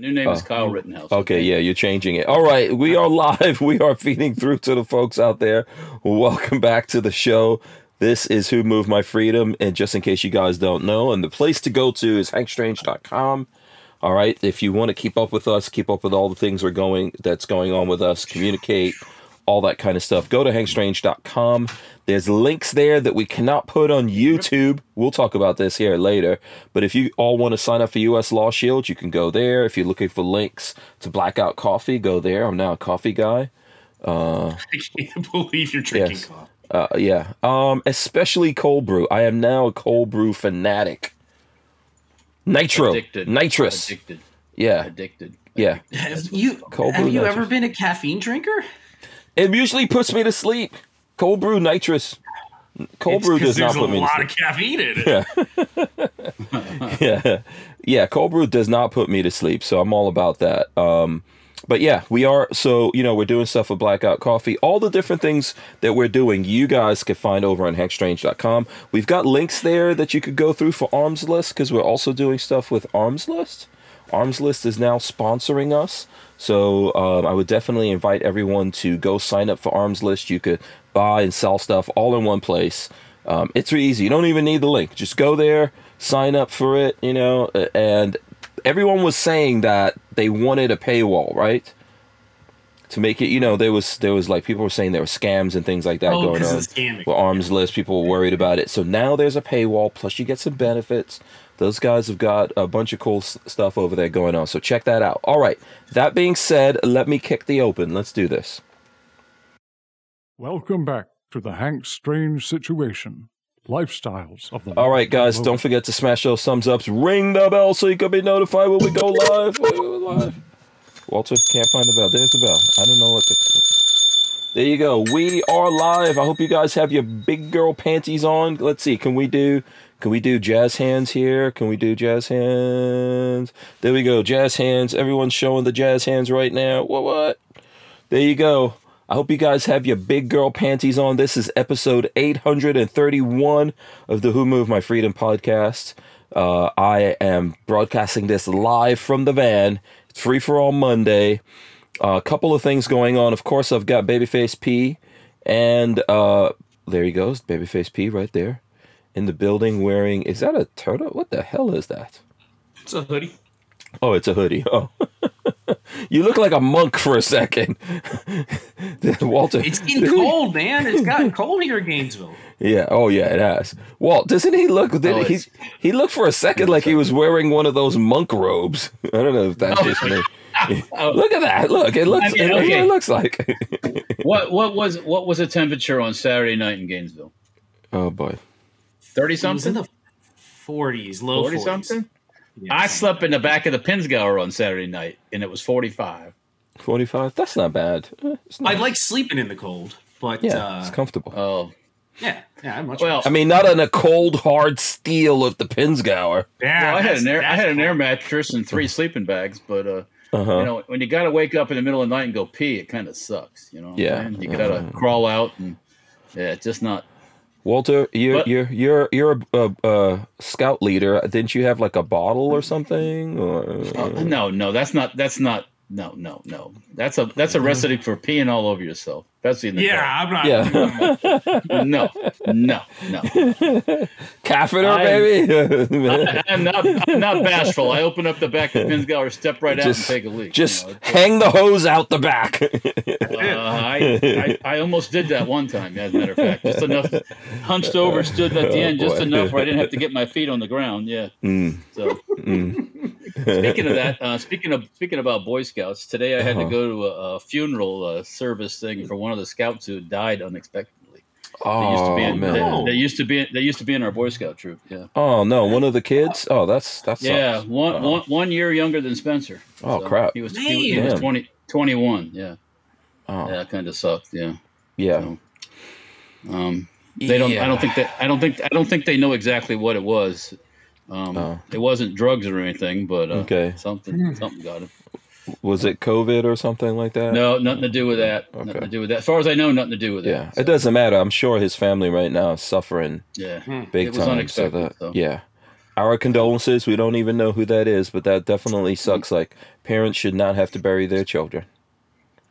new name is oh, Kyle Rittenhouse. Okay, yeah, you're changing it. All right, we are live. We are feeding through to the folks out there. Welcome back to the show. This is Who Moved My Freedom. And just in case you guys don't know, and the place to go to is hankstrange.com. All right, if you want to keep up with us, keep up with all the things we're going that's going on with us, communicate, all that kind of stuff, go to hankstrange.com. There's links there that we cannot put on YouTube. We'll talk about this here later. But if you all want to sign up for US Law Shield, you can go there. If you're looking for links to Blackout Coffee, go there. I'm now a coffee guy. Uh, I can't believe you're drinking Yes. coffee. uh, yeah. Um, especially cold brew. I am now a cold brew fanatic. Nitro, Addicted. nitrous. Addicted. Yeah, Addicted. yeah. Have you Cold have brew you nitrous. ever been a caffeine drinker? It usually puts me to sleep. Cold brew nitrous. Cold It's brew does not put me to sleep. There's a lot of caffeine in it. yeah, yeah. Cold brew does not put me to sleep, so I'm all about that. Um, but yeah, we are. So you know, we're doing stuff with Blackout Coffee. All the different things that we're doing, you guys can find over on HankStrange.com. We've got links there that you could go through for Arms List because we're also doing stuff with Arms List. Arms List is now sponsoring us. So um, I would definitely invite everyone to go sign up for Arms List. You could buy and sell stuff all in one place. Um, it's really easy. You don't even need the link. Just go there, sign up for it. You know, and everyone was saying that they wanted a paywall, right? To make it, you know, there was there was like people were saying there were scams and things like that Oh, going on. With Arms List, people were worried about it. So now there's a paywall. Plus, you get some benefits. Those guys have got a bunch of cool s- stuff over there going on. So check that out. All right. That being said, let me kick the open. Let's do this. Welcome back to the Hank Strange situation. Lifestyles of the. All right, guys, don't forget to smash those thumbs ups. Ring the bell so you can be notified when we go live. We go live. Walter can't find the bell. There's the bell. I don't know what the. There you go. We are live. I hope you guys have your big girl panties on. Let's see. Can we do? Can we do jazz hands here? Can we do jazz hands? There we go. Jazz hands. Everyone's showing the jazz hands right now. What? What? There you go. I hope you guys have your big girl panties on. This is episode 831 of the Who Moved My Freedom podcast. Uh, I am broadcasting this live from the van. It's free for all Monday. A couple of things going on. Of course, I've got Babyface P, and uh, there he goes, Babyface P right there in the building wearing. Is that a turtle? What the hell is that? It's a hoodie. Oh, it's a hoodie. Oh. you look like a monk for a second. Walter. It's getting cold, man. It's gotten cold here in Gainesville. Yeah. Oh, yeah. It has. Walt, doesn't he look? Did Oh, he? He looked for a second like he was wearing one of those monk robes. I don't know if that's Oh. just me. Oh, Look at that! Look, it looks. I mean, it, looks- okay. it looks like. what what was what was the temperature on Saturday night in Gainesville? oh boy. Thirty It was in something. the 40s, low 40 40s. something. Yeah, I slept in the back of the Pinzgauer on Saturday night, and it was forty-five. Forty-five. That's not bad. Eh, It's I like sleeping in the cold, but yeah, uh, it's comfortable. Oh, yeah, yeah, I'm much Well, I mean, not on a cold, hard steel of the Pinzgauer. yeah, well, I had an air I that's had an air mattress and three sleeping bags, but uh, Uh-huh. you know, when you got to wake up in the middle of the night and go pee, it kind of sucks. You know, what I'm Yeah. you got to Uh-huh. crawl out and yeah, it's just not. Walter, you're What? you're you're you're a, a, a scout leader. Didn't you have like a bottle or something? Or Uh, no, no, that's not. That's not. No, no, no. That's a that's a recipe for peeing all over yourself. That's in the Yeah, I'm not. yeah, No, no, no. catheter, I baby. I, am not. I'm not bashful. I open up the back of Pinzgauer, step right out and take a leak. Just you know, hang the hose out the back. Uh, I, I I almost did that one time. As a matter of fact, just enough, hunched over, stood at the Oh, end, just enough where I didn't have to get my feet on the ground. Yeah. Mm, So mm. Speaking of that, uh, speaking of speaking about Boy Scouts, today I had Uh-huh. to go to a, a funeral uh, service thing for one of the scouts who died unexpectedly. They used to Oh be in, man. they, they used to be they used to be in our Boy Scout troop. Yeah. Oh no, one of the kids. Oh, that's that's. Yeah, one, Oh. one, one year younger than Spencer. Oh, crap. He was, he, he was 20, 21. Yeah, Oh, yeah, kind of sucked. Yeah. yeah. So, um, they don't. I don't think that. I don't think. I don't think they know exactly what it was. Um, Oh. It wasn't drugs or anything, but uh, Okay. something something got him. Was it COVID or something like that? No, nothing to do with that. Okay. Nothing to do with that. As far as I know, nothing to do with it. Yeah, that. it doesn't matter. I'm sure his family right now is suffering Yeah. big It was time. So that, so. yeah, our condolences. We don't even know who that is, but that definitely sucks. Like parents should not have to bury their children.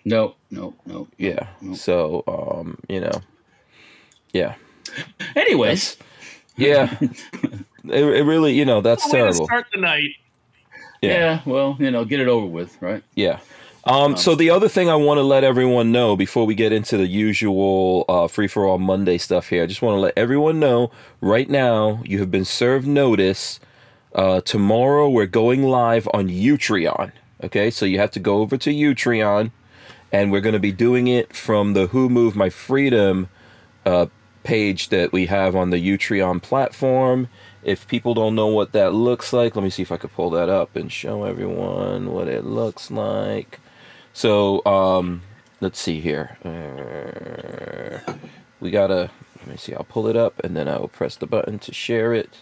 No, no, no. Yeah. no. So, um, you know, yeah, Anyways, yeah. it, it really, you know, that's Way terrible. start the night. Yeah. yeah. Well, you know, get it over with, right? Yeah. Um, so the other thing I want to let everyone know before we get into the usual uh, free for all Monday stuff here, I just want to let everyone know right now you have been served notice. Uh, tomorrow we're going live on Utreon. Okay, so you have to go over to Utreon, and we're going to be doing it from the Who Moved My Freedom uh, page that we have on the Utreon platform. If people don't know what that looks like, let me see if I could pull that up and show everyone what it looks like. So, um, let's see here. We gotta, let me see, I'll pull it up and then I will press the button to share it.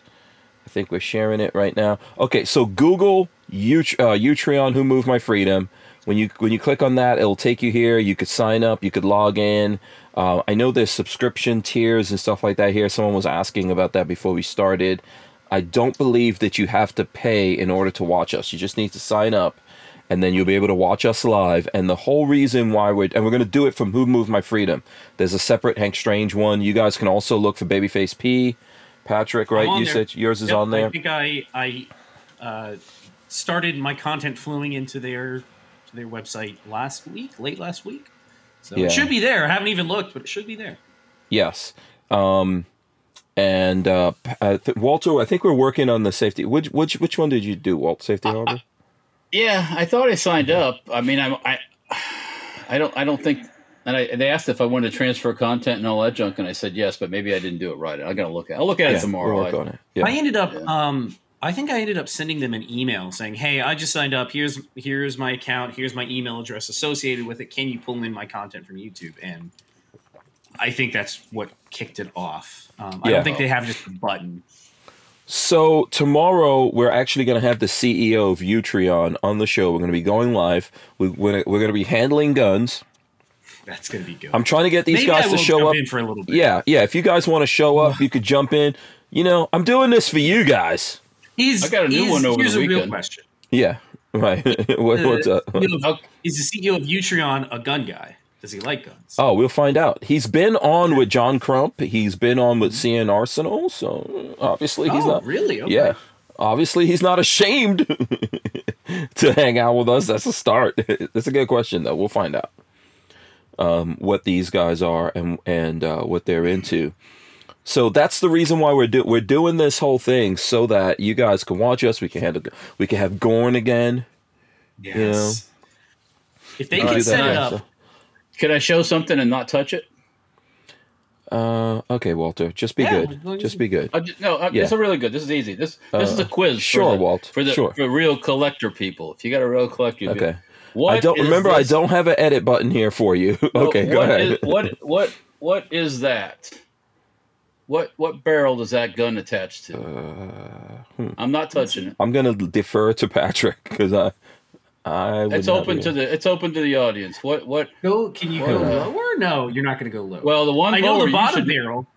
I think we're sharing it right now. Okay, so Google Ut- uh, Who Moved My Freedom. When you when you click on that, it'll take you here. You could sign up. You could log in. Uh, I know there's subscription tiers and stuff like that here. Someone was asking about that before we started. I don't believe that you have to pay in order to watch us. You just need to sign up, and then you'll be able to watch us live. And the whole reason why we're and we're going to do it from Who Moved My Freedom. There's a separate Hank Strange one. You guys can also look for Babyface P. Patrick, right? You there. said yours is Yep, on there. I think I I uh, started my content flowing into their to their website last week, late last week. So Yeah. it should be there. I haven't even looked, but it should be there. Yes. Um, and uh, P- I th- Walter, I think we're working on the safety. Which which which one did you do, Walt? Safety harbor. Yeah, I thought I signed up. I mean, I'm, I, I don't, I don't think. And I, they asked if I wanted to transfer content and all that junk, and I said yes, but maybe I didn't do it right. I got to look at. I'll look at yeah, it tomorrow. We'll work I- on it. Yeah. I ended up Yeah. um I think I ended up sending them an email saying, "Hey, I just signed up. Here's here's my account. Here's my email address associated with it. Can you pull in my content from YouTube?" And I think that's what kicked it off. Um, I Yeah. don't think they have just a button. So tomorrow we're actually going to have the CEO of Utreon on the show. We're going to be going live. We, we're, we're going to be handling guns. That's gonna be good. I'm trying to get these Maybe guys to show up. for a little bit. Yeah, yeah. If you guys want to show up, you could jump in. You know, I'm doing this for you guys. Is, I got a new is- one over here's the a real weekend. question: Yeah, right. what, what's up? Uh, CEO of- I'll- is the CEO of Utreon a gun guy? Does he like guns? Oh, we'll find out. He's been on with John Crump. He's been on with CN Arsenal. So obviously he's Oh, not. really? Okay. Yeah. Obviously he's not ashamed to hang out with us. That's a start. That's a good question though. We'll find out um, what these guys are and and uh, what they're into. So that's the reason why we're do- we're doing this whole thing so that you guys can watch us. We can handle. We can have Gorn again. Yes. If they We can can do set that, it up, so- Could I show something and not touch it? Uh, okay, Walter. Just be Yeah, good. well, Just be good. I just, no, uh, Yeah. this is really good. This is easy. This this is Uh, a quiz. sure, for the, Walt, For the sure. for real collector people. If you got a real collector, you'll be- Okay. What I don't is remember. I don't have an edit button here for you. No, okay, go what ahead. is- what what what is that? What what barrel does that gun attach to? Uh, hmm. I'm not touching it. I'm gonna defer to Patrick because I, I. It's open to the it's open to the audience. What what? go. Can you go Uh, lower? No, you're not going to go lower. Well, the one I know lower, the you bottom should- barrel.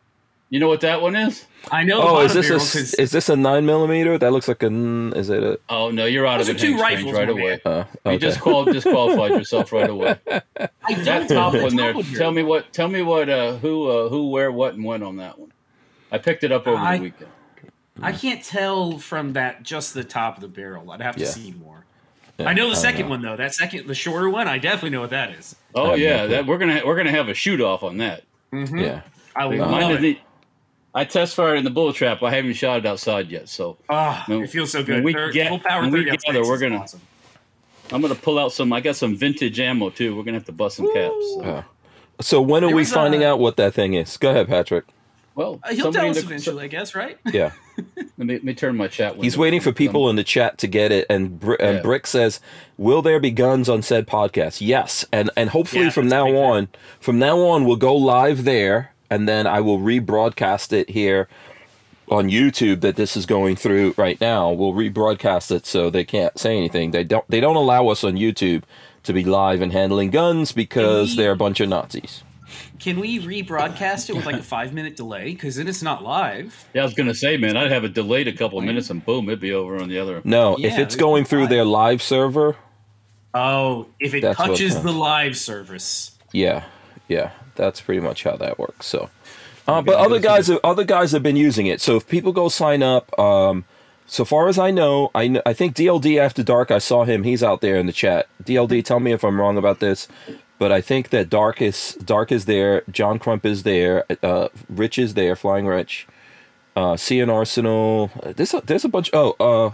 You know what that one is? I know Oh, bottom is this barrel a is this a nine millimeter? That looks like a. n- Is it a? Oh no, you're out Those of the it. two rifles, right away. Uh, You just qual- disqualified yourself right away. I That top one there. Tell me what. Tell me what. Uh, who uh, who where what and when on that one. I picked it up over I- the weekend. I can't tell from that just the top of the barrel. I'd have to Yeah. see more. Yeah, I know the don't second know. one though. That second, the shorter one, I definitely know what that is. Oh have no yeah, that we're gonna we're gonna have a shoot off on that. Mm-hmm. Yeah. I Mine love it. neat. I test fired in the bullet trap. I haven't shot it outside yet, so Ah, When- it feels so when good. we Thir- get- full power when we 30 gather, outside we're gonna- awesome. I'm gonna pull out some. I got some vintage ammo too. We're gonna have to bust some caps. So. Uh, so when are There we finding a- out what that thing is? Go ahead, Patrick. Well, Uh, he'll tell us the- eventually, I guess, right? Yeah. Let me, let me turn my chat. He's waiting for people in the chat to get it, and Br- and Brick says, "Will there be guns on said podcast?" Yes, and and hopefully Yeah, from now pretty on, from now on, we'll go live there, and then I will rebroadcast it here on YouTube that this is going through right now. We'll rebroadcast it so they can't say anything. They don't they don't allow us on YouTube to be live and handling guns because Indeed. they're a bunch of Nazis. Can we rebroadcast it with like a five minute delay? Because then it's not live. Yeah, I was gonna say, man, I'd have it delayed a couple of minutes and boom, it'd be over on the other. No, if it's going through live. their live server, Oh, if it touches the live service. yeah, yeah, that's pretty much how that works. So, uh, but other guys, have, other guys have been using it. So if people go sign up, um, so far as I know, I kn- I think DLD After Dark. I saw him. He's out there in the chat. DLD, tell me if I'm wrong about this, but I think that Dark is Dark is there. John Crump is there. Uh, Rich is there. Flying Rich. Uh, CN Arsenal. Uh, There's a, there's a bunch. Oh, uh,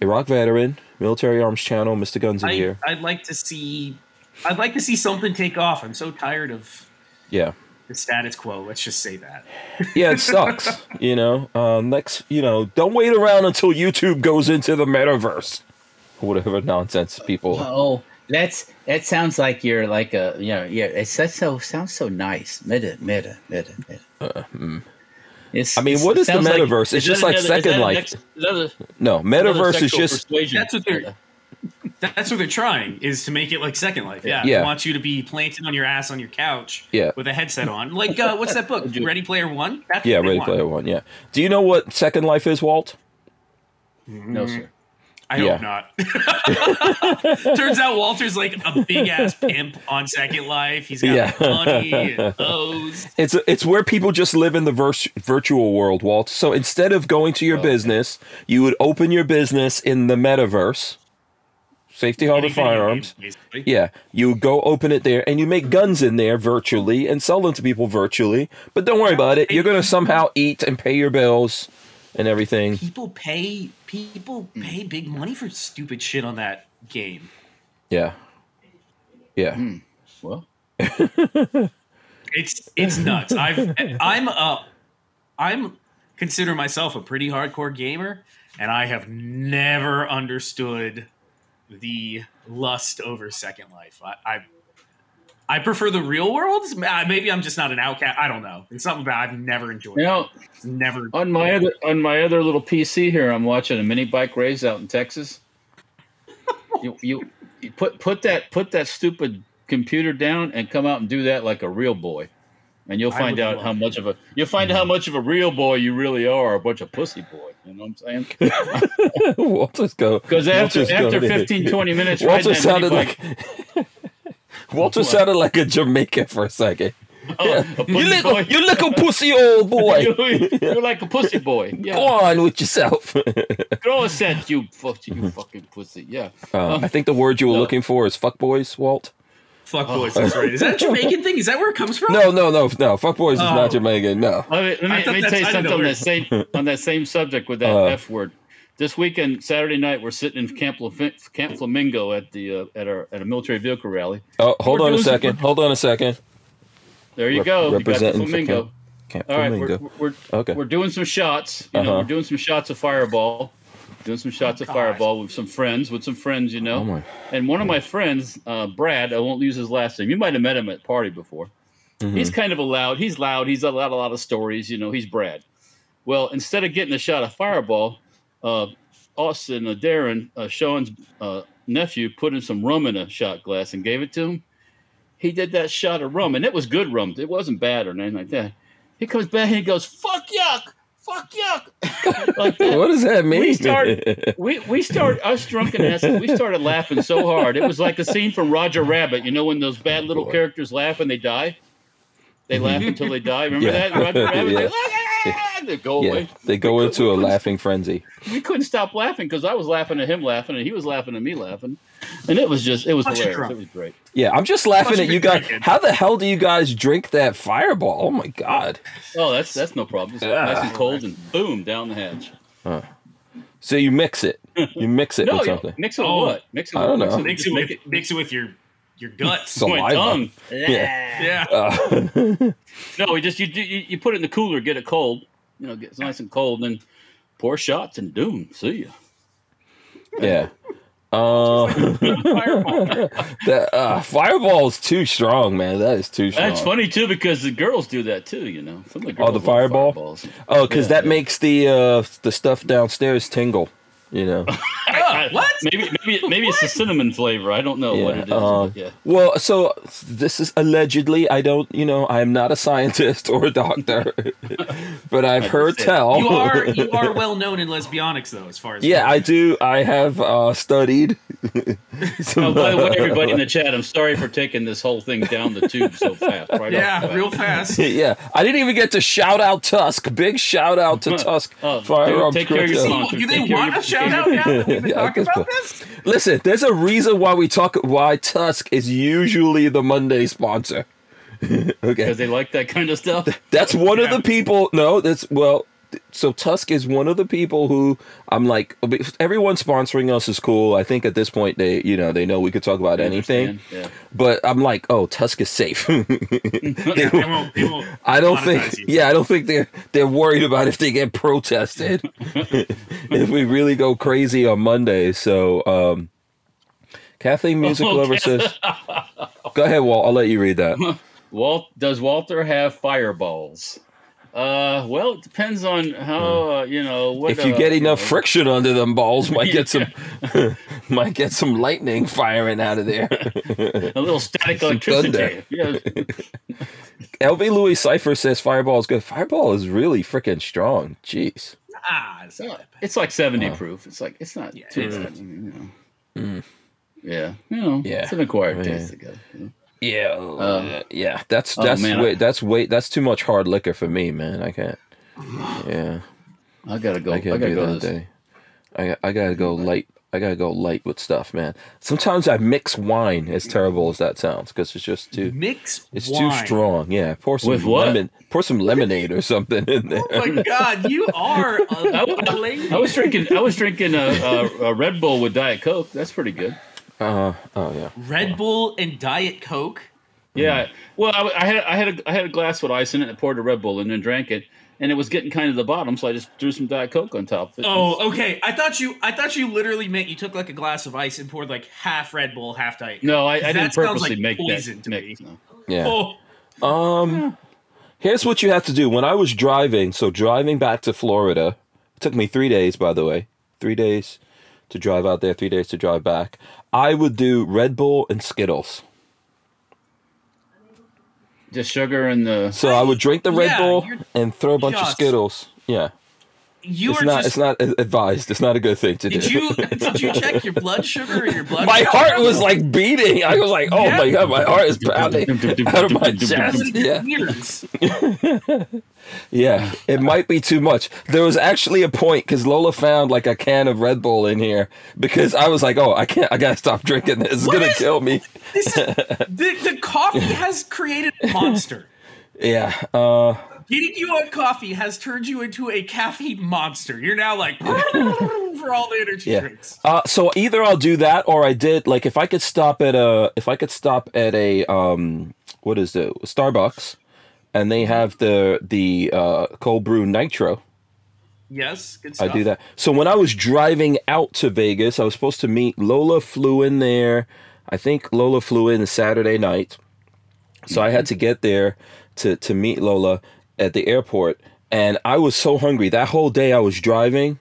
Iraq veteran, military arms channel. Mr. Guns in I, here. I'd like to see. I'd like to see something take off. I'm so tired of Yeah. the status quo. Let's just say that. yeah, it sucks. you know, um, next, you know, don't wait around until YouTube goes into the metaverse, whatever nonsense people. Oh, that's that sounds like you're like a you know yeah. It's that so sounds so nice. Meta, meta, meta, meta. It's, I mean, it's- what it is the sounds like- metaverse? It's just like another- Second Life. next- another- No, metaverse is just persuasion. That's what they're- That's what they're trying is to make it like Second Life. Yeah, Yeah. They want you to be planted on your ass on your couch. Yeah. with a headset on. Like, uh, what's that book? Ready Player One. That's yeah, Ready want. Player One. Yeah. Do you know what Second Life is, Walt? No sir. I Yeah. hope not. Turns out Walter's like a big ass pimp on Second Life. He's got Yeah. like, money and hoes. It's it's where people just live in the vers- virtual world, Walt. So instead of going to your oh. business, you would open your business in the metaverse. Safety Harbor Any Firearms. game. Yeah, you go open it there and you make guns in there virtually and sell them to people virtually. But don't worry about it. You're going to somehow eat and pay your bills and everything. People pay people pay big money for stupid shit on that game. Yeah. Yeah. Well, It's it's nuts. I've I'm uh I'm consider myself a pretty hardcore gamer, and I have never understood the lust over Second Life. I I, I prefer the real world. Uh, Maybe I'm just not an outcast. I don't know. It's something about I've never enjoyed. you it. know, never. on my other on my other little PC here, I'm watching a mini bike race out in Texas. you, you you put put that put that stupid computer down and come out and do that like a real boy, and you'll find out love how much of a you'll find out how much of a real boy you really are, a bunch of pussy boy. You know what I'm saying? Walter's go. Because after after going 15, 20 minutes, Walter sounded like bike, Walter sounded like a Jamaican for a second. oh, a You pussy little, boy. you little pussy old boy. You- You're like a pussy boy. Go on with yourself. Throw a set, you fuck, you fucking pussy. Yeah. Uh, I think the word you were No. looking for is fuck boys, Walt. Fuck boys. That's right. Is that a Jamaican thing? Is that where it comes from? No, no, no, no. Fuckboys is Oh. not Jamaican. No. Let me, let me, I let me tell you something on that same on that same subject with that Uh. F word. This weekend, Saturday night, we're sitting in Camp, Laf- Camp Flamingo at the uh, at our at a military vehicle rally. Oh, hold We're on a doing some- second. Hold on a second. There you Rep- go. You got the representing for flamingo. Camp- Camp All right, Flamingo. we're, we're, Okay. we're doing some shots. You know, Uh-huh. we're doing some shots of fireball. Doing some shots of God. fireball with some friends, with some friends, you know. Oh my. And one of my friends, uh, Brad, I won't use his last name. You might have met him at a party before. Mhm. He's kind of a loud. He's loud. He's a lot, a lot of stories. You know, he's Brad. Well, instead of getting a shot of fireball, uh, Austin, uh, Darren, uh, Sean's uh, nephew, put in some rum in a shot glass and gave it to him. He did that shot of rum, and it was good rum. It wasn't bad or anything like that. He comes back and he goes, "Fuck yuck, fuck yuck," like that What does that mean? We started- we we started us drunken asses. We started laughing so hard. It was like a scene from Roger Rabbit. You know when those bad little Boy. characters laugh and they die. They laugh until they die. Remember Yeah. that Roger Rabbit? Yeah. They, they go yeah, away. they go We into a laughing frenzy. We couldn't stop laughing because I was laughing at him laughing and he was laughing at me laughing, and it was just it was Bunch hilarious. It was great. Yeah, I'm just laughing Must at you guys. drinking. How the hell do you guys drink that fireball? Oh my god! Oh, that's that's no problem. It's Ah. nice and cold and boom down the hatch. So you mix it. You mix it No, with you something. mix it with Oh. what? Mix it I don't what? know. Mix it with mix it with your your guts. So- my Saliva. tongue. Yeah. yeah. Uh, No, we just you, you you put it in the cooler, get it cold. You know, get it nice and cold, then pour shots and doom. See ya. yeah. Uh, Fireball. that uh, fireball is too strong, man. That is too strong. That's funny too because the girls do that too. You know, some of the girls Oh, the fireball? fireballs. Oh, because Yeah, that yeah. makes the uh, the stuff downstairs tingle. You know. What? maybe maybe maybe it's the cinnamon flavor. I don't know what it is. um, yeah. Well, so this is allegedly. I don't, you know, I am not a scientist or a doctor, but I've heard tell. You are you are well known in lesbionics though, as far as yeah, I do. I have uh, studied. some, Oh, by the way, uh, everybody in the chat, I'm sorry for taking this whole thing down the tube so fast. Right yeah, bat. real fast. yeah, I didn't even get to shout out Tusk. Big shout out to Tusk Oh, Firearms take care of your Crypto. sponsor. Do they Take want your- a shout out now? That We've been Yeah, I talking guess about so. this. Listen, there's a reason why we talk. Why Tusk is usually the Monday sponsor. okay, because they like that kind of stuff. That's one of the people. No, that's well. So Tusk is one of the people who I'm like. Everyone sponsoring us is cool. I think at this point they, you know, they know we could talk about anything. Understand? But I'm like, oh, Tusk is safe. Yeah, they won't, they won't I don't think. you. Yeah, I don't think they're they're worried about if they get protested. if we really go crazy on Monday. So, um, Kathleen Music Oh, Lover says, "Go ahead, Walt. I'll let you read that." Walt, does Walter have fireballs? Uh, well, it depends on how uh, you know. What, if you uh, get enough know, friction under them balls, might get some might get some lightning firing out of there. a little static Some electricity. Yeah, LV Louis Cipher says Fireball is good. Fireball is really freaking strong. Jeez. Ah, it's not it's like seventy Oh. proof. It's like it's not Yeah, too it's- bad. You know. Yeah, you know, Yeah. it's an acquired Yeah. taste. I guess. you know. Yeah, Um, yeah. That's oh, that's man, way I- that's way that's too much hard liquor for me, man. I can't. Yeah, I gotta go. I I, can't gotta do go. that This. day. I I gotta go light. I gotta go light with stuff, man. Sometimes I mix wine, as terrible as that sounds, because it's just too. Mix It's wine. too strong. Yeah, pour some With what? lemon. Pour some lemonade or something in there. Oh my god, you are I, a lady. I was drinking. I was drinking a, a, a Red Bull with Diet Coke. That's pretty good. Uh, oh yeah. Red Bull and Diet Coke. Yeah. Well, I, I had I had a, I had a glass with ice in it. and poured a Red Bull and then drank it, and it was getting kind of the bottom, so I just threw some Diet Coke on top. It was- Oh, okay. I thought you. I thought you literally meant you took like a glass of ice and poured like half Red Bull, half Diet. Coke. no, I, I That didn't sounds purposely like make poison that to mix. me. no. Yeah. Oh, Um, here's what you have to do. When I was driving, so driving back to Florida, it took me three days, by the way, three days to drive out there, three days to drive back. I would do Red Bull and Skittles. Just sugar and the. So I would drink the Red Yeah, Bull and throw a bunch of Skittles. Yeah, you it's are not. just. It's not advised. It's not a good thing to did do. you did you check your blood sugar or your blood? my pressure? heart was like beating. I was like, "Oh Yeah. my god, my heart is pounding out of my chest." Yeah. Yeah, it might be too much. There was actually a point because Lola found like a can of Red Bull in here because I was like, "Oh, I can't. I gotta stop drinking this. It's What gonna is- kill me." This is the, the coffee has created a monster. Yeah. Uh, Getting you on coffee has turned you into a caffeine monster. You're now like for all the energy Yeah. drinks. uh, so either I'll do that or I did like if I could stop at a if I could stop at a um what is it Starbucks, and they have the the uh, cold brew nitro. Yes, good I do that. So when I was driving out to Vegas, I was supposed to meet Lola. Flew in there. I think Lola flew in Saturday night, so I had to get there to to meet Lola at the airport. And I was so hungry that whole day. I was driving,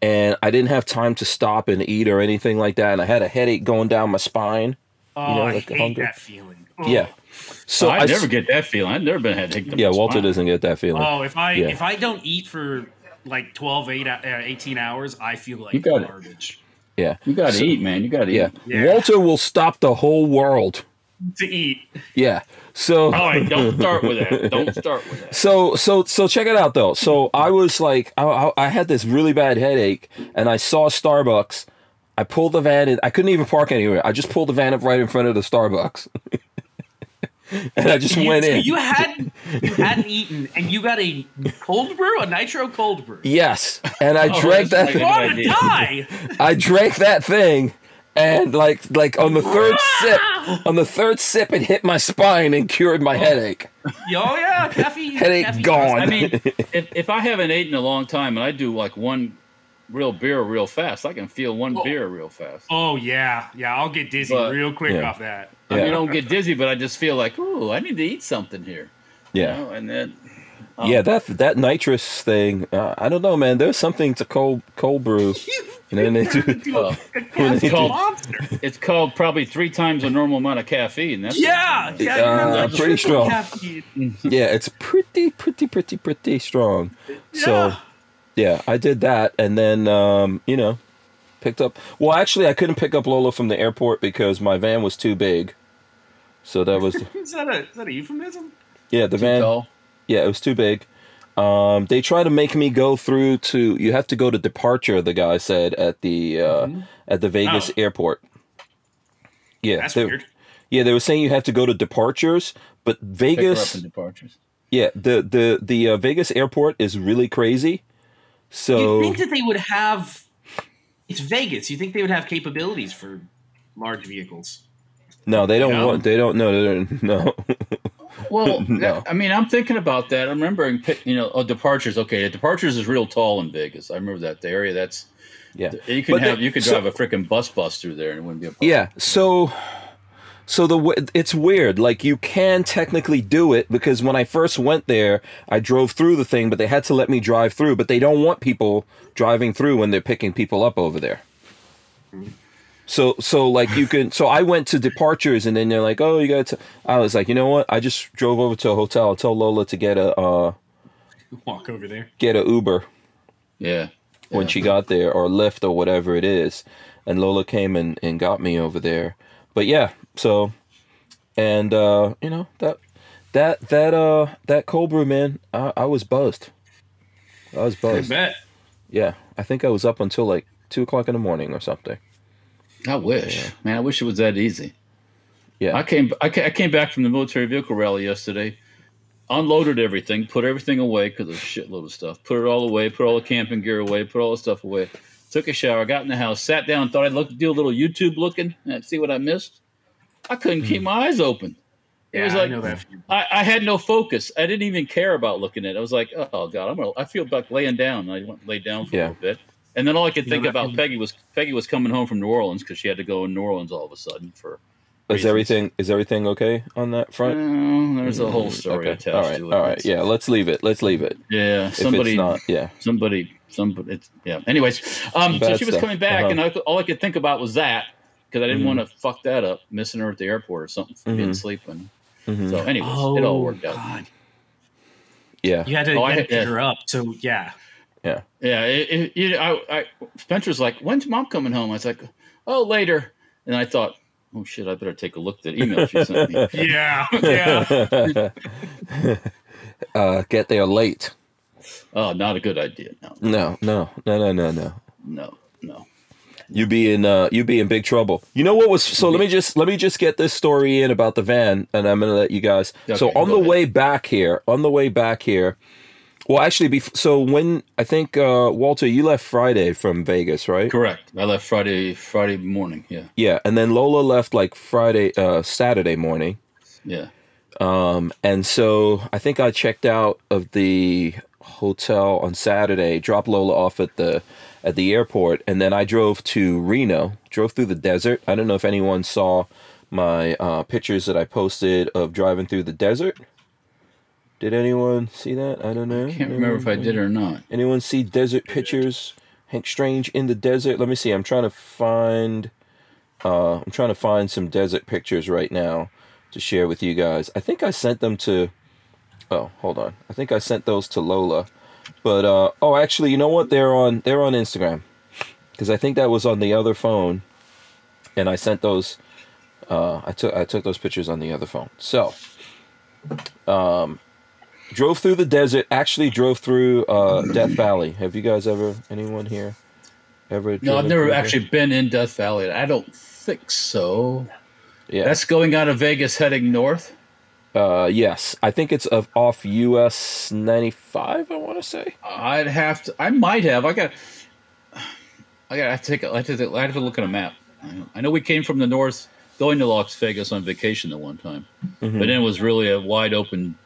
and I didn't have time to stop and eat or anything like that. And I had a headache going down my spine. Oh, know, I like the hate hunger. that feeling. Oh. Yeah. So I, I never s- get that feeling. I've never been had to take Yeah, Walter doesn't get that feeling. Oh, if I Yeah. if I don't eat for like 12, 8, uh, 18 hours, I feel like You got it. garbage. yeah. You got to So- eat, man. You got to Yeah. eat. Yeah. Walter will stop the whole world. To eat. Yeah. So All right, don't start with that. Don't start with that. So so so check it out though. So I was like, I, I, I had this really bad headache, and I saw Starbucks. I pulled the van in. I couldn't even park anywhere. I just pulled the van up right in front of the Starbucks, and I just You, went in. you had you hadn't eaten, and you got a cold brew, a nitro cold brew. yes, and I Oh, drank that. like You a- Thing, want to idea. die? I drank that thing, and like like on the third sip, on the third sip, it hit my spine and cured my headache. Oh yeah, caffeine. Headache caffeine gone. I mean, if, if I haven't eaten in a long time and I do like one real beer real fast, I can feel one Oh. beer real fast. Oh yeah, yeah. I'll get dizzy But- real quick Yeah. off that. I mean, I don't get dizzy, but I just feel like, ooh, I need to eat something here. you Yeah, know, and then yeah, that that nitrous thing. Uh, I don't know, man. There's something to cold cold brew, and then they do. Well, When they do- monster. it's called probably three times the normal amount of caffeine. That's Yeah, yeah, Uh, you pretty strong. caffeine. Yeah, it's pretty, pretty, pretty, pretty strong. So, Yeah. yeah, I did that, and then um, you know, picked up. Well, actually, I couldn't pick up Lola from the airport because my van was too big. So that was Is that a is that a euphemism? yeah, the van. tall. Yeah, it was too big. Um, they try to make me go through to. You have to go to departure. The guy said at the uh, at the Vegas Oh. airport. Yeah, That's they, weird. yeah, they were saying you have to go to departures, but Pick her up Vegas. in departures. Yeah, the the the uh, Vegas airport is really crazy. So You'd think that they would have. It's Vegas. You think they would have capabilities for large vehicles? no, they don't Yeah. want. They don't. No, they don't, no. Well, No. I mean, I'm thinking about that. I'm remembering, you know, oh, departures. Okay, departures is real tall in Vegas. I remember that the area. That's yeah, you can But have the- you could so- drive a freaking bus bus through there and it wouldn't be a problem. yeah. So, so the w- it's weird. Like you can technically do it because when I first went there, I drove through the thing, but they had to let me drive through. But they don't want people driving through when they're picking people up over there. Mm-hmm. So, so like you can. So I went to departures, and then they're like, "Oh, you got to." I was like, you know what? I just drove over to a hotel. I told Lola to get a uh, Walk over there. get a Uber. Yeah. when Yeah. she got there or Lyft or whatever it is. And Lola came and, and got me over there. But yeah, so and uh, you know, that that that uh that cold brew man, I, I was buzzed. I was I buzzed. bet. Yeah. I think I was up until like two o'clock in the morning or something. I wish, man. I wish it was that easy. Yeah. I came, I ca- I came back from the military vehicle rally yesterday, unloaded everything, put everything away because there's a shitload of stuff. Put it all away, put all the camping gear away, put all the stuff away. Took a shower, got in the house, sat down, thought I'd look, do a little YouTube looking and see what I missed. I couldn't keep hmm. my eyes open. It Yeah, was I like know that. I, I had no focus. I didn't even care about looking at it. I was like, oh god, I'm gonna. I feel like laying down. I went lay down for Yeah. a little bit, and then all I could You know think that about? Peggy was Peggy was coming home from New Orleans because she had to go in New Orleans all of a sudden for. Is everything is everything okay on that front? Uh, there's a whole story okay. attached All right. to it. All right. Yeah, let's leave it. Let's leave it. yeah. If Somebody, it's not, yeah. somebody, somebody. It's, yeah. Anyways, um, so Bad she was stuff. coming back, Uh-huh. and I, all I could think about was that because I didn't Mhm. want to fuck that up, missing her at the airport or something for being sleeping. Mhm. So, anyways, Oh, it all worked out. God. Yeah. You had to, Oh, you I had had- to pick yeah. her up. So yeah. Yeah. Yeah, it, it, you know, I, I, Spencer's like, "When's mom coming home?" I was like, "Oh, later." And I thought, "Oh shit, I better take a look at the email she sent me." Yeah. Yeah. uh, get there late. oh, not a good idea. No, No, no, no, no, no, no. no, no. You be in uh, you be in big trouble. You know what was so? Let me just let me just get this story in about the van, and I'm gonna let you guys. so on go the ahead. way back here, on the way back here. Well, actually, bef- so when I think uh, Walter, you left Friday from Vegas, right? Correct. I left Friday, Friday morning. Yeah, Yeah, and then Lola left like Friday, uh, Saturday morning. yeah. Um, and so I think I checked out of the hotel on Saturday, dropped Lola off at the at the airport, and then I drove to Reno, drove through the desert. I don't know if anyone saw my uh, pictures that I posted of driving through the desert. Did anyone see that? I don't know. I can't remember if I did or not. Anyone see desert pictures? Hank Strange in the desert. Let me see. I'm trying to find. Uh, I'm trying to find some desert pictures right now to share with you guys. I think I sent them to. Oh, hold on. I think I sent those to Lola, but uh, oh, actually, you know what? They're on they're on Instagram because I think that was on the other phone, and I sent those. Uh, I took I took those pictures on the other phone. So, um, drove through the desert. Actually, drove through uh, Death Valley. Have you guys ever? Anyone here? Ever? No, I've never through there? actually been in Death Valley. I don't think so. Yeah. That's going out of Vegas, heading north. Uh, yes, I think it's of off US ninety five. I want to say. I'd have to. I might have. I got. I got. I have to take. a- I have to, I have to look at a map. I know we came from the north, going to Las Vegas on vacation the one time, Mhm. but then it was really a wide open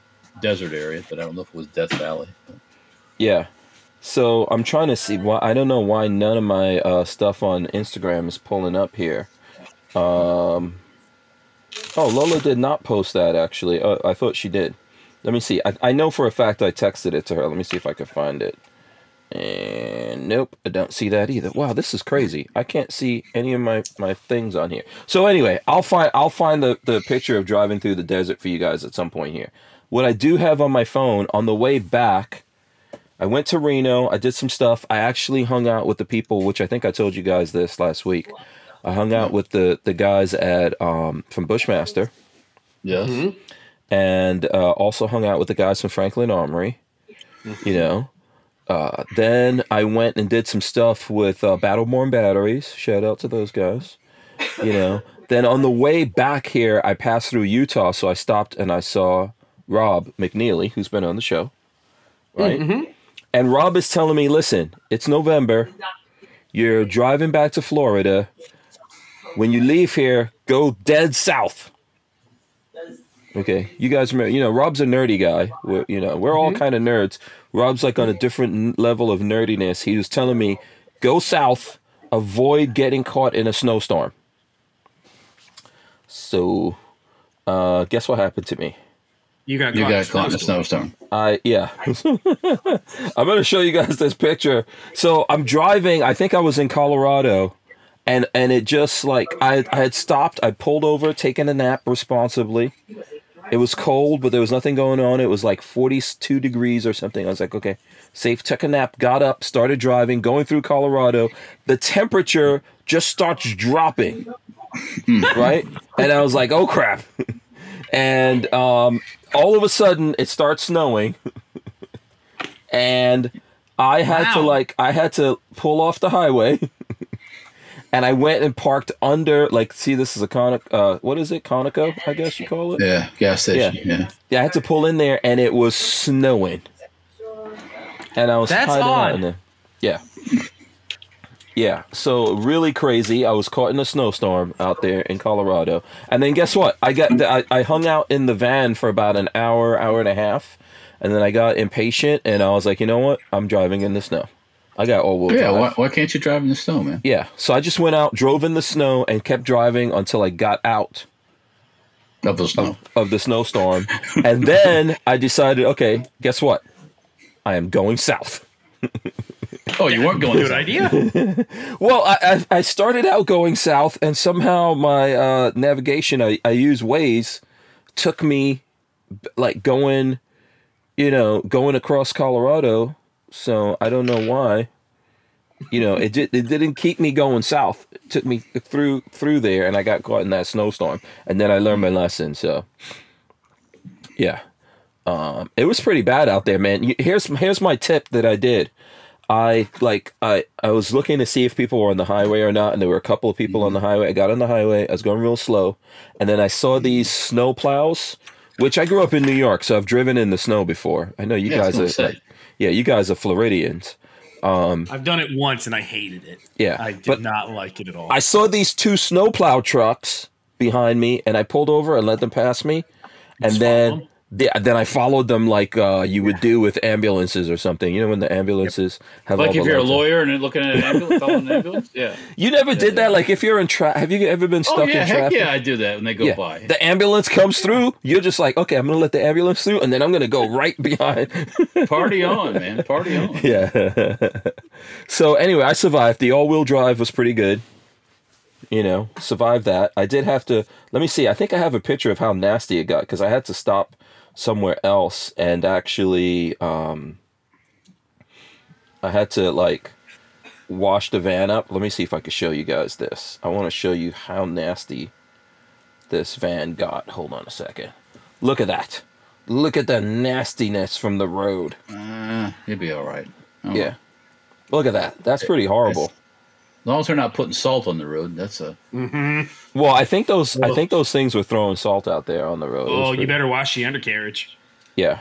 desert area. But I don't know if it was Death Valley. Yeah. So I'm trying to see why. I don't know why none of my uh, stuff on Instagram is pulling up here. Um. Oh, Lola did not post that actually. Uh, I thought she did. Let me see. I, I know for a fact I texted it to her. Let me see if I can find it. And nope, I don't see that either. Wow, this is crazy. I can't see any of my, my things on here. So anyway, I'll find I'll find the, the picture of driving through the desert for you guys at some point here. What I do have on my phone on the way back, I went to Reno. I did some stuff. I actually hung out with the people, which I think I told you guys this last week. I hung out with the the guys at um, from Bushmaster, Yes. and uh, also hung out with the guys from Franklin Armory. You know, uh, then I went and did some stuff with uh, Battleborn Batteries. Shout out to those guys. You know. then on the way back here, I passed through Utah, so I stopped and I saw Rob McNeely, who's been on the show, right? And Rob is telling me, "Listen, it's November. You're driving back to Florida. When you leave here, go dead south." Okay, you guys remember? You know, Rob's a nerdy guy. We're, you know, we're all kind of nerds. Rob's like on a different level of nerdiness. He was telling me, go south, avoid getting caught in a snowstorm. So, uh, guess what happened to me? You got You caught got caught in a snowstorm. snowstorm. I yeah. I'm gonna show you guys this picture. So I'm driving. I think I was in Colorado, and and it just like I I had stopped. I pulled over, taken a nap responsibly. It was cold, but there was nothing going on. It was like 42 degrees or something. I was like, okay, safe. Took a nap. Got up, started driving, going through Colorado. The temperature just starts dropping, right? And I was like, oh crap. and um, all of a sudden it starts snowing and i had to like i had to pull off the highway and i went and parked under like see this is a conic uh what is it conico i guess you call it Yeah. Gas station. Yeah. yeah i had to pull in there and it was snowing and i was That's hiding out odd. in there yeah yeah so really crazy. I was caught in a snowstorm out there in colorado. And then guess what? I got I, I hung out in the van for about an hour hour and a half. And then i got impatient and i was like you know what? I'm driving in the snow. I got all-wheel Yeah. drive. Why, why can't you drive in the snow, man? yeah so i just went out drove in the snow and kept driving until i got out Of the snow. of the snowstorm. And then i decided okay guess what? I am going south Oh, you weren't going. Good to- idea. Well, I, I I started out going south, and somehow my uh, navigation I, I use Waze took me like going, you know, going across Colorado. So I don't know why. You know, it did, it didn't keep me going south. It took me through through there, and I got caught in that snowstorm. And then I learned my lesson. So, yeah, um, it was pretty bad out there, man. Here's here's my tip that I did. I like I I was looking to see if people were on the highway or not, and there were a couple of people on the mm-hmm. highway. I got on the highway. I was going real slow, and then I saw mm-hmm. these snow plows, which I grew up in New York, so I've driven in the snow before. I know you Yeah, I guys are, say. like, yeah, you guys are Floridians. Um, I've done it once and I hated it. Yeah, I did but not like it at all. I saw these two snowplow trucks behind me, and I pulled over and let them pass me, and Just then. follow Yeah, then I followed them like uh, you would do with ambulances or something. You know when the ambulances have all Like if you're a lawyer and looking at an ambulance, an ambulance. Yeah. You never did that. Like if you're in tra- have you ever been stuck Oh yeah. in traffic? yeah, I do that when they go Yeah. by. The ambulance comes through. You're just like, okay, I'm gonna let the ambulance through, and then I'm gonna go right behind. Party on, man. Party on. yeah. so anyway, I survived. The all-wheel drive was pretty good. You know, survived that. I did have to. Let me see. I think I have a picture of how nasty it got because I had to stop somewhere else and actually, um, I had to like wash the van up. Let me see if I can show you guys this. I want to show you how nasty this van got. Hold on a second. Look at that. Look at the nastiness from the road. Uh, you'll be all right. Oh, Yeah. Look at that. That's pretty horrible. As long as they're not putting salt on the road, that's a. Well, I think those I think those things were throwing salt out there on the road. It was oh, you better wash the undercarriage. Yeah.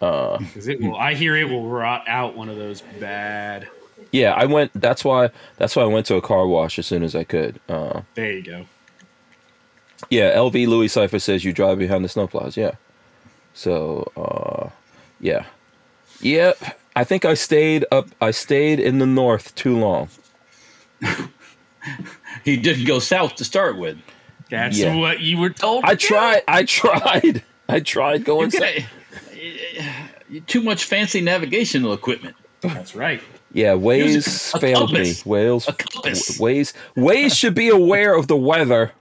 'Cause it will. I hear it will rot out one of those bad. Yeah, I went that's why that's why I went to a car wash as soon as I could. Uh There you go. yeah, LV Louis Cipher says you drive behind the snowplows, yeah. So uh yeah. Yep. I think I stayed up I stayed in the north too long. He didn't go south to start with. That's Yeah. what you were told. I to do. tried I tried. I tried You going south. too much fancy navigational equipment. That's right. Yeah, Waze Use a failed me. compass. Waze, A compass. Waze, Waze should be aware of the weather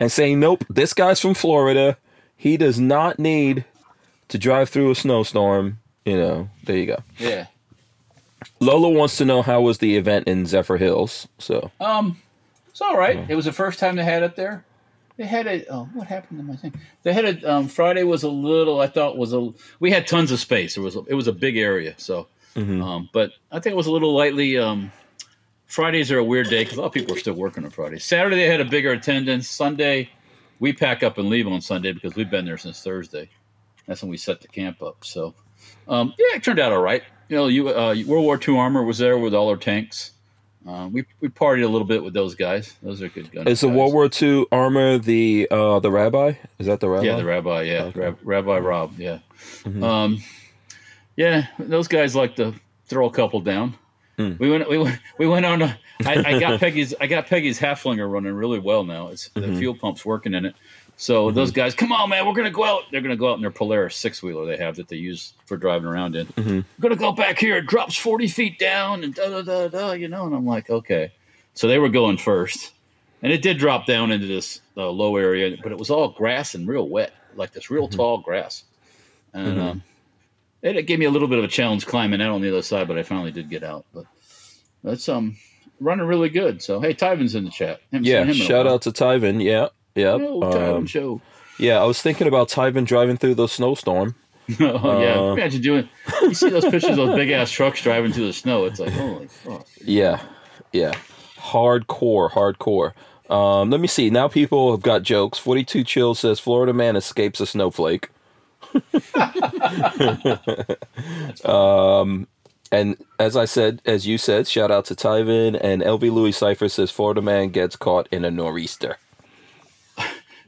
and saying, "Nope, this guy's from Florida. He does not need to drive through a snowstorm." You know, there you go. Yeah. Lola wants to know how was the event in Zephyrhills. So Um, it's all right. It was the first time they had it there. They had a Oh, what happened to my thing? They had a Um, Friday was a little. I thought was a. We had tons of space. It was. It was a big area. So, um, but I think it was a little lightly. Um, Fridays are a weird day because a lot of people are still working on Fridays. Saturday they had a bigger attendance. Sunday, we pack up and leave on Sunday because we've been there since Thursday. That's when we set the camp up. So, um, yeah, it turned out all right. You know, you uh, World War II armor was there with all our tanks. Uh, we we partied a little bit with those guys. Those are good guns. is the World War II armor the uh the rabbi? Is that the rabbi? Yeah, the rabbi. Yeah, Okay. Rab- Rabbi Rob. Yeah, Mhm. um, yeah. Those guys like to throw a couple down. Hmm. We went. We went. We went on. A, I, I got Peggy's. I got Peggy's Haflinger running really well now. It's the Mhm. fuel pump's working in it. So those guys, come on, man, we're gonna go out. They're gonna go out in their Polaris six wheeler they have that they use for driving around in. Mhm. We're gonna go back here. It drops forty feet down and da da da da. You know, and I'm like, okay. So they were going first, and it did drop down into this uh, low area, but it was all grass and real wet, like this real Mhm. tall grass. And Mhm. um, it, it gave me a little bit of a challenge climbing out on the other side, but I finally did get out. But that's um running really good. So hey, Tyvin's in the chat. Haven't Yeah, him in a shout out to Tyvin. Yeah, yeah. Tyvin Um, show. yeah, I was thinking about Tyvin driving through the snowstorm. oh yeah, uh, imagine doing. You see those pictures of those big ass trucks driving through the snow. It's like holy fuck. Yeah, yeah. Hardcore, hardcore. Um, let me see. Now people have got jokes. 42 Chill says Florida man escapes a snowflake. um, and as I said, as you said, shout out to Tyvin and LV Louis Cipher says Florida man gets caught in a nor'easter.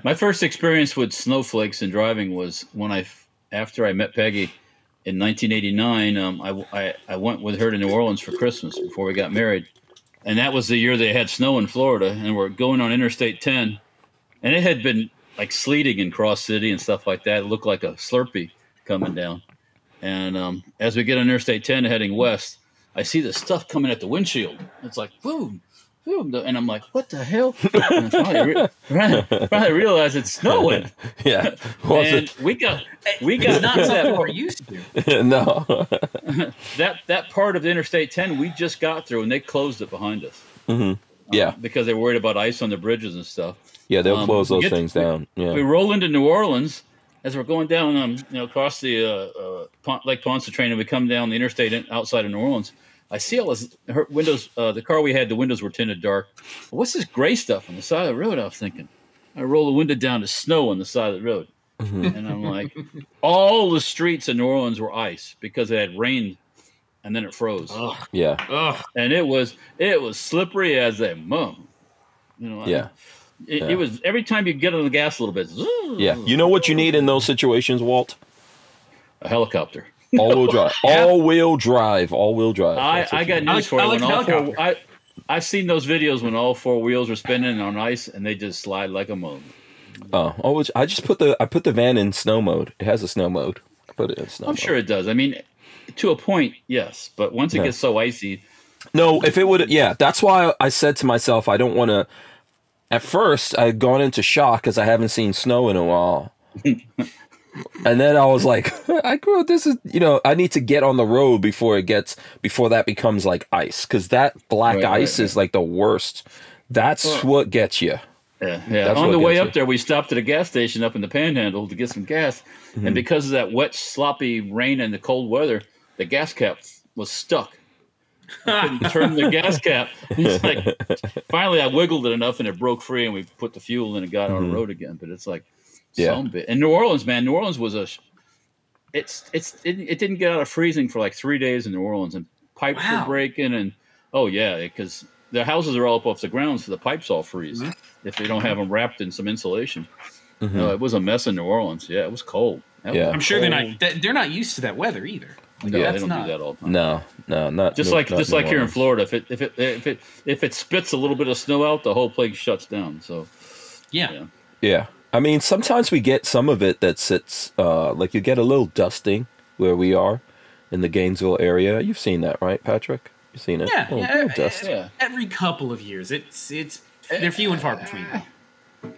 My first experience with snowflakes and driving was when I, after I met Peggy in 1989. Um, I, I, I went with her to New Orleans for Christmas before we got married, and that was the year they had snow in Florida, and we're going on Interstate 10, and it had been like sleeting in Cross City and stuff like that. It looked like a Slurpee coming down, and um, as we get on Interstate 10 heading west, I see this stuff coming at the windshield. It's like boom. And I'm like, what the hell? And I finally, re- finally realized it's snowing. Yeah. And we got we got not something that, we're used to. no. that that part of the Interstate 10 we just got through, and they closed it behind us hmm Yeah. because they were worried about ice on the bridges and stuff. Yeah, they'll Um, close those things down. Yeah. We roll into New Orleans as we're going down, um, you know, across the uh, uh, Lake Pontchartrain, and we come down the interstate in, outside of New Orleans. I see all this her windows. Uh, the car we had, the windows were tinted dark. What's this gray stuff on the side of the road? I was thinking. I roll the window down to snow on the side of the road, Mhm. and I'm like, all the streets in New Orleans were ice because it had rained, and then it froze, Ugh. Yeah. Ugh. and it was it was slippery as a mum. You know, I- Yeah. It, Yeah. it was every time you get on the gas a little bit. Yeah. You know what you need in those situations, Walt? a helicopter. All wheel drive. Yeah. All wheel drive. All wheel drive. I, That's what I you got need. news I for like- you. I When like all four, helicopter. I, I've seen those videos when all four wheels are spinning on ice and they just slide like a moon. Oh, oh always. I just put the I put the van in snow mode. It has a snow mode. I put it in snow. I'm mode. sure it does. I mean, to a point, yes. But once it Yeah. gets so icy, No, if it would, yeah, that's why I said to myself, I don't want to. At first, I had gone into shock because I haven't seen snow in a while, and then I was like, I grew. This is, you know, I need to get on the road before it gets before that becomes like ice because that black Right, right, ice is right. like the worst. That's Well- what gets you. yeah, yeah. That's On the way up you. there, we stopped at a gas station up in the Panhandle to get some gas, Mm-hmm. and because of that wet, sloppy rain and the cold weather, the gas cap was stuck. couldn't turn the gas cap. It's like finally I wiggled it enough and it broke free and we put the fuel in and got on Mhm. the road again. But it's like Yeah. some bit. And New Orleans, man, New Orleans was a. It's it's it, it didn't get out of freezing for like three days in New Orleans and pipes Wow. were breaking and oh yeah because the houses are all up off the ground so the pipes all freeze Mhm. if they don't have them wrapped in some insulation. Mhm. No, it was a mess in New Orleans. Yeah, it was cold. That Yeah. was I'm sure they're not they're not used to that weather either. Like, No, they don't not- do that all the time. No, no, not Just like not just like here in Florida, if it if it if it if it spits a little bit of snow out, the whole place shuts down. So Yeah. yeah, Yeah, I mean, sometimes we get some of it that sits, uh, like you get a little dusting where we are in the Gainesville area. You've seen that, right, Patrick? You've seen it? Yeah, Oh, yeah, little dust. Yeah. Every couple of years, it's it's they're few and far between.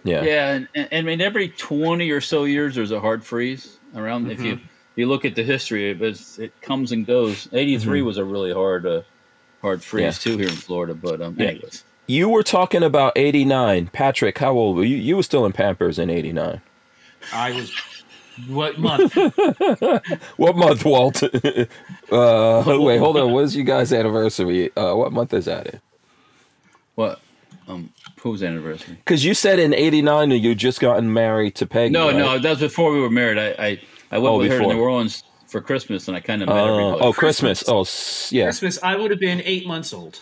Yeah. Yeah, and, and I mean every twenty or so years there's a hard freeze around. If you you look at the history, it, it comes and goes. '83 was a really hard uh, hard freeze Yeah. too here in Florida. But um, Yeah. anyways, You were talking about 89. Patrick, how old were you? You were still in Pampers in 89. I was what month? What month, Walt? uh, wait, hold on. What's you guys' anniversary? Uh, what month is that in? what um whose anniversary? Because you said in 89 that you just gotten married to Peggy. No, right? no, that was before we were married. I I, I went Oh, with her to. New Orleans for Christmas, and I kind of met Uh, everybody. oh, Christmas. Oh, yeah. Christmas. I would have been eight months old.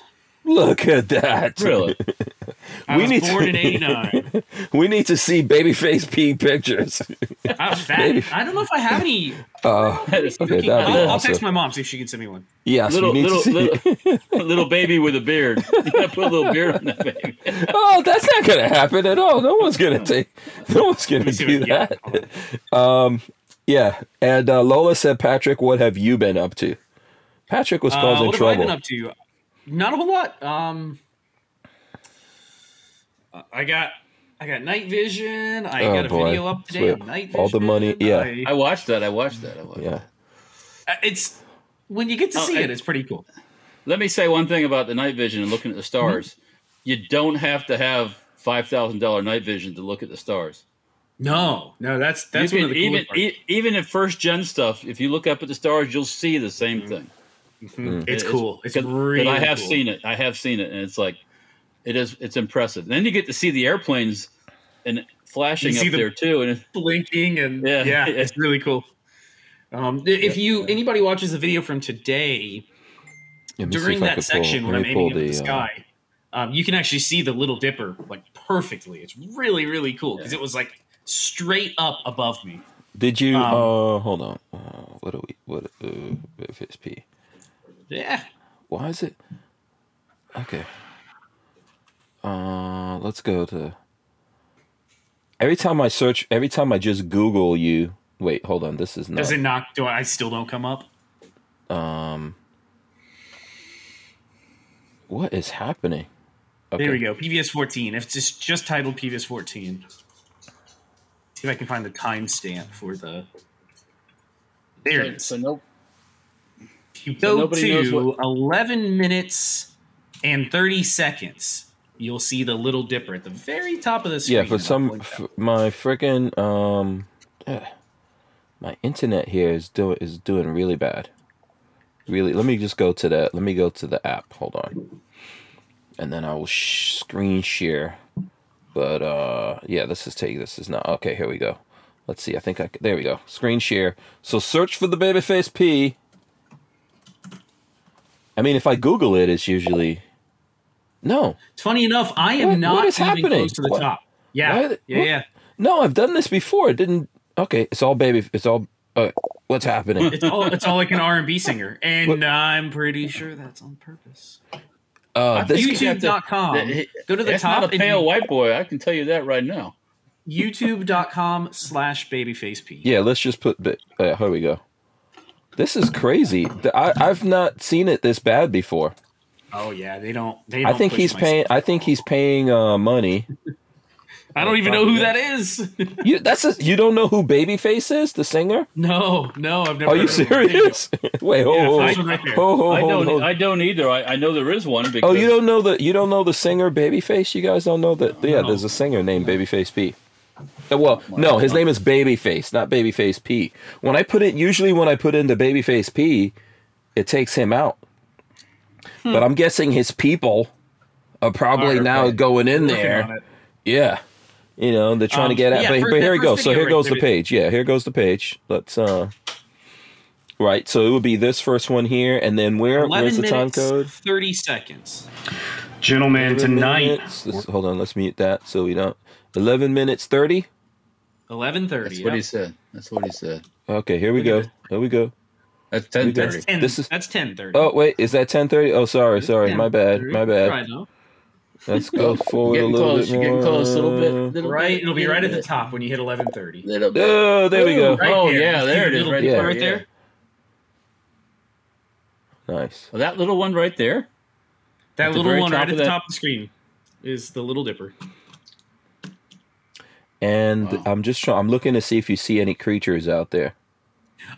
Look at that. really? I We was need to- born in '89. We need to see Babyface P pictures. I was fat. Baby. I don't know if I have any. Uh, Okay, that'd be I'll, I'll text my mom see if she can send me one. yes, little we need little, to see. little little baby with a beard. You gotta put a little beard on that baby. Oh, that's not gonna happen at all. No one's gonna take. No one's gonna see do that. Um, yeah. And uh, Lola said, "Patrick, what have you been up to?" Patrick was Uh, causing what have I been trouble. up to? Not a whole lot. Um, I got I got night vision. I Oh, got a boy. video up today Sweet. on night vision. All the money- yeah. I- I watched that. I watched that. I watched Yeah. Uh, it's when you get to Oh, see I- it, it's pretty cool. Let me say one thing about the night vision and looking at the stars. Mm-hmm. You don't have to have five thousand dollar night vision to look at the stars. No, no, that's that's you one of the even e- even in first gen stuff. If you look up at the stars, you'll see the same Mm-hmm. thing. Mhm. It's It- cool. It's 'cause- 'cause really. I have cool. seen it. I have seen it, and it's like it is. It's impressive. then you get to see the airplanes and flashing You see up the- there too, and it- blinking and Yeah. yeah, it's really cool. Um, if you anybody watches the video from today Let during that could pull- section when I'm me aiming pull at the, the, uh, sky, um, you can actually see the Little Dipper like perfectly. It's really really cool because it was like straight up above me. Did you? um, uh, hold on. Uh, what do we? What? Uh, if it's P. Yeah, Why is it? Okay. Uh, let's go to. Every time I search, every time I just Google you. Wait, hold on. This is not. does it not? Do I still don't come up? Um. What is happening? Okay. There we go. PVS 14. If it's just just titled PVS 14. See if I can find the timestamp for the. There it is. so no. If you So go nobody to what- 11 minutes and 30 seconds, you'll see the Little Dipper at the very top of the screen. Yeah, for some, f- my freaking um, eh, my internet here is doing is doing really bad. Really, let me just go to the Let me go to the app. Hold on, and then I will sh- screen share. But uh, yeah, this is take. This is not okay. Here we go. Let's see. I think I there we go. Screen share. So search for the babyface P. I mean, if I Google it, it's usually no. It's funny enough, I am What- not what is even happening? close to the What- top. Yeah, Why- yeah, yeah. No, I've done this before. It didn't. Okay, it's all baby. It's all. Uh, what's happening? It's all it's all like an R and B singer, and What- I'm pretty sure that's on purpose. Uh, this, to- YouTube.com. Go to the That's top not a pale you- white boy. I can tell you that right now. YouTube.com slash babyfaceP. yeah, let's just put. bi- Uh, here we go. This is crazy. I, I've not seen it this bad before. Oh yeah, they don't. They I don't I think he's paying. stuff I think he's paying uh, money. I don't even know who that is. You that's a, you don't know who Babyface is, the singer? no, no, I've never. Are you heard of him. serious? Wait, hold, Yeah, hold, first right there. hold, hold, I hold, don't. hold. I don't either. I, I know there is one. Because Oh, you don't know the you don't know the singer Babyface. You guys don't know that? Yeah, No. there's a singer named Babyface P. Uh, Well, no, his name is Babyface, not Babyface P. When I put it, usually when I put in the Babyface P, it takes him out. Hmm. But I'm guessing his people are probably Are, now right. going in Working there. Yeah, you know they're trying to Um, get at. yeah, but, first- but here that we go. So here goes the page. Yeah, here goes the page. Let's uh. Right, so it would be this first one here, and then where? Where's Eleven the time code? thirty seconds. Gentlemen, tonight, minutes. Hold on, let's mute that so we don't. 11 minutes 30? eleven thirty. That's what he said. That's what he said. Okay, here we go. at. Here we go. That's ten thirty. That's ten. This is- that's ten thirty. Oh, wait, is that 10:30? Oh, sorry, sorry. My bad. My bad. Right, no? Let's go forward Getting a little close. bit You're more. getting close. A little bit. Little Right, bit, it'll be little right at the top when you hit eleven thirty. Little. Oh, there we go. Right Oh, there. yeah, there it is, right dipper there, right there. Nice. Oh, that little one right there. That little one right at the that- top of the screen is the Little Dipper. And Wow. I'm just trying. I'm looking to see if you see any creatures out there.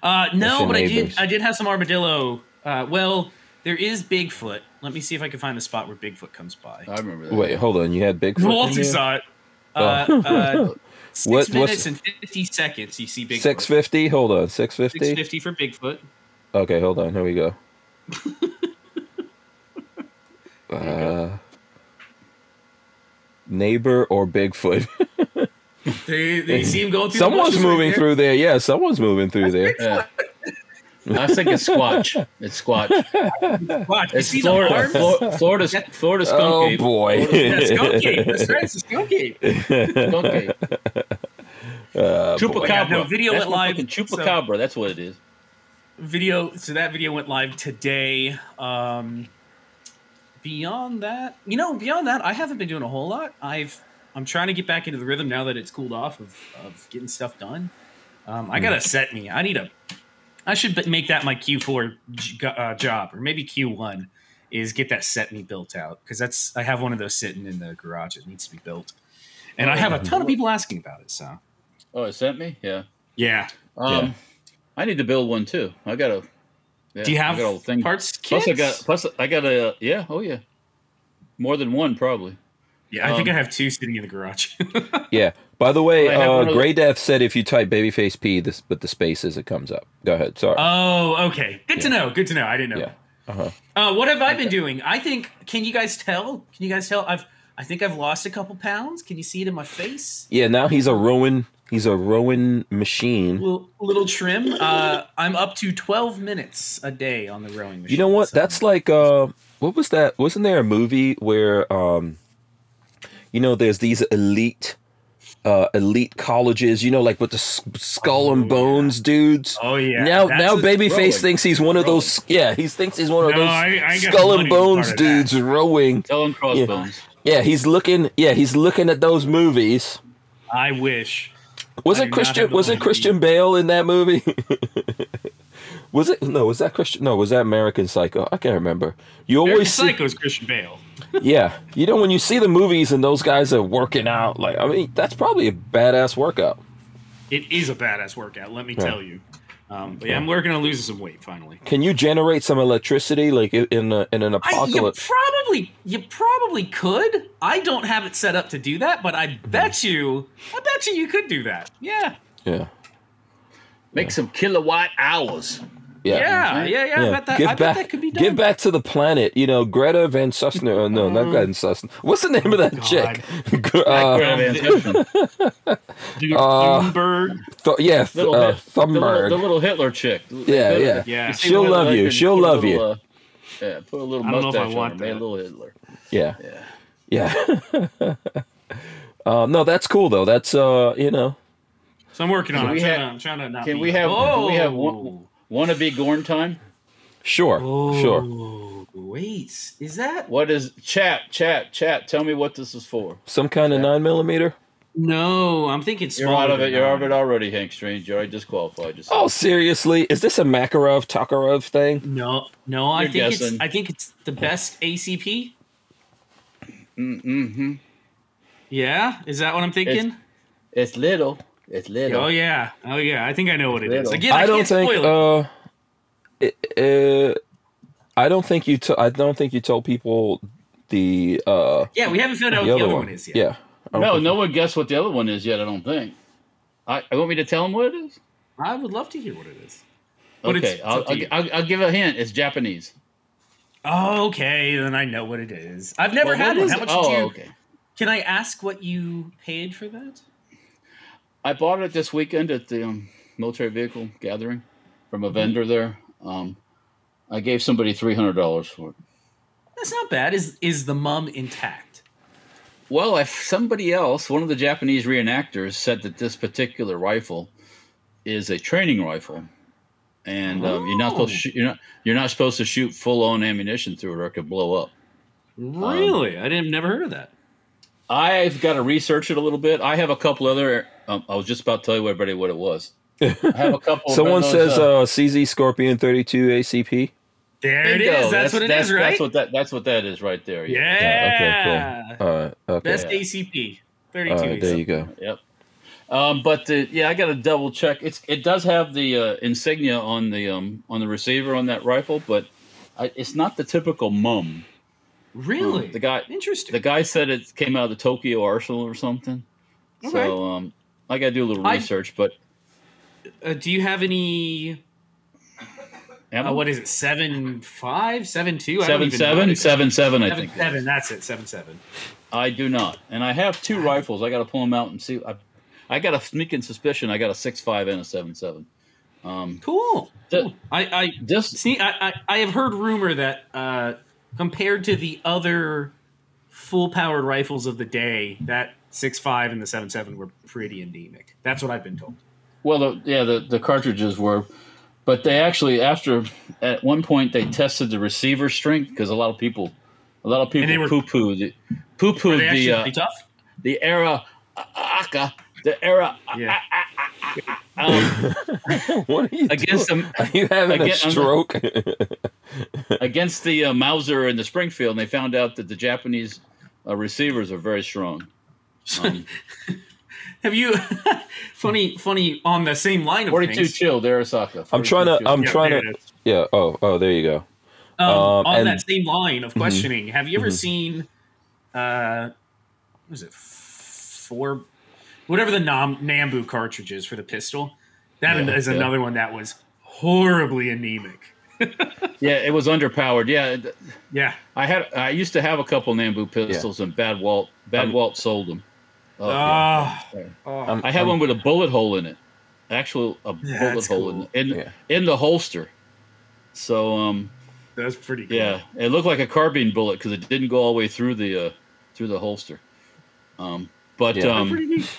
Uh, no, your but I did. I did have some armadillo. Uh, well, there is Bigfoot. Let me see if I can find the spot where Bigfoot comes by. I remember that. Wait, hold on. You had Bigfoot. in Walter saw it. Oh. Uh, uh, six What- what's- minutes and fifty seconds. You see Bigfoot. Six fifty. Hold on. Six Six fifty. fifty for Bigfoot. Okay, hold on. Here we go. uh, neighbor or Bigfoot? They, they see him going through. someone's bushes right moving there. through there. Yeah, someone's moving through there. Yeah. I was thinking Squatch. It's Squatch. Watch, you It's see Florida. the arms? Flor- Florida. Florida skunk Oh ape. boy. Yeah, skunk ape. That's right. It's a skunk ape. Skunk ape. Uh, Chupacabra. No, video That's went live, fucking Chupacabra. That's what it is. video so that video went live today um beyond that you know beyond that i haven't been doing a whole lot i've i'm trying to get back into the rhythm now that it's cooled off of, of getting stuff done um i gotta set me i need a i should make that my q4 j- uh, job or maybe q1 is get that set me built out because that's i have one of those sitting in the garage it needs to be built and i have a ton of people asking about it so Oh, it sent me. Yeah. yeah Um, Yeah. I need to build one too. I got a. Yeah, do you I have got a whole thing. parts Plus. I got. Plus, I got a. Yeah. Oh, yeah. More than one, probably. Yeah i think um, i have two sitting in the garage yeah. By the way, I uh, Gray Death said if you type babyface P, this but the spaces it comes up. Go ahead. Sorry. Oh, okay. Good to know. Good to know. I didn't know. Yeah. Uh-huh. Uh, what have I been doing? I think. Can you guys tell? Can you guys tell? I've. I think I've lost a couple pounds. Can you see it in my face? yeah. Now he's a rowing. He's a rowing machine. Little little trim. Uh, I'm up to 12 minutes a day on the rowing machine. You know what? so- That's like uh what was that? Wasn't there a movie where um you know there's these elite uh elite colleges, you know like with the s- skull and Oh, bones dudes. Oh yeah. now That's now Babyface rowing. thinks he's one of those yeah, he thinks he's one of No, those I- I skull and to be part bones of that. dudes rowing. Tell him crossbones. Yeah, he's looking yeah, he's looking at those movies. I wish. Was do it not Christian was it. Christian Bale in that movie? was it no, was that Christian no, was that American Psycho? I can't remember. You American always see, Psycho's Christian Bale. Yeah, you know when you see the movies and those guys are working out, like I mean, that's probably a badass workout. It is a badass workout. Let me Yeah. tell you. Um, but yeah, I'm working on losing some weight finally. Can you generate some electricity, like in a, in an I, you apocalypse? probably you probably could. I don't have it set up to do that, but I bet you, I bet you, you could do that. Yeah, yeah, Make some kilowatt hours. Yeah, yeah, yeah, yeah. I bet that. give I bet back, that could be done. give back to the planet. You know, Greta Van Sussner. Oh, no, not Greta Van Sussner. What's the name of that God. chick? Like uh, Greta Van Susteren. Du- Uh, Thunberg. th- yeah, th- little, uh, Hit- the, little, the little Hitler chick. Yeah, yeah. Yeah. see She'll Hitler love you. She'll put a love little, you. uh, yeah, put a little I don't know if I mustache on want her. Made a little Hitler. Yeah, Yeah. yeah. uh, no, that's cool though. That's uh, you know, So I'm working on Can it. I'm we trying, to, I'm trying to not Can be- we have? Can we have one? Wanna be Gorn time? sure, sure. Oh, Wait, is that What is chat? Chat? Chat? Tell me what this is for. Some kind of nine millimeter. no? I'm thinking You're out of it. You're out of it already, Hank Strange. You're already disqualified. Just Oh, seriously? Is this a Makarov Tokarov thing? No, no. I You're think it's. I think it's the best ACP. mm-hmm. Yeah, is that what I'm thinking? It's little. It's little. Oh yeah, oh yeah. I think I know what it is. Little. Again, I, I don't think. spoil it. Uh, it, uh, I don't think you. T- I don't think you told people the uh yeah, we haven't found out the what the other one. one is yet. Yeah. No, no one guessed what the other one is yet. I don't think. I, I want me to tell them what it is. I would love to hear what it is. But okay, it's- it's I'll, I'll. I'll, I'll give a hint. It's Japanese. Oh, okay, then I know what it is. I've never Well, had one. is How much Oh, did you? okay. Can I ask what you paid for that? I bought it this weekend at the um, military vehicle gathering from a Mm-hmm. vendor there. Um, I gave somebody three hundred dollars for it. That's not bad. Is is the mum intact? Well, if somebody else, one of the Japanese reenactors, said that this particular rifle is a training rifle, and um, you're not supposed to Oh. shoot, you're not you're not supposed to shoot full on ammunition through it or it could blow up. Really? I didn't never heard of that. I've got to research it a little bit. I have a couple other. Um, I was just about to tell you everybody what it was. I have a couple. Someone says uh, uh, CZ Scorpion 32 ACP. There it bingo. is. That's, what it is, right? That's what that. That's what that is right there. yeah. Yeah, okay, All right. Okay. Best Yeah. ACP. 32 All right. There you go. Yep. Um, but the, yeah, I got to double check. It's it does have the uh, insignia on the um on the receiver on that rifle, but I, it's not the typical mum. Really? The guy Interesting. the guy said it came out of the Tokyo Arsenal or something. Okay. So um, I got to do a little I- research. But uh, do you have any? Uh, what is it? Seven five, seven two? Seven seven seven seven? I Seven think seven. That's it. Seven seven. I do not, and I have two rifles. I got to pull them out and see. I, I got a sneaking suspicion. I got a six five and a seven seven. Um, Cool. Cool. I, I this see. I, I, I have heard rumor that uh, compared to the other full powered rifles of the day, that six five and the seven seven were pretty anemic. That's what I've been told. Well, the, yeah, the, the cartridges were, but they actually after at one point they tested the receiver strength because a lot of people, a lot of people they were- poo poo the poo Were poo the uh, tough? the era aka the era Yeah. um, What are you against doing? them Are you having Again, a I'm- stroke? against the uh, Mauser in the Springfield, and they found out that the Japanese uh, receivers are very strong. Um, Have you? funny, funny. On the same line of Forty two things. chill, Arisaka. I'm trying to. 42 I'm Yeah, trying to. Yeah. Oh. Oh. There you go. Um, Um, on and- that same line of questioning, have you ever Mhm. seen, uh, what is it, four, whatever the Nam, Nambu cartridge is for the pistol? That Yeah, is yeah. another one that was horribly anemic. Yeah, it was underpowered. Yeah, Yeah. I had. I used to have a couple Nambu pistols, and Bad Walt Bad Um, Walt sold them. Oh, yeah. Ah. Yeah. Oh. I'm- I have I'm- one with a bullet hole in it. Actual a bullet hole cool. in in, Yeah. in the holster. So um That's pretty cool. yeah, it looked like a carbine bullet because it didn't go all the way through the uh, through the holster. Um, but Yeah. um, Pretty neat.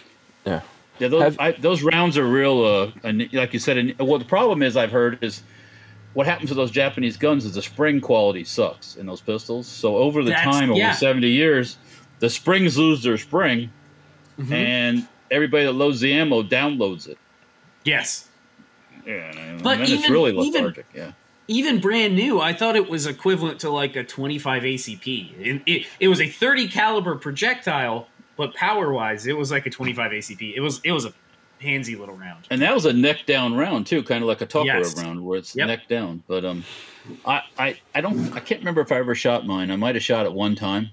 yeah, those Have- I, those rounds are real. Uh, and like you said, and well, the problem is I've heard is what happens to those Japanese guns is the spring quality sucks in those pistols. So over the That's- time, over seventy years, the springs lose their spring, Mhm. and everybody that loads the ammo downloads it. Yes. Yeah, and But then it's even- really even- yeah. Even brand new, I thought it was equivalent to like a 25 ACP. It, it, it was a 30 caliber projectile, but power wise, it was like a 25 ACP. It was it was a handsy little round. And that was a neck down round too, kind of like a Tucker Yes. round where it's Yep. neck down. But um, I, I I don't I can't remember if I ever shot mine. I might have shot it one time,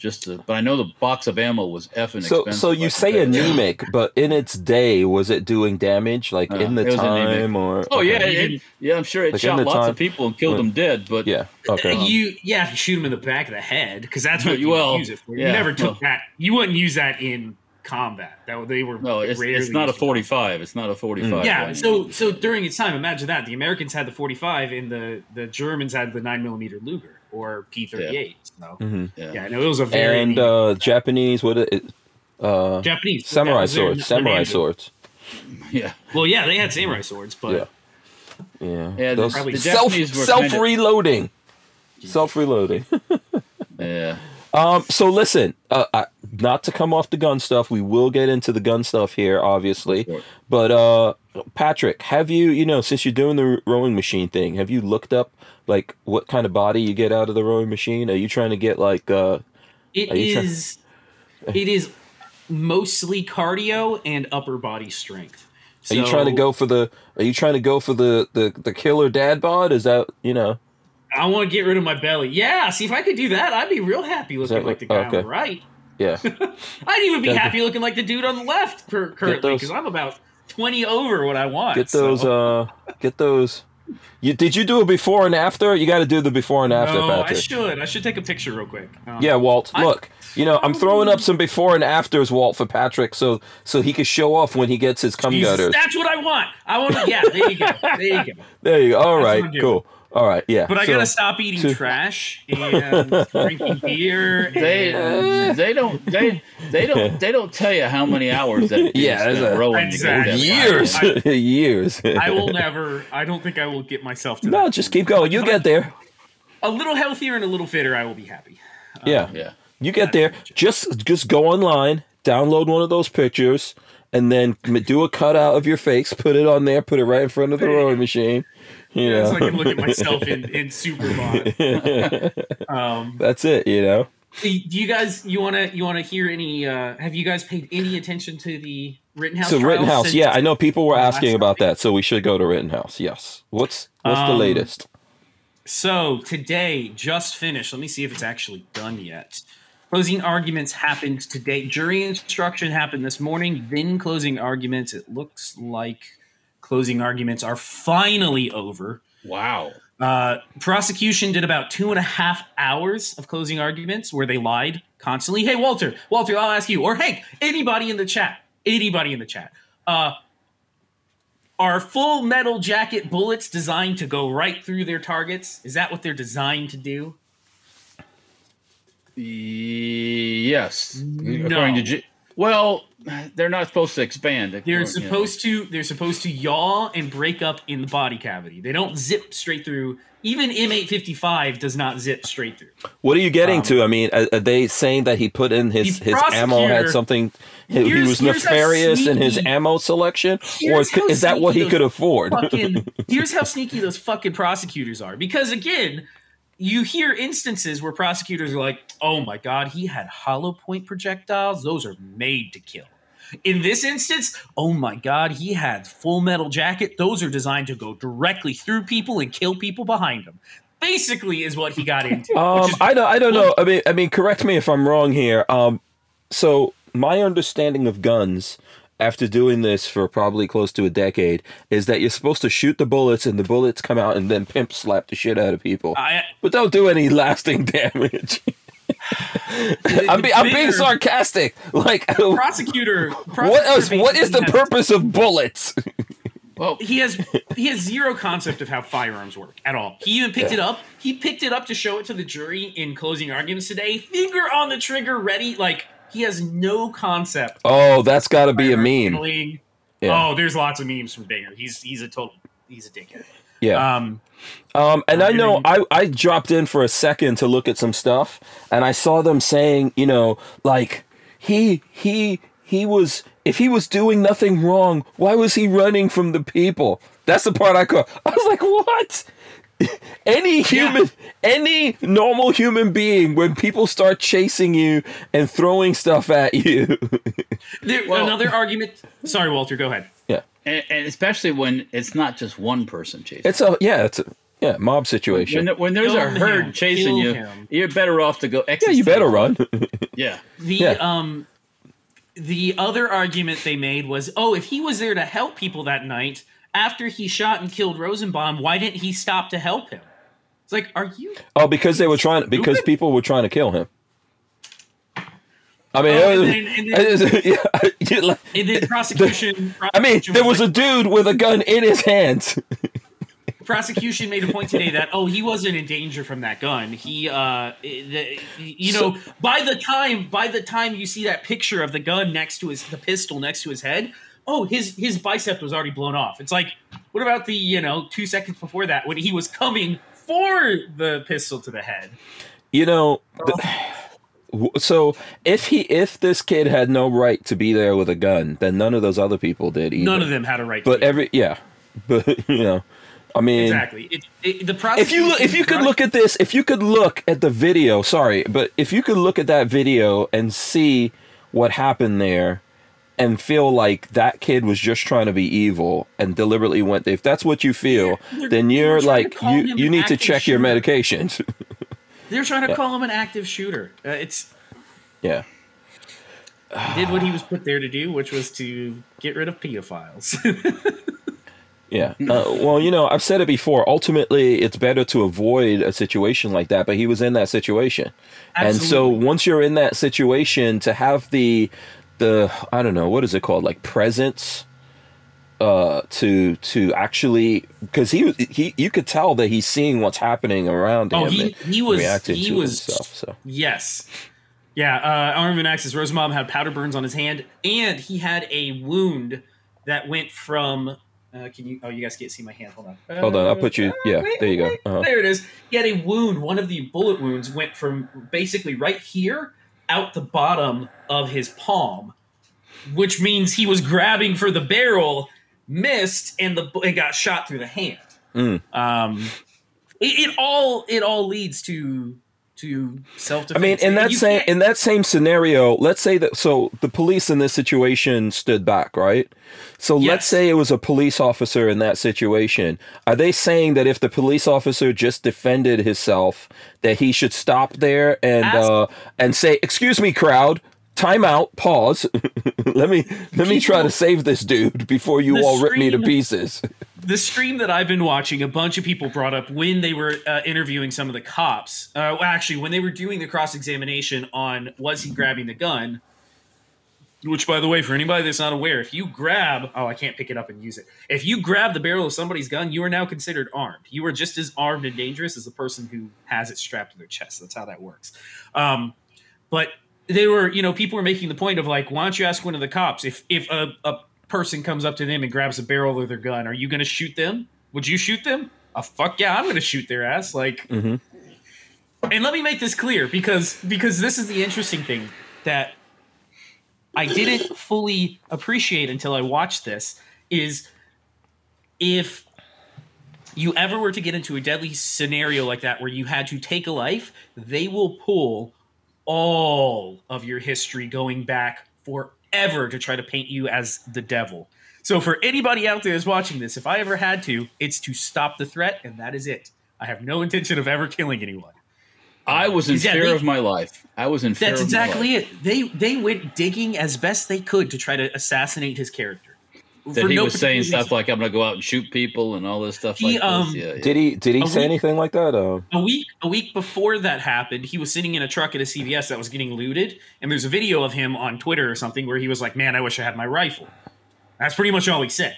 just to, but I know the box of ammo was effing So, expensive. so you like say that. anemic, but in its day, was it doing damage like Uh, in the it anemic. time or? Oh yeah, it, yeah. I'm sure it Like shot lots time- of people and killed when- them dead. But yeah. Okay. You yeah, if you shoot him in the back of the head, because that's what you Well, would use it for. You yeah, never took well. that. You wouldn't use that in combat. That they were no, it's, it's not a used in 45. It's not a 45. Yeah, gun. so so during its time, imagine that the Americans had the 45 and the the Germans had the nine millimeter Luger or P38. So hmm yeah. yeah, no, it was a very And uh, Japanese, what it? Uh, Japanese samurai was swords. Samurai swords. yeah, Well, yeah, they had samurai swords, but Yeah. Yeah. Yeah, Those probably- The self Japanese were self kinda- reloading. Self reloading. yeah. Um, so listen, uh, I, not to come off the gun stuff, we will get into the gun stuff here, obviously. Sure. But uh, Patrick, have you, you know, since you're doing the rowing machine thing, have you looked up like what kind of body you get out of the rowing machine? Are you trying to get like, uh, it you try- is it is mostly cardio and upper body strength. are you trying to go for the, are you trying to go for the the the killer dad bod? Is that you know? I want to get rid of my belly. Yeah, see if I could do that, I'd be real happy looking that like the guy okay. on the right. Yeah. I'd even be happy looking like the dude on the left currently because I'm about twenty over what I want. Get those. so- uh Get those. You did you do a before and after? You got to do the before and after, no, I Patrick. should. I should take a picture real quick. Um, Yeah, Walt. I- look, you know, I'm throwing up some before and afters, Walt, for Patrick, so so he can show off when he gets his cum Jesus, gutters. that's what I want. I want to. Yeah, there you go. There you go. There you go. All right, what I'm doing. cool. All right, yeah. But I so- gotta stop eating so- trash and drinking beer. They and, they don't they they don't they don't tell you how many hours that Yeah, yeah that's a- rowing to get Exactly. that years, years. I will never. I don't think I will get myself to no, that. just keep going. You get there. a little healthier and a little fitter. I will be happy. Uh, yeah. Yeah. You get there, just just go online, download one of those pictures, and then do a cutout of your face, put it on there, put it right in front of the rowing machine. You Yeah, so I can look at myself in in Superbot. Um, that's it. You know, do you guys you want to you want to hear any? Uh, have you guys paid any attention to the Rittenhouse? so Rittenhouse. Yeah, I know people were asking about that, so we should go to Rittenhouse. Yes. What's what's the Um, latest? So today just finished. Let me see if it's actually done yet. Closing arguments happened today. Jury instruction happened this morning. Then closing arguments. It looks like closing arguments are finally over. Wow. Uh, prosecution did about two and a half hours of closing arguments where they lied constantly. Hey, Walter, Walter, I'll ask you, or Hank, anybody in the chat, anybody in the chat. Uh, are full metal jacket bullets designed to go right through their targets? Is that what they're designed to do? Yes. No. According to J- well, they're not supposed to expand. They're you know. supposed to they're supposed to yaw and break up in the body cavity. They don't zip straight through. Even M855 does not zip straight through. What are you getting um, to? I mean, are, are they saying that he put in his his ammo had something? He, he was here's how nefarious in his ammo selection, or is, how is that what he could afford? fucking here's how sneaky those fucking prosecutors are. Because again, you hear instances where prosecutors are like, "Oh my god, he had hollow point projectiles. Those are made to kill." In this instance, oh my god, he had full metal jacket. Those are designed to go directly through people and kill people behind them. Basically, is what he got into. Um, I don't. I don't know. I mean, I mean, correct me if I'm wrong here. Um, so my understanding of guns, after doing this for probably close to a decade, is that you're supposed to shoot the bullets, and the bullets come out, and then pimp slap the shit out of people, I, but don't do any lasting damage. I'm, be, I'm being sarcastic. Like, what Prosecutor, what else? What is the basically has- purpose of bullets? Well, he has he has zero concept of how firearms work at all. He even picked it up. He picked it up to show it to the jury in closing arguments today. Finger on the trigger, ready. Like he has no concept. Oh, that's got to be a meme. handling. Yeah. Oh, there's lots of memes from Binger. He's he's a total he's a dickhead. Yeah. Um, Um, and I know I, I dropped in for a second to look at some stuff, and I saw them saying, you know, like he he he was if he was doing nothing wrong, why was he running from the people? That's the part I caught. I was like, what? any human, any normal human being, when people start chasing you and throwing stuff at you, there, Well- another argument. Sorry, Walter. Go ahead. yeah, and, and especially when it's not just one person chasing. it's a yeah, it's a yeah mob situation. there- when there's Kill a herd him. chasing Kill you, him. you're better off to go. Yeah, Exit you better run. Yeah. The Yeah. um the other argument they made was, oh, if he was there to help people that night after he shot and killed Rosenbaum, why didn't he stop to help him? It's like, are you? Oh, because they were trying because people were trying to kill him. I mean, Oh, and it then- was- and then- yeah, you like- And then prosecution. I mean, there was a like- dude with a gun in his hands. prosecution made a point today that oh he wasn't in danger from that gun he uh the, you know by the time by the time you see that picture of the gun next to his the pistol next to his head oh his his bicep was already blown off. It's like what about the you know two seconds before that when he was coming for the pistol to the head? You know, oh. the- so if he if this kid had no right to be there with a gun, then none of those other people did either. none of them had a right to But be- every yeah, but you know, I mean, exactly. It, it, the if you look, if you could look at this, if you could look at the video, sorry, but if you could look at that video and see what happened there and feel like that kid was just trying to be evil and deliberately went if that's what you feel, They're- then you're like you you need to check your shooter. medications. they're trying to call him an active shooter uh, it's yeah. he did what he was put there to do which was to get rid of pedophiles Yeah. Uh, well, you know, I've said it before. Ultimately, it's better to avoid a situation like that, but he was in that situation. And so once you're in that situation to have the the I don't know, what is it called? Like presence uh to to actually because he he you could tell that he's seeing what's happening around Oh, him he- he was- reacting he to was- stuff so Yes. Yeah, uh, Armin Axis Rosenbaum had powder burns on his hand, and he had a wound that went from Uh, can you? Oh, you guys can't see my hand. Hold on. Hold on, I'll put you. Uh, Yeah, wait, there you go. Uh-huh. There it is. He had a wound. One of the bullet wounds went from basically right here out the bottom of his palm, which means he was grabbing for the barrel, missed, and the it got shot through the hand. Mm. Um, it, it all it all leads to to self I mean, in that same can't- in that same scenario, let's say that so the police in this situation stood back, right? So let's say it was a police officer in that situation. Are they saying that if the police officer just defended himself, that he should stop there and Ask- uh and say, "Excuse me, crowd." Time out. Pause. let me let me try to save this dude before you The all rip me to pieces. the stream that I've been watching, a bunch of people brought up when they were uh, interviewing some of the cops. Uh, well, actually, when they were doing the cross examination on was he grabbing the gun. Which, by the way, for anybody that's not aware, if you grab, oh, I can't pick it up and use it. If you grab the barrel of somebody's gun, you are now considered armed. You are just as armed and dangerous as the person who has it strapped to their chest. That's how that works. Um, but they were, you know, people were making the point of like, why don't you ask one of the cops if if a, a person comes up to them and grabs a barrel of their gun, are you going to shoot them? Would you shoot them? Uh, fuck yeah, I'm going to shoot their ass. Like, hmm and let me make this clear because because this is the interesting thing that I didn't fully appreciate until I watched this is if you ever were to get into a deadly scenario like that where you had to take a life, they will pull all of your history going back forever to try to paint you as the devil. So for anybody out there that's watching this, if I ever had to, it's to stop the threat and that is it. I have no intention of ever killing anyone. I was in fear of my life. I was in fear. That's of my exactly it. They they went digging as best they could to try to assassinate his character. That he no was saying particular stuff like, "I'm going to go out and shoot people" and all this stuff He, like um, this. Yeah, yeah. Did he did he A say week- anything like that? Uh, a week a week before that happened, he was sitting in a truck at a CVS that was getting looted, and there's a video of him on Twitter or something where he was like, "Man, I wish I had my rifle." That's pretty much all he said.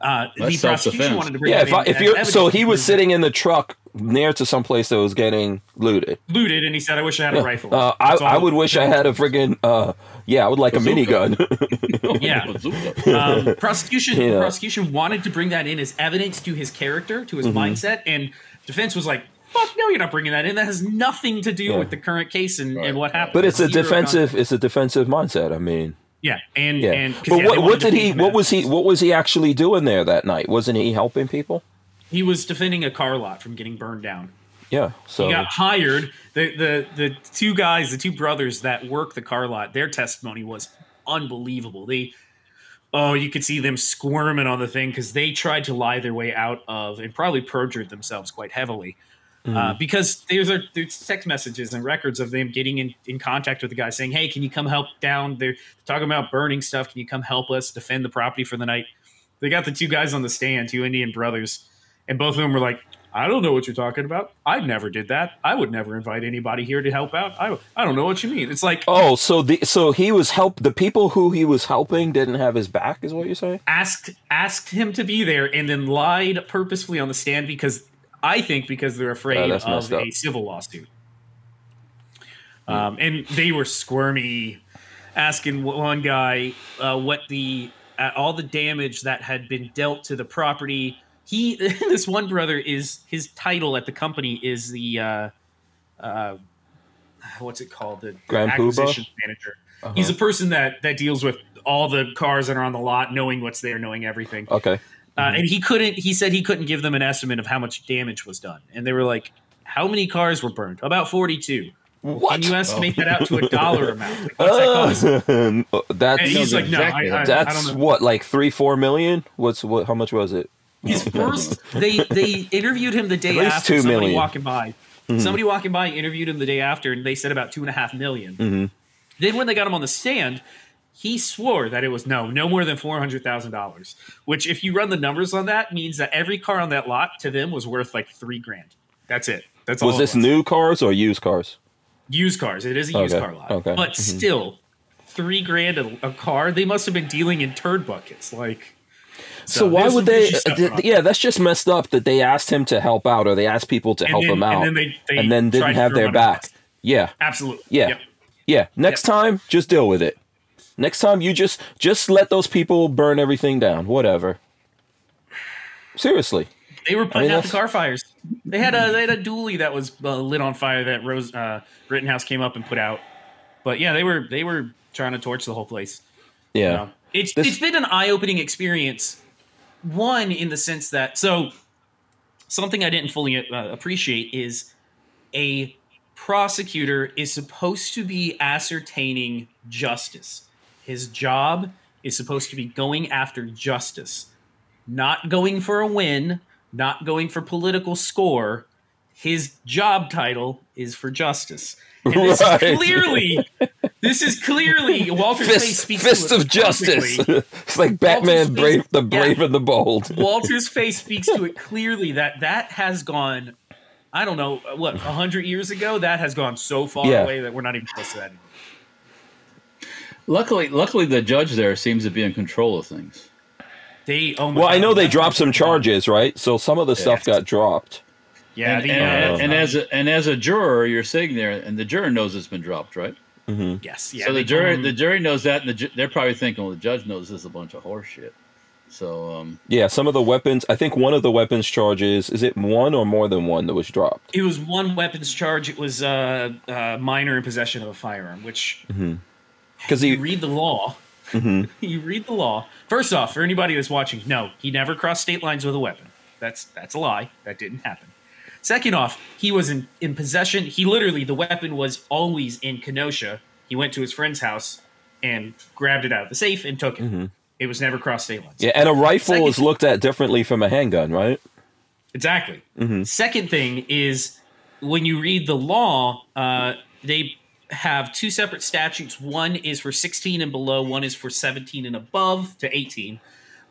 Uh, the prosecution wanted to bring yeah, if, I, if you're evidence so he was sitting in the truck near to some place that was getting looted. looted, and he said, "I wish I had a rifle." Uh, I, I would wish I had a friggin' uh, yeah, I would like a Bazooka. minigun. Yeah. Um, prosecution Yeah. prosecution wanted to bring that in as evidence to his character, to his Mm-hmm. mindset, and defense was like, "Fuck no, you're not bringing that in. That has nothing to do Yeah. with the current case and, Right, and what happened." but it's a Zero defensive it's a defensive mindset. I mean, yeah, and yeah. and 'cause, but yeah, what what did he what was he what was he actually doing there that night? Wasn't he helping people? He was defending a car lot from getting burned down. Yeah. So He got hired. The, the the two guys, the two brothers that work the car lot, their testimony was unbelievable. They oh, you could see them squirming on the thing because they tried to lie their way out of and probably perjured themselves quite heavily. Mm-hmm. Uh, because there's a, there's text messages and records of them getting in, in contact with the guy saying, "Hey, can you come help down? They're talking about burning stuff. Can you come help us defend the property for the night?" They got the two guys on the stand, two Indian brothers, and both of them were like, I don't know what you're talking about. I never did that. I would never invite anybody here to help out. I, I don't know what you mean. It's like Oh, so the so he was help the people who he was helping didn't have his back, is what you're saying? asked asked him to be there and then lied purposefully on the stand because I think because they're afraid Oh, of up. a civil lawsuit. Um, and they were squirmy, asking one guy uh, what the uh, all the damage that had been dealt to the property. He this one brother is his title at the company is the uh, uh, what's it called the, the Grand acquisition manager. Uh-huh. He's a person that that deals with all the cars that are on the lot, knowing what's there, knowing everything. Okay. Uh, and he couldn't. He said he couldn't give them an estimate of how much damage was done, and they were like, "How many cars were burned? About forty-two. What? Can you estimate that out to a dollar amount? Like, what's that cost?" Um, that's he's like, "No, exactly I, I that's what like three four million. What's what? How much was it? His first, they they interviewed him the day after. two somebody million. walking by, somebody walking by interviewed him the day after, and they said about two and a half million. Mhm. Then when they got him on the stand, he swore that it was no, no more than four hundred thousand dollars. Which, if you run the numbers on that, means that every car on that lot to them was worth like three grand. That's it. That's all. Was this new cars or used cars? used cars? It is a used Okay, car lot, okay, but mhm. still, three grand a, a car. They must have been dealing in turd buckets, like. So, why would they? uh, yeah, that's just messed up. That they asked him to help out, or they asked people to And help then- him out, and then they, they and then didn't have their back. Yeah, Absolutely. Yeah. Yep. yeah. Next time, just deal with it. Next time, you just just let those people burn everything down. Whatever. Seriously. They were putting mean, out the car fires. They had a they had a dually that was uh, lit on fire that Rose uh, Rittenhouse came up and put out. But yeah, they were they were trying to torch the whole place. Yeah. You know? It's This- it's been an eye opening experience. One in the sense that so something I didn't fully uh, appreciate is a prosecutor is supposed to be ascertaining justice. His job is supposed to be going after justice, not going for a win, not going for political score. His job title is for justice. And this Right. is clearly, this is clearly Walter's face Fist, speaks fist to it of justice. it's like Batman, face- brave, the yeah. brave and the bold. Walter's face speaks to it clearly that that has gone. I don't know what a hundred years ago. That has gone so far Yeah. away that we're not even close to that. Anymore. Luckily, luckily, the judge there seems to be in control of things. They oh my Well, I know they dropped some charges, right? So some of the stuff got dropped. Yeah, and, the, and, uh, and as a, and as a juror, you're sitting there, and the juror knows it's been dropped, right? Yes, yeah. so the jury, told him- the jury knows that, and the, ju- they're probably thinking, well, the judge knows this is a bunch of horseshit. So, um, Yeah, some of the weapons. I think one of the weapons charges is it one or more than one that was dropped. it was one weapons charge. It was uh, uh, minor in possession of a firearm, which Because you read the law. you read the law. First off, for anybody that's watching, no, he never crossed state lines with a weapon. That's that's a lie. That didn't happen. Second off, he was in, in possession. He literally the weapon was always in Kenosha. He went to his friend's house and grabbed it out of the safe and took it. It was never crossed state lines. yeah, and a rifle Second- is looked at differently from a handgun, right? Exactly. Second thing is when you read the law, uh, they have two separate statutes. One is for 16 and below, one is for 17 and above to 18.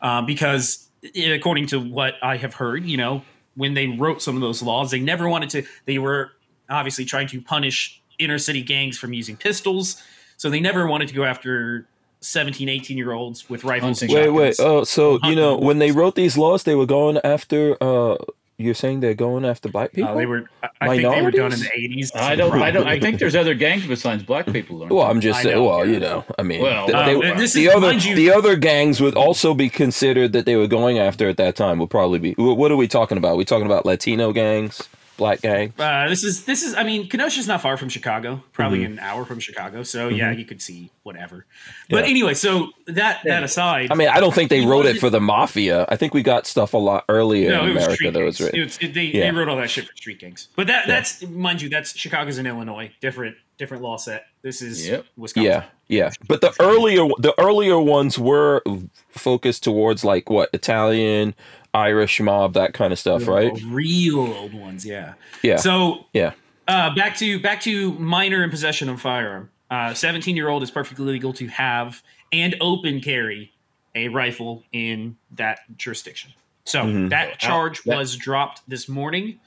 Uh, because, according to what I have heard, you know, when they wrote some of those laws, they never wanted to, they were obviously trying to punish inner city gangs from using pistols. So they never wanted to go after 17, 18 year olds with rifles. Wait, wait. Oh, so you know when they wrote these laws, they were going after. uh You're saying they're going after black people? Uh, they were, I, I think they were done in the 80s. I don't, I don't, I think there's other gangs besides black people. Well, there? I'm just I saying. know, Well, yeah. you know, I mean, Well, th- they- Uh, this the is- other you- the other gangs would also be considered that they were going after at that time. Would probably be. What are we talking about? we talking about Latino gangs, black gangs. Uh, this is this is. I mean, Kenosha's not far from Chicago, probably Mm-hmm. an hour from Chicago. So yeah, you could see whatever. But Yeah. anyway, so that that aside, I mean, I don't think they wrote it for the mafia. I think we got stuff a lot earlier no, in it was America that was gangs. written. It was, it- they, Yeah. they wrote all that shit for street gangs. But that Yeah. that's mind you, that's Chicago's in Illinois, different different law set. This is Yep. Wisconsin. Yeah, yeah. But the earlier the earlier ones were focused towards like what Italian, Irish mob, that kind of stuff, right? Real old ones, yeah. Yeah, So yeah. Uh, back to back to minor in possession of firearm. Seventeen year old is perfectly legal to have and open carry a rifle in that jurisdiction. So Mhm. that charge that- was dropped this morning.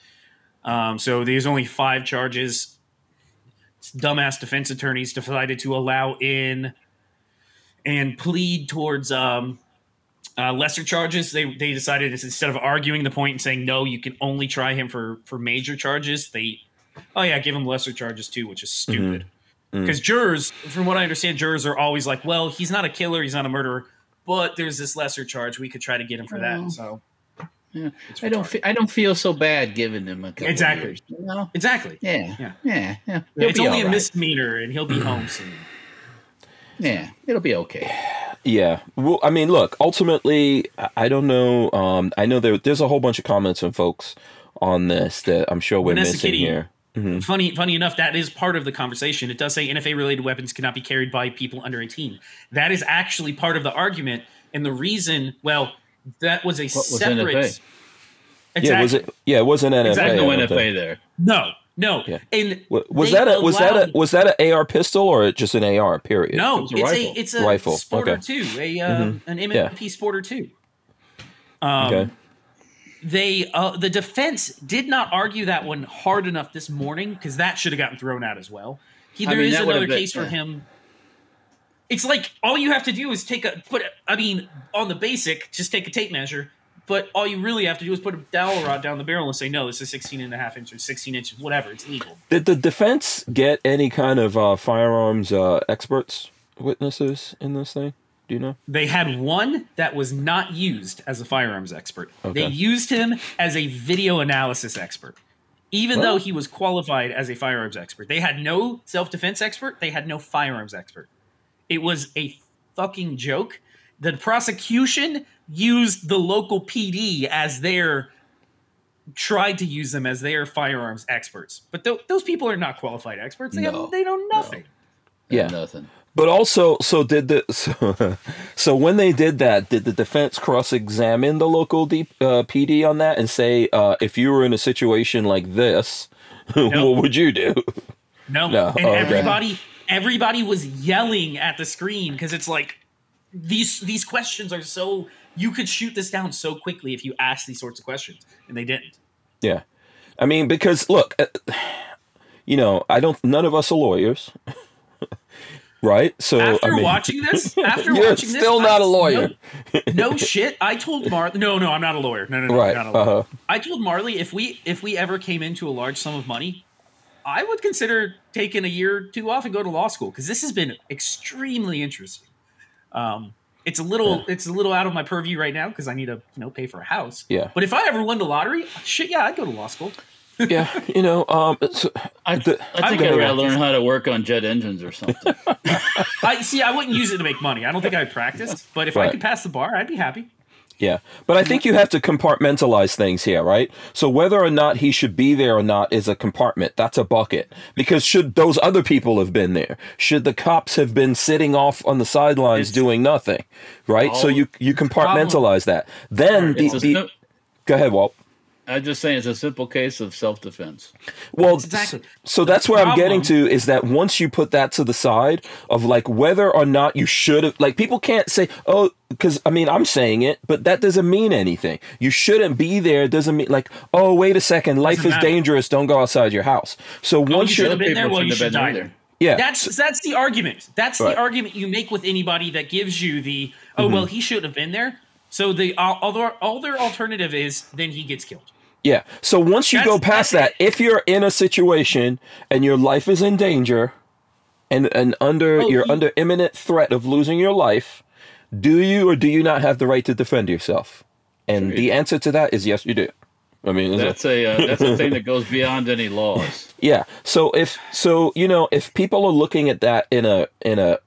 Um, so there's only five charges. Dumbass defense attorneys decided to allow in and plead towards um, uh, lesser charges. They they decided instead of arguing the point and saying no, you can only try him for for major charges. They oh yeah, give him lesser charges too, which is stupid. Mhm. Because jurors, from what I understand, jurors are always like, well, he's not a killer, he's not a murderer, but there's this lesser charge. We could try to get him for Well, that. So yeah. I don't, fe- I don't feel so bad giving him a couple Exactly. Years, you know? exactly. Yeah, Yeah. yeah, yeah. He'll it's only all a right. misdemeanor, and he'll be home soon. Yeah, it'll be okay. Yeah. Well, I mean, look, ultimately, I- I don't know. Um, I know there, there's a whole bunch of comments from folks on this that I'm sure we're Vanessa missing Kitty. here. Mhm. Funny, funny enough, that is part of the conversation. It does say NFA-related weapons cannot be carried by people under 18. That is actually part of the argument, and the reason. Well, that was a What was separate. NFA? Exactly. Yeah, was it? Yeah, it wasn't NFA. Exactly. I no NFA there. No, no. Yeah. And Was that a was that a was that an AR pistol or just an AR? Period. No, It's a it's a rifle. it's a Rifle, Sporter okay. two, a uh, an M&P Sporter two. Um, Okay. They uh, the defense did not argue that one hard enough this morning because that should have gotten thrown out as well. He, I there mean, is another been- case for yeah. him. It's like all you have to do is take a put. I mean, on the basic, just take a tape measure. But all you really have to do is put a dowel rod down the barrel and say, no, this is 16 and a half inches, 16 inches, whatever. It's legal. Did the defense get any kind of uh, firearms uh, experts, witnesses in this thing? Do you know? They had one that was not used as a firearms expert. Okay. They used him as a video analysis expert, even Well- though he was qualified as a firearms expert. They had no self defense expert, they had no firearms expert. It was a fucking joke. The prosecution used the local PD as their tried to use them as their firearms experts, but th- those people are not qualified experts. They No, have, they know nothing. Yeah. nothing. But also, so did the so, so when they did that, did the defense cross-examine the local D, uh, PD on that and say, uh, if you were in a situation like this, what would you do? No, No, and oh, okay. everybody everybody was yelling at the screen because it's like these these questions are so you could shoot this down so quickly if you ask these sorts of questions, and they didn't. Yeah, I mean, because look, uh, you know, I don't. None of us are lawyers, right? So After I mean, watching this, after watching this, still not I- a lawyer. No, no shit. I told Marley. No, no, I'm not a lawyer. No, no, no, right? I'm not a lawyer. Uh, I told Marley if we if we ever came into a large sum of money, I would consider taking a year or two off and go to law school because this has been extremely interesting. Um, it's a little it's a little out of my purview right now because I need to you know pay for a house. Yeah. But if I ever won the lottery, shit, yeah, I'd go to law school. yeah, you know, um, so, I, The- I think I'm I gotta learn how to work on jet engines or something. I see. I wouldn't use it to make money. I don't think I'd practice. But if I could pass the bar, I'd be happy. Yeah, but I think you have to compartmentalize things here, right? So whether or not he should be there or not is a compartment. That's a bucket. Because should those other people have been there? Should the cops have been sitting off on the sidelines It's- doing nothing? Right? so you you compartmentalize that. Then the, the go ahead, Walt. I'm just saying it's a simple case of self-defense. Well, Exactly. So that's where I'm getting to is that once you put that to the side of like whether or not you should have, like people can't say, oh, because I mean, I'm saying it, but that doesn't mean anything. You shouldn't be there. It doesn't mean like, oh, wait a second, life Doesn't is matter. dangerous. Don't go outside your house. So Oh, you once should you're, have been there. Well, you shouldn't should have die there. yeah, That's that's the argument. That's Right. the argument you make with anybody that gives you the oh Mm-hmm. well he should have been there. So the all, all their all their alternative is then he gets killed. Yeah. So once you That's- go past that, if you're in a situation and your life is in danger and and under Oh, you're you- under imminent threat of losing your life, do you or do you not have the right to defend yourself? And the answer to that is yes, you do. I mean, it- That's a uh, that's a thing that goes beyond any laws. yeah. So if so, you know, if people are looking at that in a in a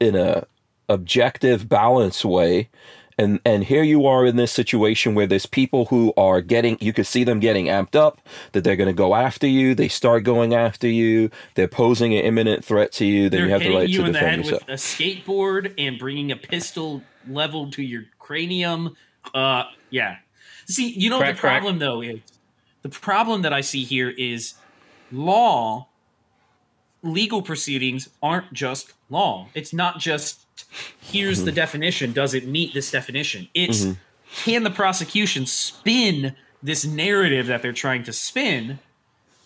in a objective, balanced way, and and here you are in this situation where there's people who are getting, you can see them getting amped up that they're going to go after you. They start going after you. They're posing an imminent threat to you. Then They're you have the hitting right you to in the defend head yourself. with a skateboard and bringing a pistol leveled to your cranium. Uh, yeah. See, you know Crack, the crack. problem though is the problem that I see here is law. Legal proceedings aren't just law. It's not just here's Mm-hmm. the definition. Does it meet this definition? It's can the prosecution spin this narrative that they're trying to spin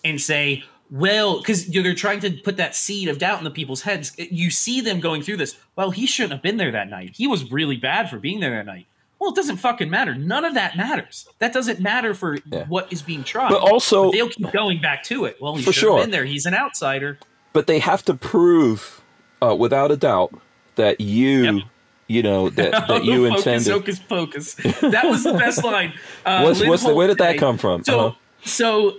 and say, well, because they're trying to put that seed of doubt in the people's heads. You see them going through this. Well, he shouldn't have been there that night. He was really bad for being there that night. Well, it doesn't fucking matter. None of that matters. That doesn't matter for Yeah. what is being tried. But also- they'll keep going back to it. Well, he should sure. have been there. He's an outsider. But they have to prove, uh, without a doubt, that you, Yep. you know, that that you Focus, intended. Hocus pocus. That was the best line. Uh, What's, what's the, where did that come from? So, Uh-huh. so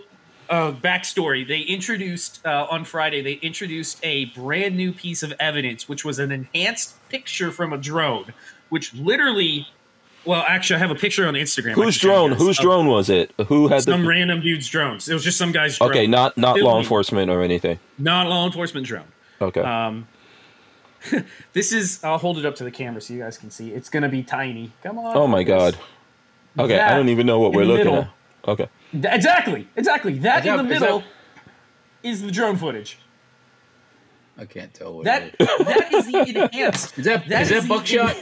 uh, backstory: They introduced uh, on Friday. They introduced a brand new piece of evidence, which was an enhanced picture from a drone, which literally. Well, actually, I have a picture on Instagram. Whose drone? Whose drone was it? Who had Some the? random dude's drones. It was just some guy's drone. Okay, not not law enforcement or anything. not law enforcement drone. Okay. Um, this is. I'll hold it up to the camera so you guys can see. It's gonna be tiny. Come on. oh my focus. god. Okay, I don't even know what we're looking middle. at. Okay. Th- Exactly, exactly. That Is in that- the is middle that- is the drone footage. I can't tell what That it is. that is the enhanced. Is that, that is is that the- buckshot?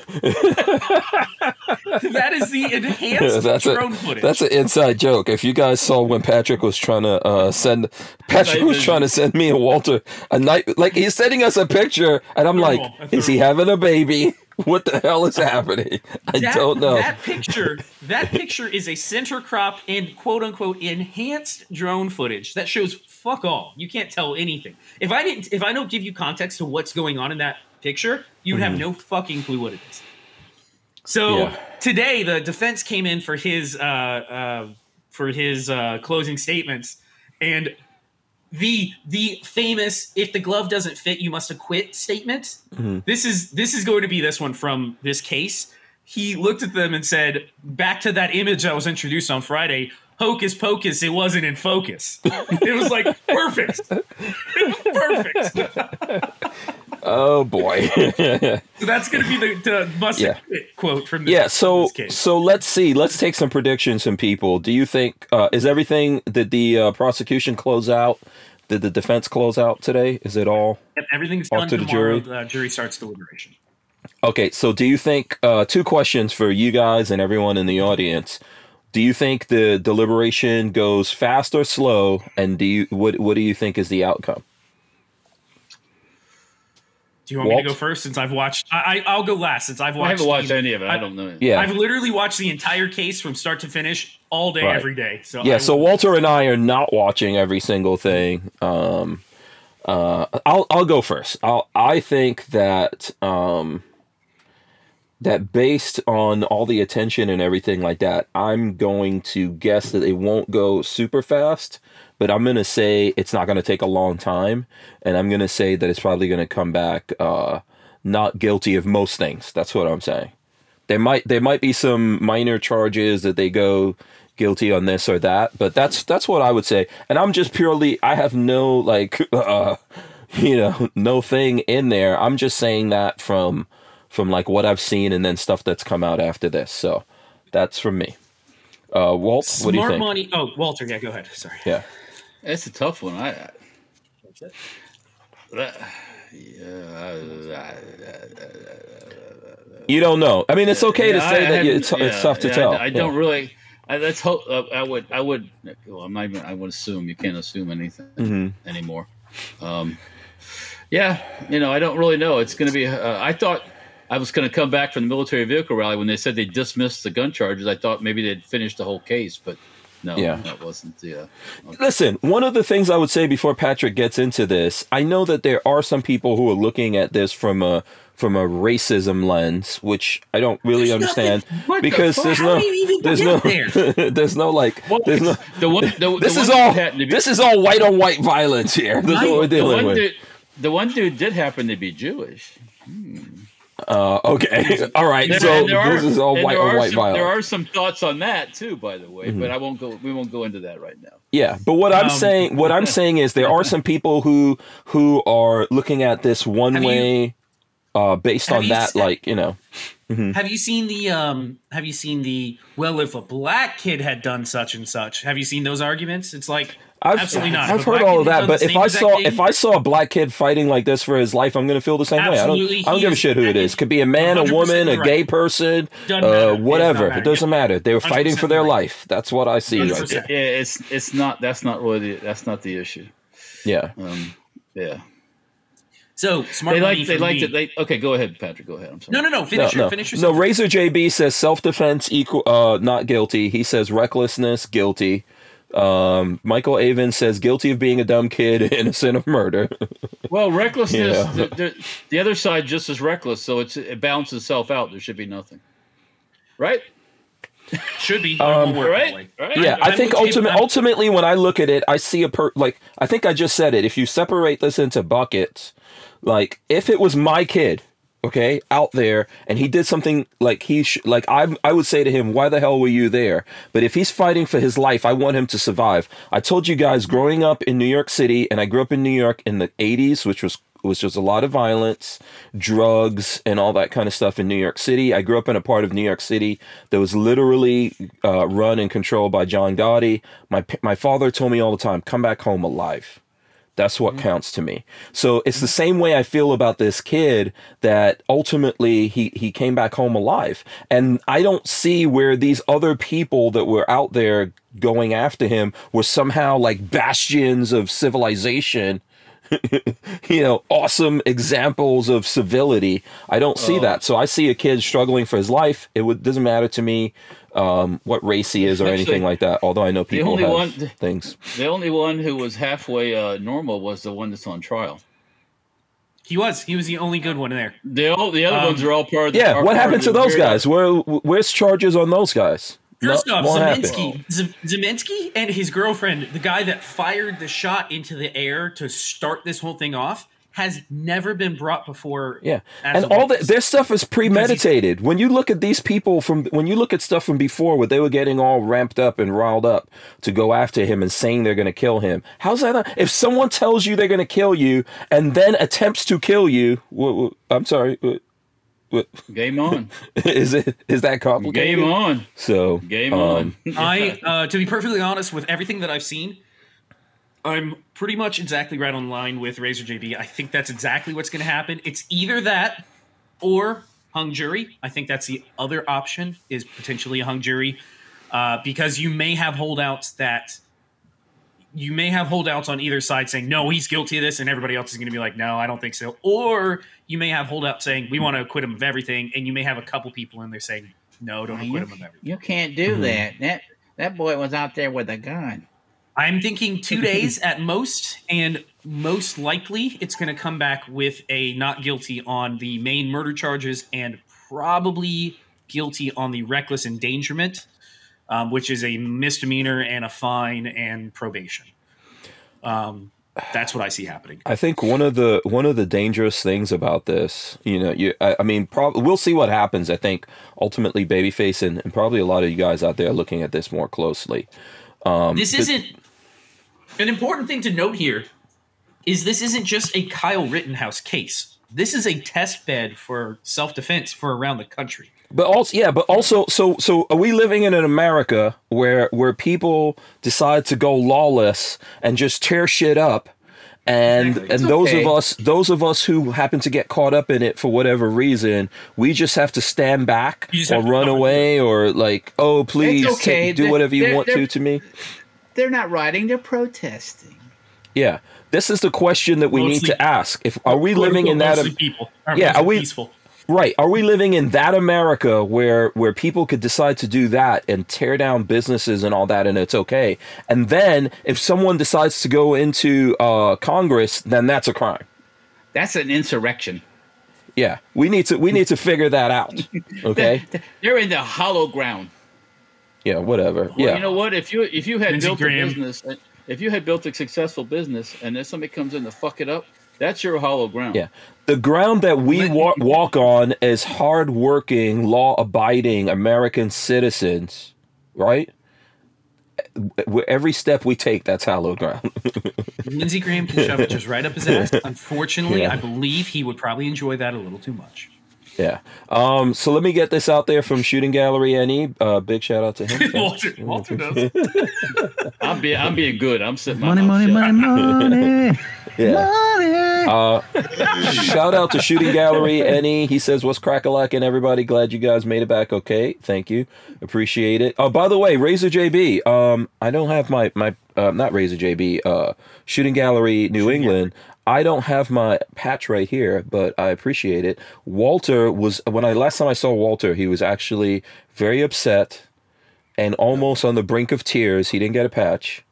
That is the enhanced that's drone a footage. that's an inside joke. If you guys saw when Patrick was trying to uh, send Patrick Night was vision. trying to send me and Walter a night like he's sending us a picture and I'm like, is he having a baby? What the hell is happening? I that, don't know. That picture, that picture is a center crop and quote unquote enhanced drone footage that shows fuck all. You can't tell anything. If I didn't, if I don't give you context to what's going on in that picture, you'd have no fucking clue what it is. So Yeah. today, the defense came in for his uh, uh, for his uh, closing statements, and the the famous "if the glove doesn't fit, you must acquit" statement. This is this is going to be this one from this case. He looked at them and said, "Back to that image that was introduced on Friday." Hocus pocus, it wasn't in focus. it was like perfect. Perfect. Oh boy. So that's going to be the, the must Yeah. quote from this, yeah. So this so let's see. Let's take some predictions from people. Do you think uh, is everything did the uh, prosecution close out? Did the defense close out today? Is it all Yep, everything's done to the jury. The jury starts deliberation. Okay, so do you think uh, two questions for you guys and everyone in the audience? Do you think the deliberation goes fast or slow, and do you what what do you think is the outcome? Do you want me to go first since I've watched? I, I I'll go last since I've watched. I haven't watched the- any of it. I I- don't know. Yeah, I've literally watched the entire case from start to finish all day, Right. every day. So yeah. I So will- Walter and I are not watching every single thing. Um, uh, I'll I'll go first. I'll I think that um, that based on all the attention and everything like that, I'm going to guess that it won't go super fast. But I'm gonna say it's not gonna take a long time, and I'm gonna say that it's probably gonna come back uh, not guilty of most things. That's what I'm saying. There might there might be some minor charges that they go guilty on this or that, but that's that's what I would say. And I'm just purely I have no like uh, you know no thing in there. I'm just saying that from from like what I've seen and then stuff that's come out after this. So that's from me. Uh, Walt, what do you smart think? money. Oh, Walter, yeah, go ahead. Sorry. Yeah. It's a tough one. I, I that, yeah, You don't know. I mean, it's okay to say I that you- haven't- it's, it's tough to yeah, tell. I, I don't Yeah. really. I, let's hope. Uh, I would. I would. Well, I'm not even. I would assume you can't assume anything Mhm. anymore. Um, yeah, you know, I don't really know. It's going to be. Uh, I thought I was going to come back from the military vehicle rally when they said they dismissed the gun charges. I thought maybe they'd finished the whole case, but no, Yeah. that wasn't the. Uh, Listen, one of the things I would say before Patrick gets into this, I know that there are some people who are looking at this from a from a racism lens, which I don't really There's understand nothing- What the because fuck? there's How no do you even there's get no there's no like well, there's no the one. The, this the is one all dude happened to be- this is all white on white violence here. This is what we're the dealing one with. dude. The one dude did happen to be Jewish. Uh, okay, all right. There- so there this are- is all white are white some, There are some thoughts on that too, by the way, Mm-hmm. but I won't go. We won't go into that right now. Yeah, but what I'm Um, saying, what I'm saying is, there are some people who who are looking at this one way, uh, based have on that, se- like you know. Have you seen the um have you seen the well if a black kid had done such and such? Have you seen those arguments? It's like I've, absolutely not. I've heard all of that, but if I saw thing- if I saw a black kid fighting like this for his life, I'm gonna feel the same way. I don't I don't give a shit who it is. Could be a man, a woman, a right. gay person, Doesn't matter. It uh, whatever. matter. It doesn't matter. They were fighting for their right. life. That's what I see right there. Yeah, it's it's not. That's not really. That's not the issue. Yeah. Um, yeah, so smart they money like. They for like me. to. They okay. Go ahead, Patrick. Go ahead. I'm sorry. no, no, no. Finish no, your no. finish your no, Razor JB says self defense equal uh not guilty. He says recklessness guilty. Um, Michael Avon says guilty of being a dumb kid, innocent of murder. Well, recklessness. Yeah. The, the, the other side just as reckless, so it's it balances itself out. There should be nothing, right? should be. Um, work that Right. Right. yeah, I I'm think with you, ultimate, ultimately when I look at it, I see a per like I think I just said it. If you separate this into buckets, like if it was my kid, okay, out there, and he did something like he sh- like I I would say to him, why the hell were you there? But if he's fighting for his life, I want him to survive. I told you guys growing up in New York City, and I grew up in New York in the '80s, which was was just a lot of violence, drugs, and all that kind of stuff in New York City. I grew up in a part of New York City that was literally uh, run and controlled by John Gotti. My my father told me all the time, "Come back home alive." That's what mm-hmm. counts to me. So it's the same way I feel about this kid that ultimately he, he came back home alive. And I don't see where these other people that were out there going after him were somehow like bastions of civilization you know, awesome examples of civility. I don't see Oh. that. So I see a kid struggling for his life. It would, doesn't matter to me um, what race he is or Actually, anything like that. Although I know people only have one- things. The only one who was halfway uh, normal was the one that's on trial. He was. He was the only good one in there. The all, the other Um, ones are all part of the Yeah, what happened to those weird- guys? Where where's charges on those guys? First No- off, what happened? Ziminski, Z- Ziminski and his girlfriend, the guy that fired the shot into the air to start this whole thing off, has never been brought before. Yeah, as and all that witness. their stuff is premeditated. When you look at these people from when you look at stuff from before, where they were getting all ramped up and riled up to go after him and saying they're going to kill him. How's that? Not, if someone tells you they're going to kill you and then attempts to kill you, wh- wh- I'm sorry, wh- Game on. is it is that complicated? Game on. So Game um, on. I, uh, to be perfectly honest, with everything that I've seen, I'm pretty much exactly right on line with Razor JB. I think that's exactly what's going to happen. It's either that or hung jury. I think that's the other option is potentially a hung jury uh, because you may have holdouts that you may have holdouts on either side saying no he's guilty of this and everybody else is going to be like no i don't think so or you may have holdouts saying we want to acquit him of everything and you may have a couple people in there saying no don't acquit You, him of everything you can't do Mhm. that. That that boy was out there with a gun. I'm thinking two days at most, and most likely it's going to come back with a not guilty on the main murder charges and probably guilty on the reckless endangerment, um, which is a misdemeanor and a fine and probation. Um, that's what I see happening. I think one of the one of the dangerous things about this, you know, you I, I mean, prob- we'll see what happens. I think ultimately, babyface and, and probably a lot of you guys out there are looking at this more closely. Um, this isn't an important thing to note here. Is this isn't just a Kyle Rittenhouse case? This is a test bed for self defense for around the country. But also, yeah, but also, so so are we living in an America where where people decide to go lawless and just tear shit up, and Exactly. and It's those of us those of us who happen to get caught up in it for whatever reason, we just have to stand back or run away or like, oh please, okay. take- do They're- whatever you want to to me. They're not rioting. They're protesting. Yeah, this is the question that we need to ask: If are we living in unquote, that? mostly people? Yeah, are we- peaceful? Right. Are we living in that America where where people could decide to do that and tear down businesses and all that and it's okay? And then if someone decides to go into uh, Congress, then that's a crime. That's an insurrection. Yeah. We need to we need to figure that out. Okay? They're in the hollow ground. Yeah, whatever. Well, Yeah. you know what? If you if you had Lindsey built Graham. a business, if you had built a successful business, and then somebody comes in to fuck it up, that's your hollow ground. Yeah. The ground that we wa- walk on as hardworking, law-abiding American citizens, right? Where Every step we take, that's hallowed ground. Lindsey Graham can shove it just right up his ass. Unfortunately, Yeah. I believe he would probably enjoy that a little too much. Yeah. Um, so let me get this out there from Shooting Gallery NE. Uh, big shout out to him. Walter, Walter does. I'm being I'm being good. I'm sitting my Money, mouth money, money, money, Yeah. money. Uh, shout out to Shooting Gallery NE. He says, What's crack a and everybody? Glad you guys made it back okay. Thank you. Appreciate it. Oh, by the way, Razor JB. Um, I don't have my, my uh, not Razor JB, uh, Shooting Gallery New England. I don't have my patch right here, but I appreciate it. Walter was, when I last time I saw Walter, he was actually very upset and almost on the brink of tears. He didn't get a patch.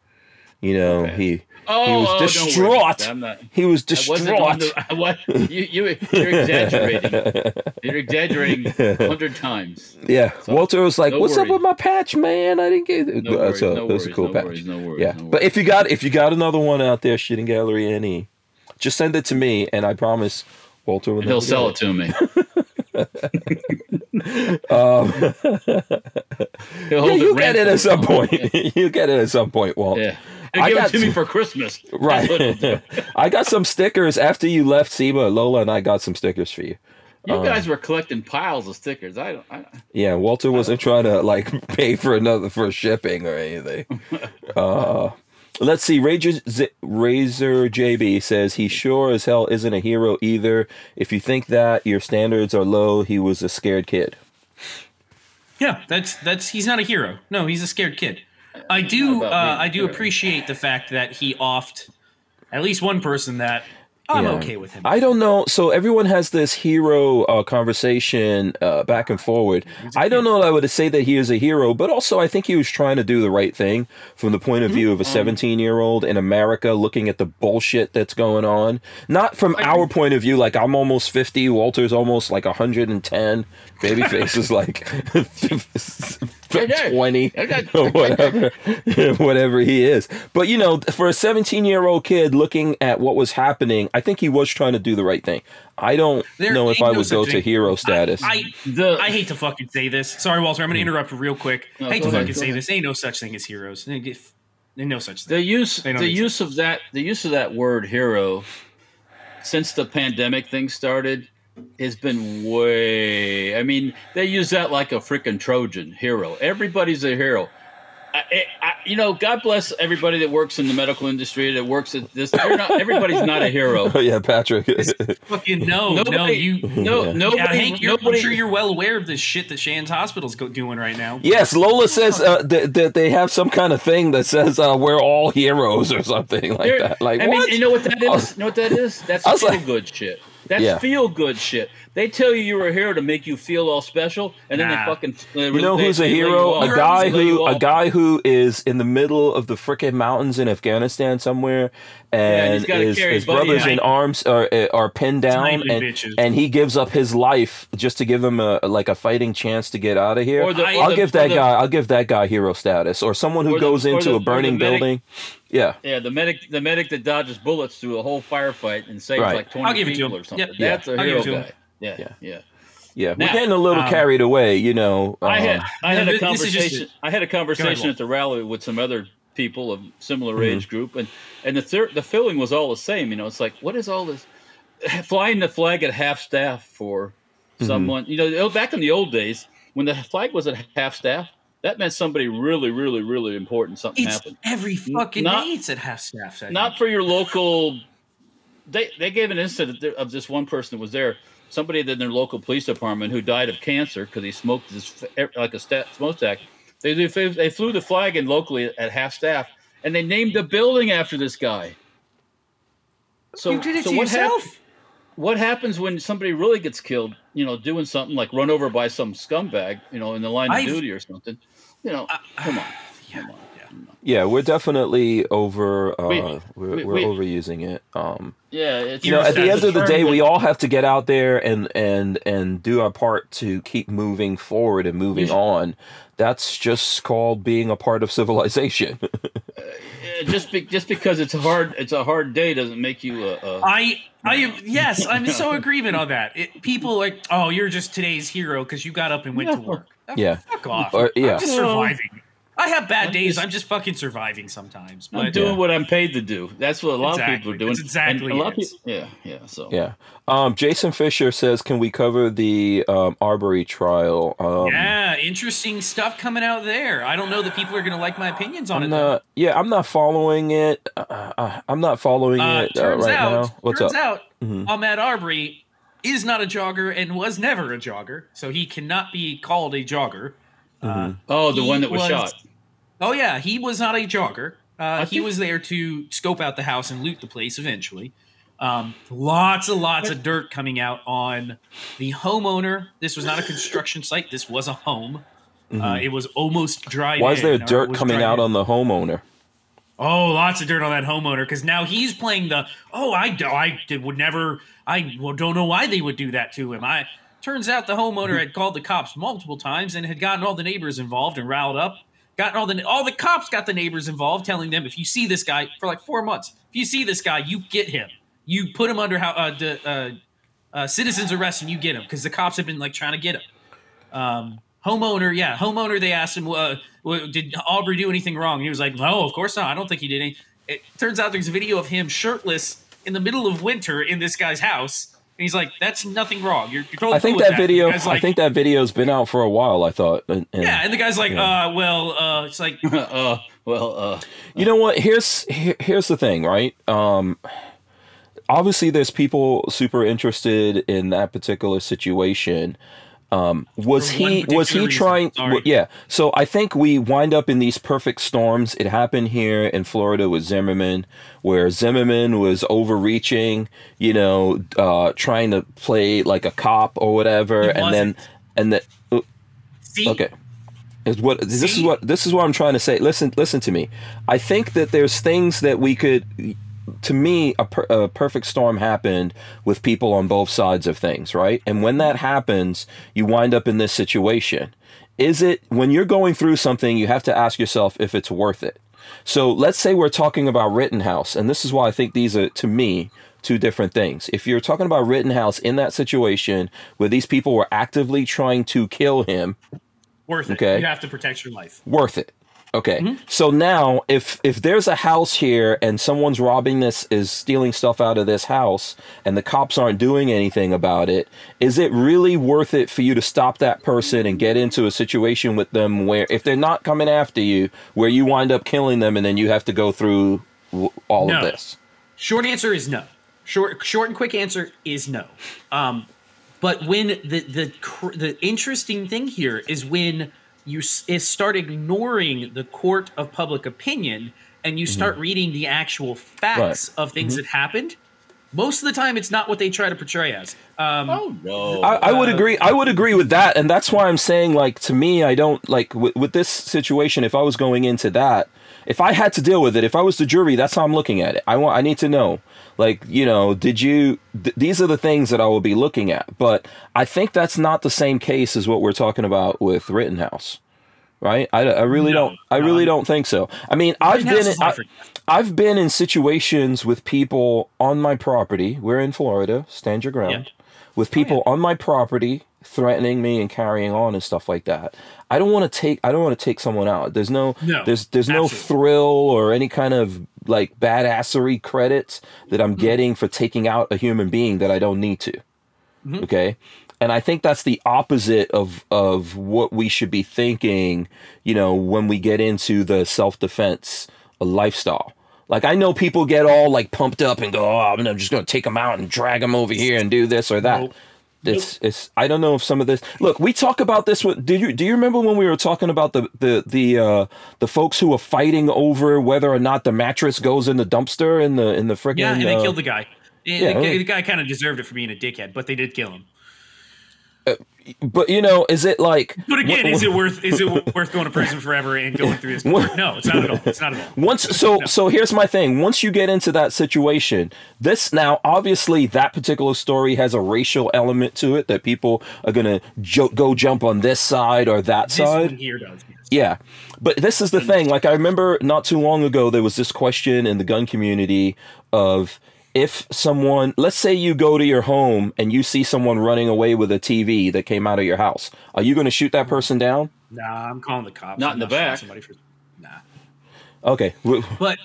You know, Okay. he Oh, he was oh, distraught. I'm not. he was I wasn't on distraught. the, I was, you, you, you're exaggerating. You're exaggerating a hundred times. Yeah, So, Walter was like, no "What's up with my patch, man? I didn't get it." No Uh, worries, so no it was a cool no patch. worries, no worries, yeah, but if you got if you got another one out there, shooting gallery any, just send it to me, and I promise Walter will. He'll sell it to me. Um, He'll yeah, you get it at some point. you get it at some point, Walt. Yeah. I give got it to me for Christmas. That's what he'll Right. I got some stickers after you left Seba. Lola and I got some stickers for you. You Um, guys were collecting piles of stickers. I don't. I, Yeah, Walter wasn't trying to like pay for another for shipping or anything. Uh, let's see. Razor, Z- Razor JB says he sure as hell isn't a hero either. If you think that your standards are low, he was a scared kid. Yeah, that's that's he's not a hero. No, he's a scared kid. I do uh, I do appreciate the fact that he offed at least one person that I'm Yeah. okay with him. I don't know. So everyone has this hero uh, conversation uh, back and forward. I don't know that I would say that he is a hero, but also I think he was trying to do the right thing from the point of view of a 17 year old in America looking at the bullshit that's going on. Not from our point of view, like I'm almost 50, Walter's almost like 110, Babyface is like 20 or whatever, whatever he is. But you know, for a 17 year old kid looking at what was happening, I think he was trying to do the right thing. I don't There know if ain't I would go such to hero status. I, The, I, I hate to fucking say this. Sorry, Walter. I'm going to hmm. interrupt real quick. No, I hate to ahead, fucking say ahead. this. Ain't no such thing as heroes. There's no such the use the exist. use of that the use of that word hero since the pandemic thing started has been way i mean they use that like a freaking trojan hero everybody's a hero I, I, you know god bless everybody that works in the medical industry that works at this they're not, everybody's not a hero oh yeah, Patrick. Fucking no, no, you. no Yeah. nobody Yeah, Hank, you're, nobody I'm sure you're well aware of the shit that Shan's Hospital's go- doing right now. yes, Lola says uh, that, that they have some kind of thing that says uh, we're all heroes or something like They're- that. Like I what? mean, you know what that I is? was- You know what that is? That's I feel like- good shit. That's Yeah. feel good shit. They tell you you're a hero to make you feel all special, and then Nah. they fucking. Uh, you know who's a hero? A guy who a guy who is in the middle of the frickin' mountains in Afghanistan somewhere, and he's and his, carry his his brothers out. in arms are eh, are pinned down, and, and he gives up his life just to give him a like a fighting chance to get out of here. Or the- I- or I'll the- give or that the- guy. I'll give that guy hero status, or someone who Or goes or into the- a or the burning medic- building. Yeah, Yeah, the medic, the medic that dodges bullets through a whole firefight and saves Right. like twenty I'll give it to people him. or something. Yep. That's Yeah. a I'll give hero it him. guy. Yeah, Yeah. yeah. yeah. We're Now, getting a little um, carried away, you know. I had um, I had a this is just conversation. I had a conversation at the rally with some other people of similar Mhm. age group, and and the thir- the feeling was all the same. You know, it's like what is all this flying the flag at half staff for Mhm. someone? You know, back in the old days when the flag was at half staff, that meant somebody really, really, really important. Something It's happened. every fucking Not- day. It's at half staff. Not for your local. They they gave an incident of this one person that was there. Somebody in their local police department who died of cancer because he smoked this like a sta- smokestack. They they flew- they flew the flag in locally at half staff, and they named the building after this guy. So you did it so to what yourself. what happens when somebody really gets killed? You know, doing something like run over by some scumbag, you know, in the line of I've- duty or something. You know, Uh, come on, yeah, come on. yeah. come on. yeah, we're definitely over. Uh, We- we, are we- we're we- overusing it. Um, Yeah, it's you know, at the end of the day, we all have to get out there and and and do our part to keep moving forward and moving should- on. That's just called being a part of civilization. Uh, just be, just because it's a hard it's a hard day doesn't make you a. a I, I, yes, I'm so agreement on that. It, people like, oh, you're just today's hero because you got up and went to No. Work. Yeah. fuck off. Or- yeah. I'm just surviving. I have bad I'm days. just- I'm just fucking surviving sometimes. I'm doing Yeah. what I'm paid to do. That's what a lot of people are doing. That's exactly And a lot of people, yeah, yeah. So yeah. Um, Jason Fisher says, "Can we cover the um, Arbery trial?" Um, yeah, interesting stuff coming out there. I don't know that people are going to like my opinions on I'm it. not. Yeah, I'm not following it. Uh, uh, I'm not following Uh, it uh, turns right out, now. What's turns up? out, Mhm. Ahmaud Arbery is not a jogger and was never a jogger, so he cannot be called a jogger. Uh, Mhm. oh, the one that was, was- shot. Oh yeah, he was not a jogger. Uh, he think- was there to scope out the house and loot the place eventually. Um, lots and lots of dirt coming out on the homeowner. This was not a construction site. This was a home. Uh, Mhm. it was almost dry. Why is there in, dirt coming out in. on the homeowner? Oh, lots of dirt on that homeowner because now he's playing the. Oh, I do, I did, would never. I don't know why they would do that to him. I turns out the homeowner had called the cops multiple times and had gotten all the neighbors involved and riled up. Gotten all the all the cops got the neighbors involved, telling them if you see this guy for like four months, if you see this guy, you get him. You put him under how uh, the, uh, uh, citizens arrest and you get him because the cops have been like trying to get him. Um, homeowner, yeah, homeowner. They asked him, uh, "Did Aubrey do anything wrong?" And he was like, "No, of course not. I don't think he did any." It turns out there's a video of him shirtless in the middle of winter in this guy's house, and he's like, "That's nothing wrong. You're, you're totally I think cool with that video. Like, I think that video's been out for a while. I thought. And, and- yeah, and the guy's like, Yeah. "Uh, well, uh, it's like, uh, well, uh, You know what? Here's here, here's the thing, right? Um, obviously, there's people super interested in that particular situation. Um, was he was he reason. trying? W- yeah. So I think we wind up in these perfect storms. It happened here in Florida with Zimmerman, where Zimmerman was overreaching, you know, uh, trying to play like a cop or whatever, and then and then See, okay. Is what this is what this is what I'm trying to say. Listen, listen to me. I think that there's things that we could. To me, a, per, a perfect storm happened with people on both sides of things, right? And when that happens, you wind up in this situation. Is it when you're going through something, you have to ask yourself if it's worth it. So let's say we're talking about Rittenhouse, and this is why I think these are, to me, two different things. If you're talking about Rittenhouse in that situation where these people were actively trying to kill him, worth it. Okay. You have to protect your life. worth it. Okay. So now if if there's a house here and someone's robbing this is stealing stuff out of this house and the cops aren't doing anything about it, is it really worth it for you to stop that person and get into a situation with them where if they're not coming after you where you wind up killing them and then you have to go through all No. of this? Short answer is no. Short, short and quick answer is no. Um, but when the the cr- the interesting thing here is when you s- is start ignoring the court of public opinion and you start mm-hmm. reading the actual facts of things mm-hmm. that happened. Most of the time, it's not what they try to portray as. Um, Oh no! I, I would uh, agree. I would agree with that, and that's why I'm saying, like, to me, I don't like with, with this situation. If I was going into that, if I had to deal with it, if I was the jury, that's how I'm looking at it. I want, I need to know, like, you know, did you? Th- these are the things that I will be looking at. But I think that's not the same case as what we're talking about with Rittenhouse, right? I, I really No, don't. I really no. don't think so. I mean, I've been. is I, I've been in situations with people on my property. We're in Florida. Stand your ground. Oh, yeah. With people on my property threatening me and carrying on and stuff like that. I don't want to take. I don't want to take someone out. There's no. No, there's there's no thrill or any kind of like badassery credit that. I'm getting for taking out a human being that I don't need to. Mm-hmm. Okay. And I think that's the opposite of of what we should be thinking, you know, when we get into the self defense lifestyle. Like I know people get all like pumped up and go, "Oh, I'm just going to take them out and drag them over here and do this or that." Nope. It's it's I don't know if some of this look we talk about this with did you do you remember when we were talking about the the the uh the folks who were fighting over whether or not the mattress goes in the dumpster in the in the freaking yeah, and they uh, killed the guy. Yeah, the, the guy kind of deserved it for being a dickhead, but they did kill him. But you know is it like But again, wh- is it worth is it worth going to prison forever and going through this? What- No, it's not at all. It's not at all. Once so so here's my thing. Once you get into that situation, this now obviously that particular story has a racial element to it that people are gonna jo- go jump on this side or that This side. one here does. Yeah. But this is the thing. Like, I remember not too long ago, there was this question in the gun community of if someone, let's say you go to your home and you see someone running away with a TV that came out of your house, are you going to shoot that person down? Nah, I'm calling the cops. Not I'm in the back. Somebody for, nah. Okay. But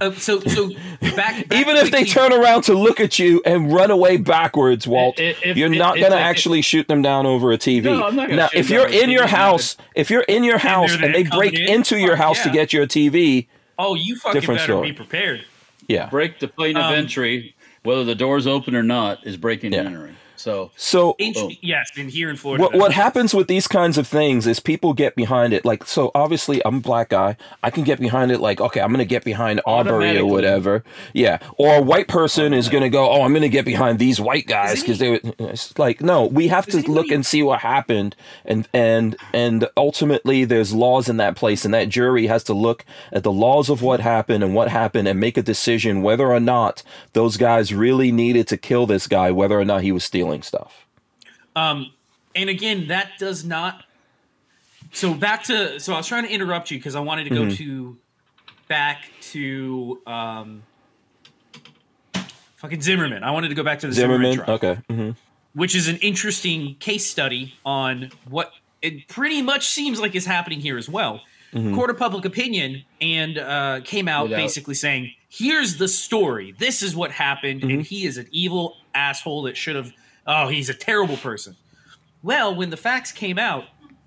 uh, so so back, back Even if they quickly- turn around to look at you and run away backwards, Walt, If- if- you're not going to they- actually shoot them down over a TV. No, I'm not gonna now, shoot if you're in your TV, house, if you're in your house they're and they break in, into your fuck house to get your TV, Oh, you fucking better story. be prepared. Yeah. break the plane of Um, entry, whether the door's open or not, is breaking Yeah. and entering. So So Oh. Yes, and here in Florida. what what happens with these kinds of things is people get behind it like so obviously i'm a black guy. I can get behind it like okay i'm gonna get behind aubrey or whatever. Yeah. Or a white person is gonna go oh i'm gonna get behind these white guys because they were uh, it's like no we have to look and see what happened. And and and ultimately there's laws in that place and that jury has to look at the laws of what happened and what happened and make a decision whether or not those guys really needed to kill this guy whether or not he was stealing stuff Um, and again, that does not. So back to so I was trying to interrupt you because I wanted to go Mm-hmm. to back to um, fucking Zimmerman. I wanted to go back to the Zimmerman, zimmerman trial, okay hmm which is an interesting case study on what it pretty much seems like is happening here as well. Mm-hmm. Court of public opinion and uh, came out Without- basically saying, "Here's the story. This is what happened, Mm-hmm. and he is an evil asshole that should have. Oh, he's a terrible person." Well, when the facts came out,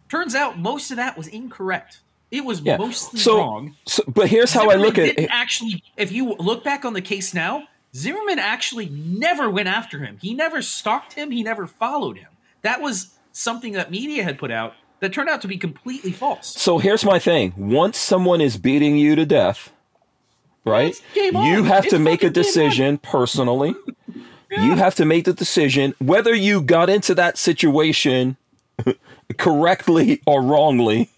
turns out most of that was incorrect. It was Yeah. mostly So, wrong. so, but here's how I look at it. Actually, if you look back on the case now, Zimmerman actually never went after him. He never stalked him. He never followed him. That was something that media had put out that turned out to be completely false. So here's my thing. Once someone is beating you to death, right? It's game on. You have It's to make a fucking game on. decision personally. You have to make the decision whether you got into that situation correctly or wrongly.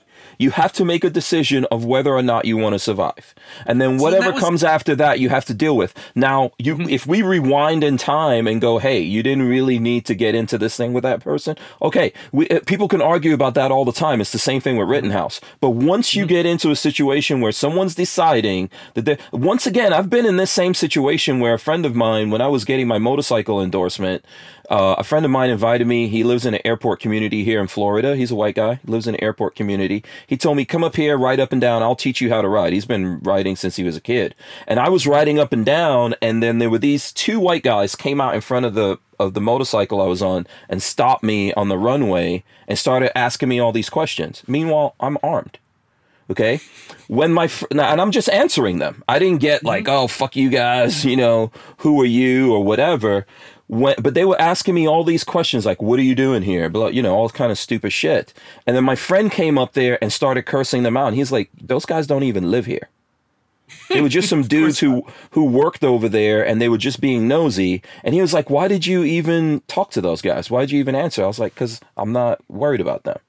You have to make a decision of whether or not you want to survive. And then whatever that was- Mm-hmm. comes after that you have to deal with. Now, you if we rewind in time and go, "Hey, you didn't really need to get into this thing with that person." Okay, we, uh, people can argue about that all the time. It's the same thing with Rittenhouse. But once you get into a situation where someone's deciding that they once again, I've been in this same situation where a friend of mine when I was getting my motorcycle endorsement, uh, a friend of mine invited me. He lives in an airport community here in Florida. He's a white guy, lives in an airport community. He told me, "Come up here, ride up and down. I'll teach you how to ride." He's been riding since he was a kid, and I was riding up and down, and then there were these two white guys came out in front of the of the motorcycle I was on and stopped me on the runway and started asking me all these questions. Meanwhile, I'm armed. Okay. When my, fr- now, and I'm just answering them. I didn't get like, oh, fuck you guys, you know, who are you or whatever. When, but they were asking me all these questions like, what are you doing here? Blah, you know, all kind of stupid shit. And then my friend came up there and started cursing them out. And he's like, those guys don't even live here. They were just some dudes who who worked over there and they were just being nosy. And he was like, Why did you even talk to those guys? Why did you even answer? I was like, Because I'm not worried about them.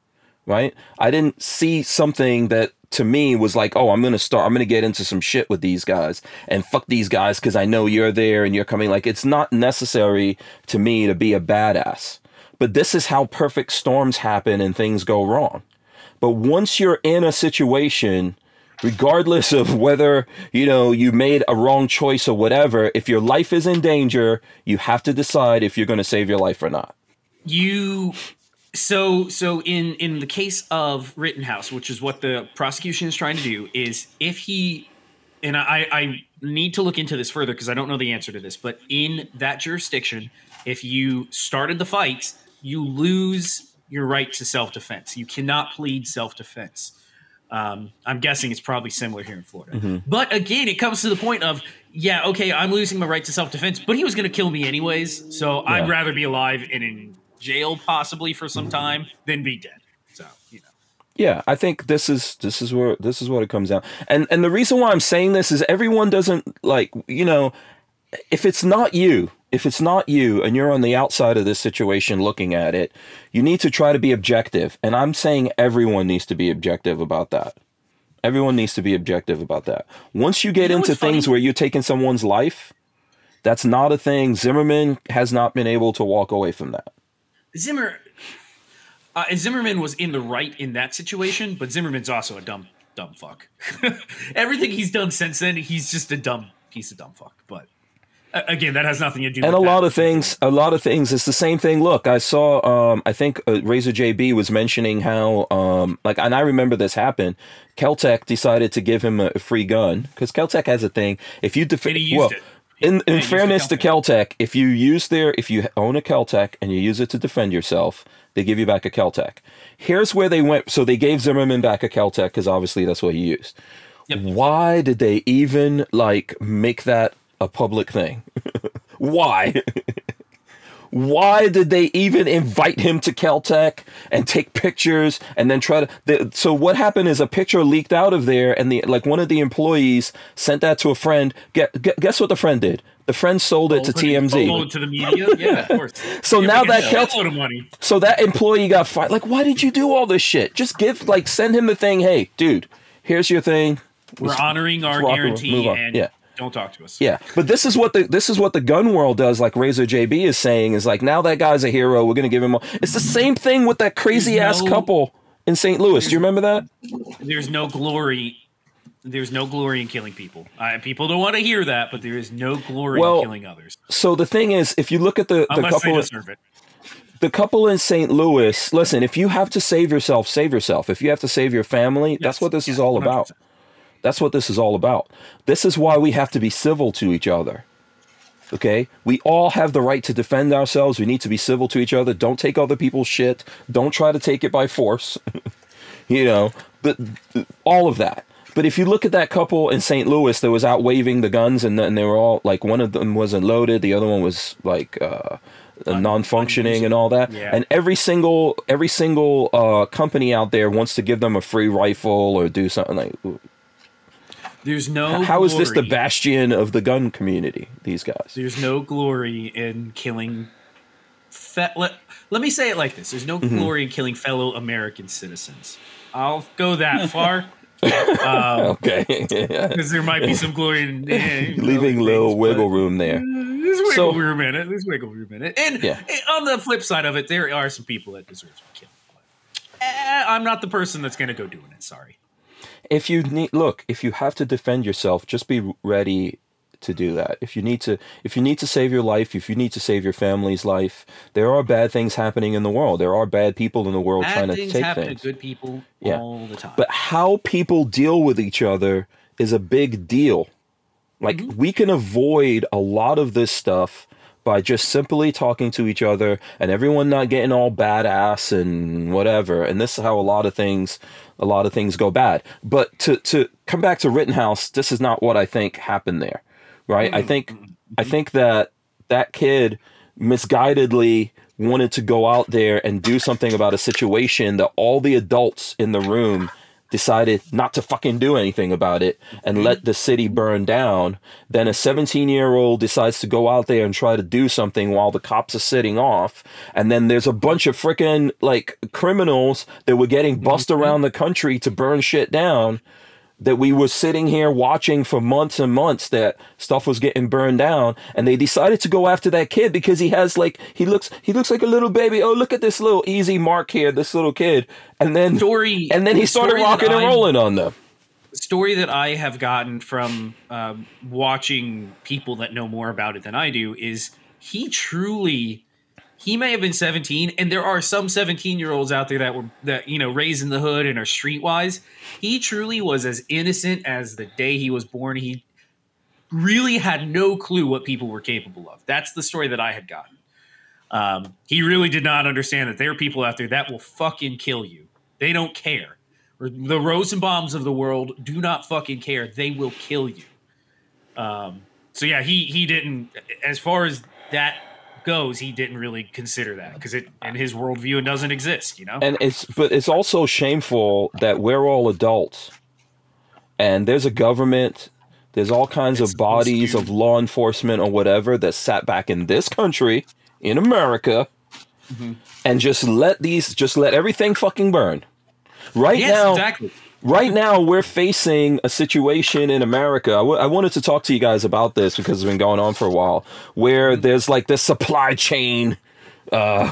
Right? I didn't see something that to me was like, oh, I'm gonna start I'm gonna get into some shit with these guys and fuck these guys because I know you're there and you're coming. Like it's not necessary to me to be a badass. But this is how perfect storms happen and things go wrong. But once you're in a situation, regardless of whether, you know, you made a wrong choice or whatever, if your life is in danger, you have to decide if you're to save your life or not. you so so in in the case of Rittenhouse, which is what the prosecution is trying to do, is if he and I, I need to look into this further because I don't know the answer to this, but in that jurisdiction, if you started the fights, you lose your right to self defense. You cannot plead self defense. Um, I'm guessing it's probably similar here in Florida. But again, it comes to the point of, yeah, okay, I'm losing my right to self defense, but he was going to kill me anyways. So I'd rather be alive and in jail possibly for some time then be dead. So, you know. Yeah, I think this is this is where this is what it comes down. And and the reason why I'm saying this is everyone doesn't like, you know, if it's not you, if it's not you and you're on the outside of this situation looking at it, you need to try to be objective. And I'm saying everyone needs to be objective about that. Everyone needs to be objective about that. Once you get You know into things funny? where you're taking someone's life, that's not a thing. Zimmerman has not been able to walk away from that. Zimmer, uh, and Zimmerman was in the right in that situation, but Zimmerman's also a dumb, dumb fuck. Everything he's done since then, he's just a dumb piece of dumb fuck. But uh, again, that has nothing to do. and a lot that. of things a lot of things it's the same thing look i saw um i think uh, razor jb was mentioning how um like and i remember this happened keltec decided to give him a, a free gun because keltec has a thing if you defend well it. In, in fairness to. Keltec, if you use their, if you own a Keltec and you use it to defend yourself, they give you back a Keltec. Here's where they went. So they gave Zimmerman back a Keltec because obviously that's what he used. Yep. Why did they even like make that a public thing? Why? Why did they even invite him to Keltec and take pictures and then try to? The, so what happened is a picture leaked out of there, and the like one of the employees sent that to a friend. Get, guess what the friend did? The friend sold it to TMZ. it to the media. Yeah, of course. So You're now that money. So that employee got fired. Like, why did you do all this shit? Just give, like, send him the thing. Hey, dude, here's your thing. We're honoring our guarantee, Move on. and Yeah. Don't talk to us. Yeah, but this is what the this is what the gun world does. Like Razor JB is saying is like now that guy's a hero. We're gonna give him. A, it's the same thing with that crazy There's ass no- couple in St. Louis. Do you remember that? There's no glory. There's no glory in killing people. Uh, people don't want to hear that, but there is no glory Well, in killing others So the thing is, if you look at the the unless they couple deserve it. the couple in St. Louis, listen, if you have to save yourself, save yourself. If you have to save your family, that's what this is all about. 100%. That's what this is all about. This is why we have to be civil to each other. Okay? We all have the right to defend ourselves. We need to be civil to each other. Don't take other people's shit. Don't try to take it by force. you know, but all of that. But if you look at that couple in St. Louis that was out waving the guns and, and they were all like one of them wasn't loaded, the other one was like uh uh, non-functioning and all that. Yeah. And every single every single uh, company out there wants to give them a free rifle or do something like. There's no. How is this the glory- bastion of the gun community? These guys. There's no glory in killing. Fe- let, let me say it like this: There's no Mm-hmm. glory in killing fellow American citizens. I'll go that far. um, Okay. because there might be some glory in know, Leaving things, little but- wiggle room there. There's wiggle So- room in it. There's wiggle room in it. And Yeah. eh, on the flip side of it, there are some people that deserve to be killed. Eh, I'm not the person that's going to go doing it. Sorry. If you need look if you have to defend yourself just be ready to do that if you need to if you need to save your life if you need to save your family's life there are bad things happening in the world there are bad people in the world trying Bad to things take happen things to good people Yeah. all the time. but how people deal with each other is a big deal like Mm-hmm. we can avoid a lot of this stuff by just simply talking to each other and everyone not getting all badass and whatever and this is how a lot of things a lot of things go bad. But to to come back to rittenhouse this is not what i think happened there right? I mm-hmm. think mm-hmm. i think that that kid misguidedly wanted to go out there and do something about a situation that all the adults in the room decided not to fucking do anything about it and mm-hmm. let the city burn down, then a 17 year old decides to go out there and try to do something while the cops are sitting off. And then there's a bunch of freaking like criminals that were getting mm-hmm. bussed around the country to burn shit down that we were sitting here watching for months and months that stuff was getting burned down and they decided to go after that kid because he has like he looks he looks like a little baby. Oh look at this little easy mark here this little kid. And then story and then he started rocking and rolling on them. Story that I have gotten from um, watching people that know more about it than I do is he truly he may have been 17 and there are some 17 year olds out there that were that you know raised in the hood and are streetwise he truly was as innocent as the day he was born he really had no clue what people were capable of that's the story that i had gotten um, he really did not understand that there are people out there that will fucking kill you they don't care the Rosenbaums of the world do not fucking care. They will kill you. Um, so yeah, he he didn't. As far as that goes, he didn't really consider that because it in his worldview it doesn't exist. You know. and it's but it's also shameful that we're all adults and there's a government there's all kinds It's of bodies of law enforcement or whatever that sat back in this country in america Mm-hmm. and just let these just let everything fucking burn right yes, now exactly. Right now we're facing a situation in america I, w- I wanted to talk to you guys about this because it's been going on for a while where there's like this supply chain uh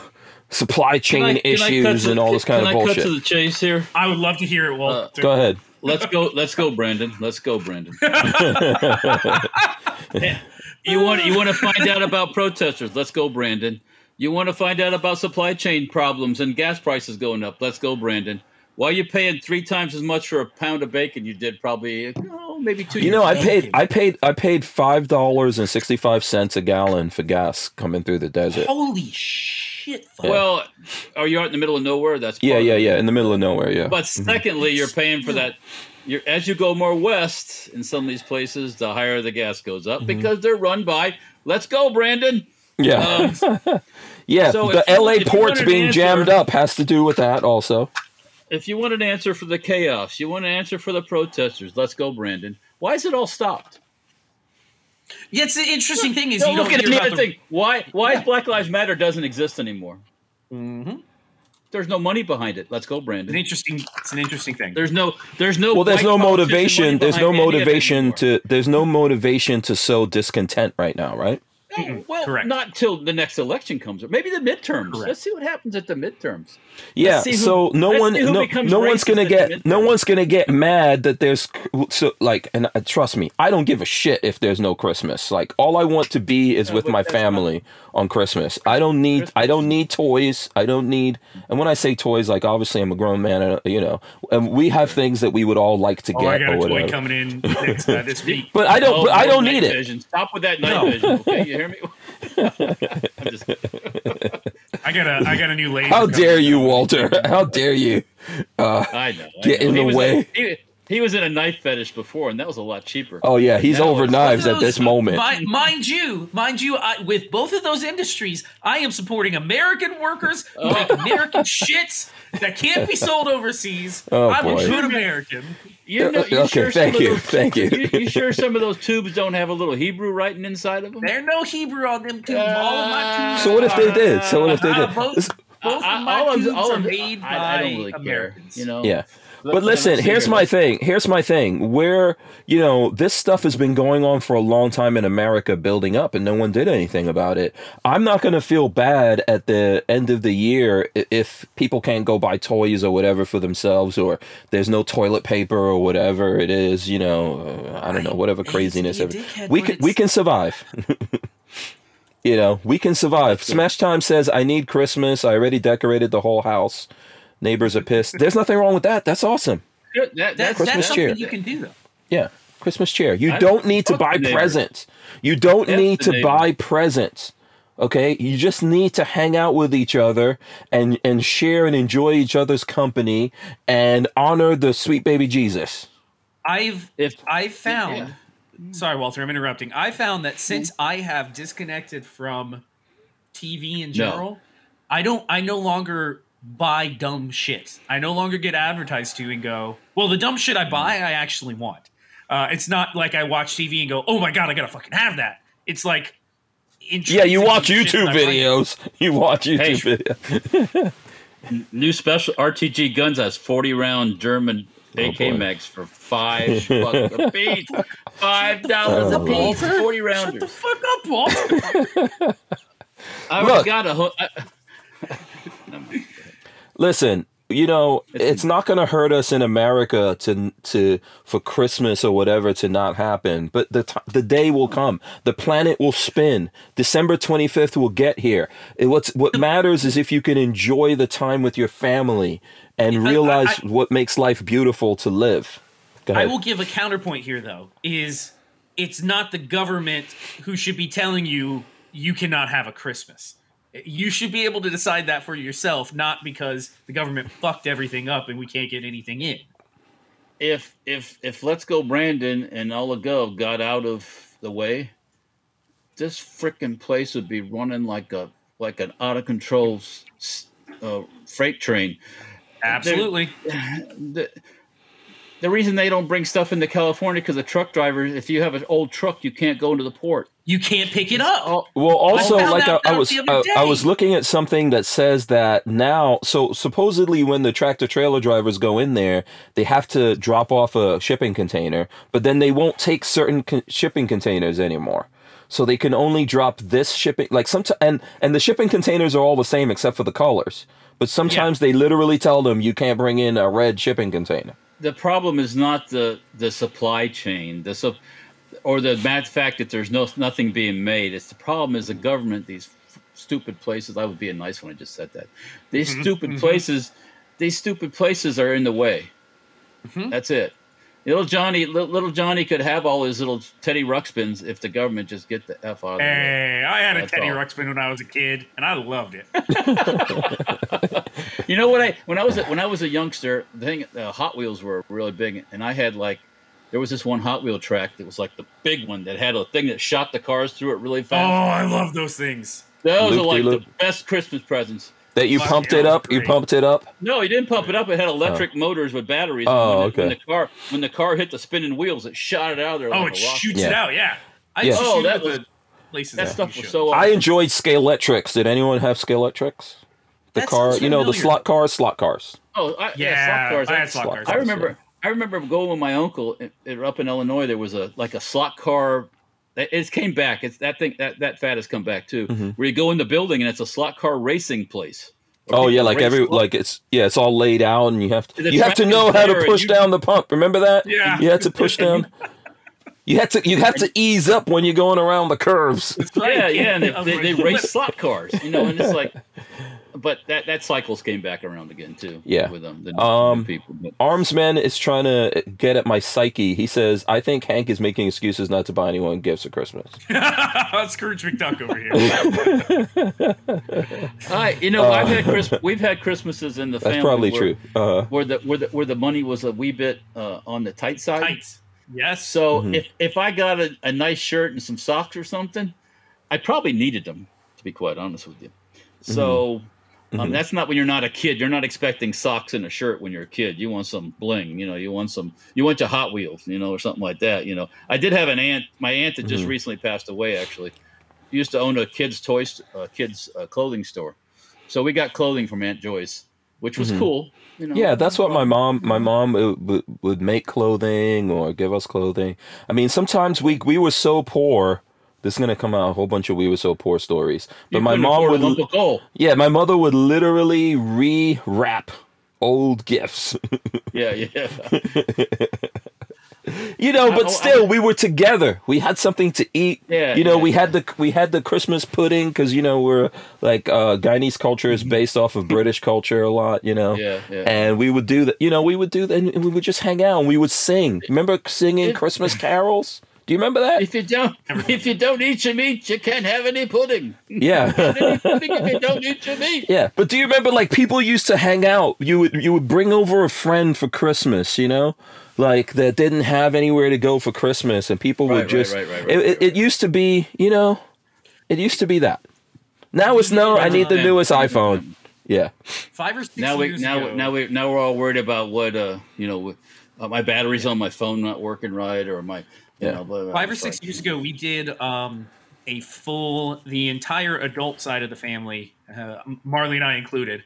supply chain I- can I cut issues to- and all this kind can of I bullshit cut to the chase here? I would love to hear it. Well, Uh, go ahead Let's go. Let's go, Brandon. Let's go, Brandon. you want you want to find out about protesters? Let's go, Brandon. You want to find out about supply chain problems and gas prices going up? Let's go, Brandon. Why are you paying three times as much for a pound of bacon you did probably oh, maybe two? You know, I paid ago? I paid I paid five dollars and sixty five cents a gallon for gas coming through the desert. holy shit! fuck. Well, are you out in the middle of nowhere? That's Yeah, part of yeah, it. yeah, in the middle of nowhere, yeah. But secondly, you're paying for that. You're, as you go more west in some of these places, the higher the gas goes up because they're run by. Let's go, Brandon. yeah, Um, yeah. so the if you- L.A. if ports being answer- jammed up has to do with that also. If you want an answer for the chaos, you want an answer for the protesters. Let's go, Brandon. Why is it all stopped? yeah, it's the interesting thing is Don't you look don't at hear any about other the, thing. Why? Why Yeah. is Black Lives Matter doesn't exist anymore? Mhm. There's no money behind it. Let's go, Brandon. It's an Brandon. interesting. It's an interesting thing. There's no. There's no. Well, there's no motivation. There's no behind any of it motivation to. There's no motivation to sow discontent right now, right? No, well, Correct. not till the next election comes, or maybe the midterms. Correct. Let's see what happens at the midterms. Yeah, see who- so no let's one, see no, no one's gonna get, no one's gonna get mad that there's so like, and uh, trust me, I don't give a shit if there's no Christmas. Like, all I want to be is No, with my that's not- family on Christmas. I don't need, I don't need toys. I don't need, and when I say toys, like obviously I'm a grown man, uh, you know, and we have things that we would all like to oh, I get got or a toy whatever. coming in next, uh, this week. But I don't, Oh, but I don't night need it. Vision. Stop with that night No. vision. Okay, you hear me? I'm just, I got a I got a new laser. How dare in. you, Walter? How dare you? Uh, I know. I Get know. in He the was- way. he- he was in a knife fetish before, and that was a lot cheaper. Oh yeah, he's Now over it's- knives at this moment. mi- mind you, mind you, I, with both of those industries, I am supporting American workers who Oh. make American shit that can't be sold overseas. Oh, I'm boy. a good American. You know, you Okay, sure thank you, those- thank you. you. sure some of those tubes don't have a little Hebrew writing inside of them? There's no Hebrew on them tubes. all of my tubes. So what if they did? So what if they Uh, did? both, both I- of my all tubes all are made I- by I don't really care, Americans. You know. Yeah. But listen, here's my thing. Here's my thing. Where, you know, this stuff has been going on for a long time in America building up and no one did anything about it. I'm not going to feel bad at the end of the year if people can't go buy toys or whatever for themselves or there's no toilet paper or whatever it is, you know, uh, I don't know, whatever craziness. be a of- dickhead, we can we can survive. you know, we can survive. Smash Time says I need Christmas. I already decorated the whole house. Neighbors are pissed. There's nothing wrong with that. That's awesome. That- that- That, that's Christmas that's something cheer. you can do though. Yeah, Christmas chair. You I- don't need to buy presents. You don't F need to neighbor. buy presents. Okay, you just need to hang out with each other and and share and enjoy each other's company and honor the sweet baby Jesus. I've If I found Yeah. sorry Walter, I'm interrupting. I found that since mm-hmm. I have disconnected from TV in general, I don't I no longer buy dumb shit. I no longer get advertised to and go, well, the dumb shit I buy, I actually want. Uh, it's not like I watch TV and go, oh my god, I gotta fucking have that. It's like Yeah, you watch YouTube that I videos. You watch YouTube Hey. videos. new special RTG guns has 40 round German AK Oh, boy. mags for five bucks a piece. Five dollars a piece. Walter, 40 Shut the fuck up, Walter. I Look. got a. ho- I, Listen, you know, It's- not going to hurt us in America to to for Christmas or whatever to not happen, but the t- the day will come. The planet will spin. December 25th will get here. It, what's what matters is if you can enjoy the time with your family and I- realize I- what makes life beautiful to live. I will give a counterpoint here, though. Is it's not the government who should be telling you you cannot have a Christmas. You should be able to decide that for yourself, not because the government fucked everything up and we can't get anything in. if if if Let's Go Brandon and all the Gov got out of the way, this freaking place would be running like a like an out of control uh, freight train. Absolutely. the reason they don't bring stuff into California because the truck drivers, if you have an old truck, you can't go into the port. You can't pick it up. Oh, Well, also, found like I, I was, I, uh, I was looking at something that says that now. So supposedly, when the tractor trailer drivers go in there, they have to drop off a shipping container, but then they won't take certain con- shipping containers anymore. So they can only drop this shipping, like some, and and the shipping containers are all the same except for the colors. But sometimes they literally tell them you can't bring in a red shipping container. The problem is not the the supply chain, the sup- or the mad fact that there's no nothing being made. It's the problem is the government. These f- stupid places. I would be a nice one. I just said that. These mm-hmm. stupid mm-hmm. places. These stupid places are in the way. Mm-hmm. That's it. Little Johnny, little, little Johnny could have all his little Teddy Ruxpins if the government just get the f out of the way. Hey, I had a Teddy all. Ruxpin when I was a kid, and I loved it. You know what I when I was a, when I was a youngster, the thing uh, Hot Wheels were really big, and I had like there was this one Hot Wheel track that was like the big one that had a thing that shot the cars through it really fast. Oh. I love those things. Those are like Loop-de-loop. the best Christmas presents. That you Fuck pumped it up. are You pumped it up. No, he didn't pump it up. It had oh. electric motors with batteries. Oh, when the, when the car when the car hit the spinning wheels, it shot it out of there. Oh, like it a shoots Yeah. it out. Yeah. I Yeah. Oh, that was- places That you stuff was should. so. I Awesome. enjoyed Scalextrics. Did anyone have Scalextrics? The That car, you know, the slot cars, slot cars. Oh, I, yeah, Yeah, slot cars. I I, had slot Slot cars. I cars, remember. I remember going with my uncle it, it- up in Illinois. There was a like a slot car. It it came back. It's that thing that that fad has come back too. Mhm. Where you go in the building and it's a slot car racing place. Oh yeah, like every slot- like it's yeah, it's all laid out, and you have to you have to know how to push you- down the pump. Remember that? Yeah. You had to push down. You had to you have to ease up when you're going around the curves. Yeah, yeah, and they, they, they race slot cars. You know, and it's like but that that cycles came back around again too. Yeah. with them, the Um, new people. But, Armsman is trying to get at my psyche. He says, I think Hank is making excuses not to buy anyone gifts for Christmas. Scrooge McDuck over here. I, you know, I've had Chris, we've had Christmases in the Uh, That's family probably where, true. Uh, where the where the where the money was a wee bit uh, on the tight side. Tights. Yes. So Mhm. if if I got a, a nice shirt and some socks or something, I probably needed them to be quite honest with you. So um, Mhm. that's not when you're not a kid. You're not expecting socks and a shirt when you're a kid. You want some bling, you know. You want some. You want your Hot Wheels, you know, or something like that. You know. I did have an aunt. My aunt that just Mhm. recently passed away. Actually, used to own a kids' toys, uh, kids' uh, clothing store. So we got clothing from Aunt Joyce, which was Mhm. cool. You know. yeah, that's what my mom. My mom would, would, would make clothing or give us clothing. I mean, sometimes we we were so poor. This is gonna come out a whole bunch of we were so poor stories. But You my mom would. Yeah, my mother would literally re-wrap old gifts. Yeah, yeah. you know, but I- still, we were together. We had something to eat. Yeah, you know, yeah, we yeah. had the we had the Christmas pudding because you know we're like uh, Guyanese culture is based off of British culture a lot. You know, Yeah, yeah. and we would do that. You know, we would do that, and we would just hang out and we would sing. Remember singing It- Christmas carols? Do you remember that? If you don't, if you don't eat your meat, you can't have any pudding. Yeah. any pudding if you don't eat your meat. Yeah, but do you remember like people used to hang out? You would you would bring over a friend for Christmas, you know, like that didn't have anywhere to go for Christmas, and people Right, would just. right, right, right, it, right, it, it used to be, you know, it used to be that. Now it's no, I need the newest iPhone. Yeah, Five or six Now we years now ago. now we now we're all worried about what uh you know uh, my battery's on my phone not working right or my you Yeah. know blah, blah, Five or six like- years ago, we did um, a full, the entire adult side of the family, uh, Marley and I included,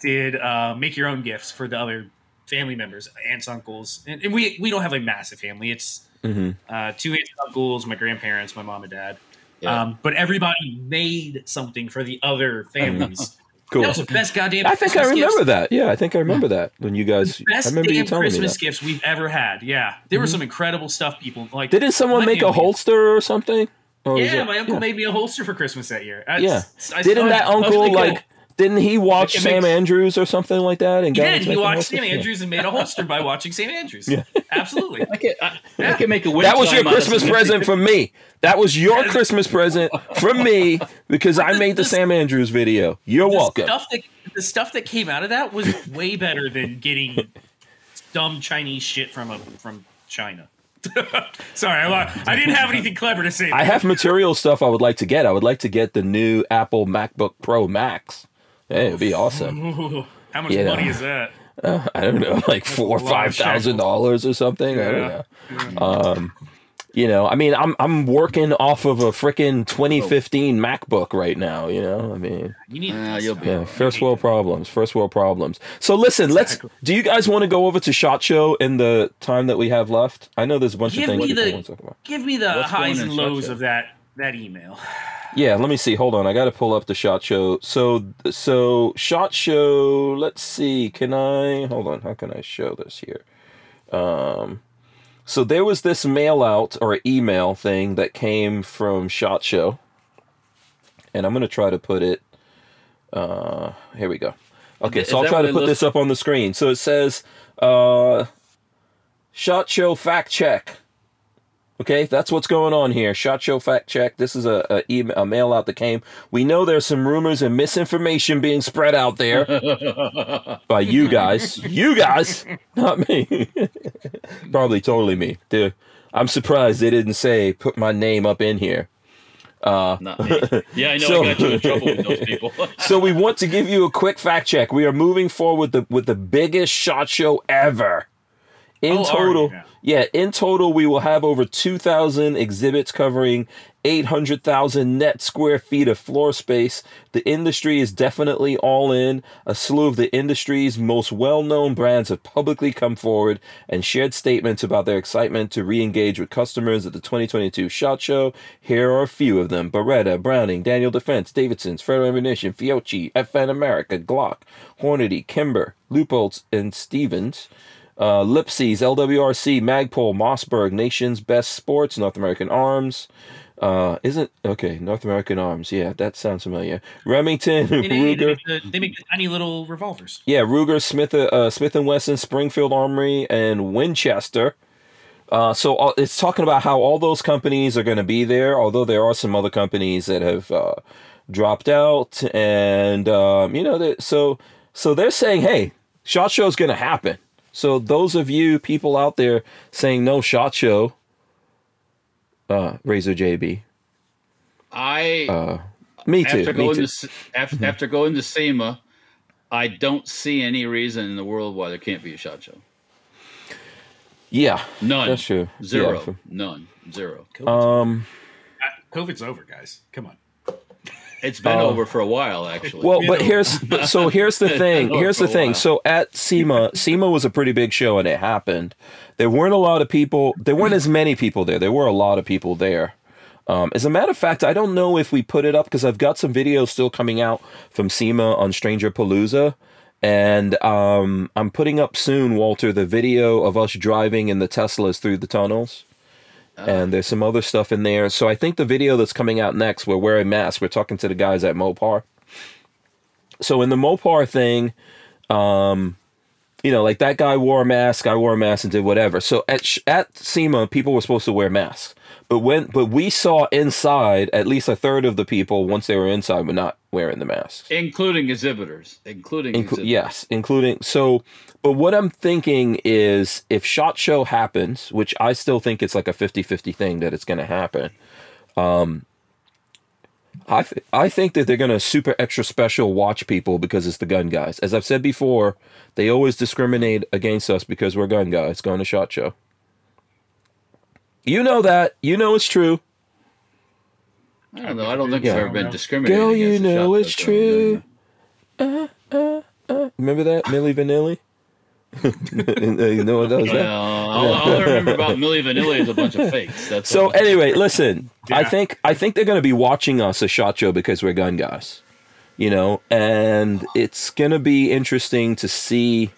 did uh, make your own gifts for the other family members, aunts, uncles, and, and we we don't have a massive family. It's hmm uh, two aunts, uncles, my grandparents, my mom and dad. Yeah. Um, but everybody made something for the other families. Cool. That was the best goddamn. I think I remember gifts. that. Yeah, I think I remember that when you guys. I Best remember you damn telling me Christmas that. gifts we've ever had. Yeah, there were mm-hmm. some incredible stuff. People like. Didn't someone make a holster or something? Oh, or Yeah, it- my uncle yeah. made me a holster for Christmas that year. I- Yeah. I- Didn't that uncle thinking- like? Didn't he watch It Sam makes- Andrews or something like that? And He got did. into He watched? Sam Andrews and made a holster by watching Sam Andrews. Yeah. Absolutely. I can, I, I can make a wind That was your chime out of Christmas present from me. That was your Christmas present from me because I made the Sam Andrews video. You're The welcome. stuff that the stuff that came out of that was way better than getting dumb Chinese shit from a from China. Sorry, I, I didn't have anything clever to say. I have material stuff I would like to get. I would like to get the new Apple MacBook Pro Max. Hey, it'd be awesome. How much Yeah. money is that? Uh, I don't know, like four or a lot five of thousand dollars or something. I don't know. Um, you know, I mean, I'm I'm working off of a freaking 2015 MacBook right now. You know, I mean, You need. Ah, you'll be yeah, first world problems, first world problems. So listen, let's. Do you guys want to go over to Shot Show in the time that we have left? I know there's a bunch Give of things me the- want to talk about. Give me the What's highs and lows of that that email. Yeah, let me see. Hold on, I got to pull up the Shot Show. So, so Shot Show. Let's see. Can I? Hold on. How can I show this here? Um, so there was this mail out or email thing that came from Shot Show, and I'm gonna try to put it. Uh, here we go. Okay, so I'll try to put this up on the screen. So it says, uh, "Shot Show fact check." Okay, that's what's going on here. Shot Show fact check. This is a, a, email, a mail out that came. We know there's some rumors and misinformation being spread out there by you guys. You guys, not me. Probably totally me. Dude, I'm surprised they didn't say put my name up in here. Uh, not me. Yeah, I know. So- I got you in trouble with those people. So we want to give you a quick fact check. We are moving forward with the with the biggest shot show ever. In Oh, total, yeah, in total we will have over 2,000 exhibits covering 800,000 net square feet of floor space. The industry is definitely all in. A slew of the industry's most well-known brands have publicly come forward and shared statements about their excitement to re-engage with customers at the 2022 SHOT Show. Here are a few of them. Beretta, Browning, Daniel Defense, Davidson's, Federal Ammunition, Fiocchi, FN America, Glock, Hornady, Kimber, Leupold's, and Stevens. Uh, Lipsey's, LWRC, Magpul, Mossberg, Nation's Best Sports, North American Arms, Uh, isn't okay? North American Arms. Yeah, that sounds familiar. Remington, They, they- they Ruger. make the, they make the tiny little revolvers. Yeah, Ruger, Smith, uh, Smith and Wesson, Springfield Armory, and Winchester. Uh, so uh, it's talking about how all those companies are going to be there, although there are some other companies that have uh, dropped out, and um, you know, that so so they're saying, hey, Shot show is going to happen. So those of you people out there saying no Shot Show, uh, Razor JB, I uh, me too, after me going too. to after, after going to SEMA, I don't see any reason in the world why there can't be a shot show. yeah, None. that's true. Zero. Yeah, None. Zero. um. Uh, COVID's over, guys. Come on. It's been Oh. over for a while, actually. Well, but here's but so here's the thing. Here's the thing. while. So at SEMA, SEMA was a pretty big show and it happened. There weren't a lot of people. There weren't as many people there. There were a lot of people there. Um, as a matter of fact, I don't know if we put it up because I've got some videos still coming out from SEMA on Stranger Palooza. And um, I'm putting up soon, Walter, the video of us driving in the Teslas through the tunnels. And there's some other stuff in there. So I think the video that's coming out next, we're wearing masks. We're talking to the guys at Mopar. So in the Mopar thing, um, you know, like that guy wore a mask, I wore a mask and did whatever. So at at SEMA, people were supposed to wear masks, but when but we saw inside at least a third of the people once they were inside were not wearing the masks. including exhibitors. Including Inclu- exhibitors. yes, including so. But what I'm thinking is if Shot Show happens, which I still think it's like a 50-50 thing that it's going to happen. Um, I th- I think that they're going to super extra special watch people because it's the gun guys. As I've said before, they always discriminate against us because we're gun guys going to Shot Show. You know that. You know it's true. I don't know. I don't think Yeah. it's ever been discriminated. Girl, you against a know it's true. Uh, uh, uh. Remember that Milli Vanilli? you know what that was? Well, That? all, all I remember about Milli Vanilli is a bunch of fakes. That's So all. anyway, listen. I think I think they're going to be watching us a shot show because we're gun guys, you know, and it's going to be interesting to see.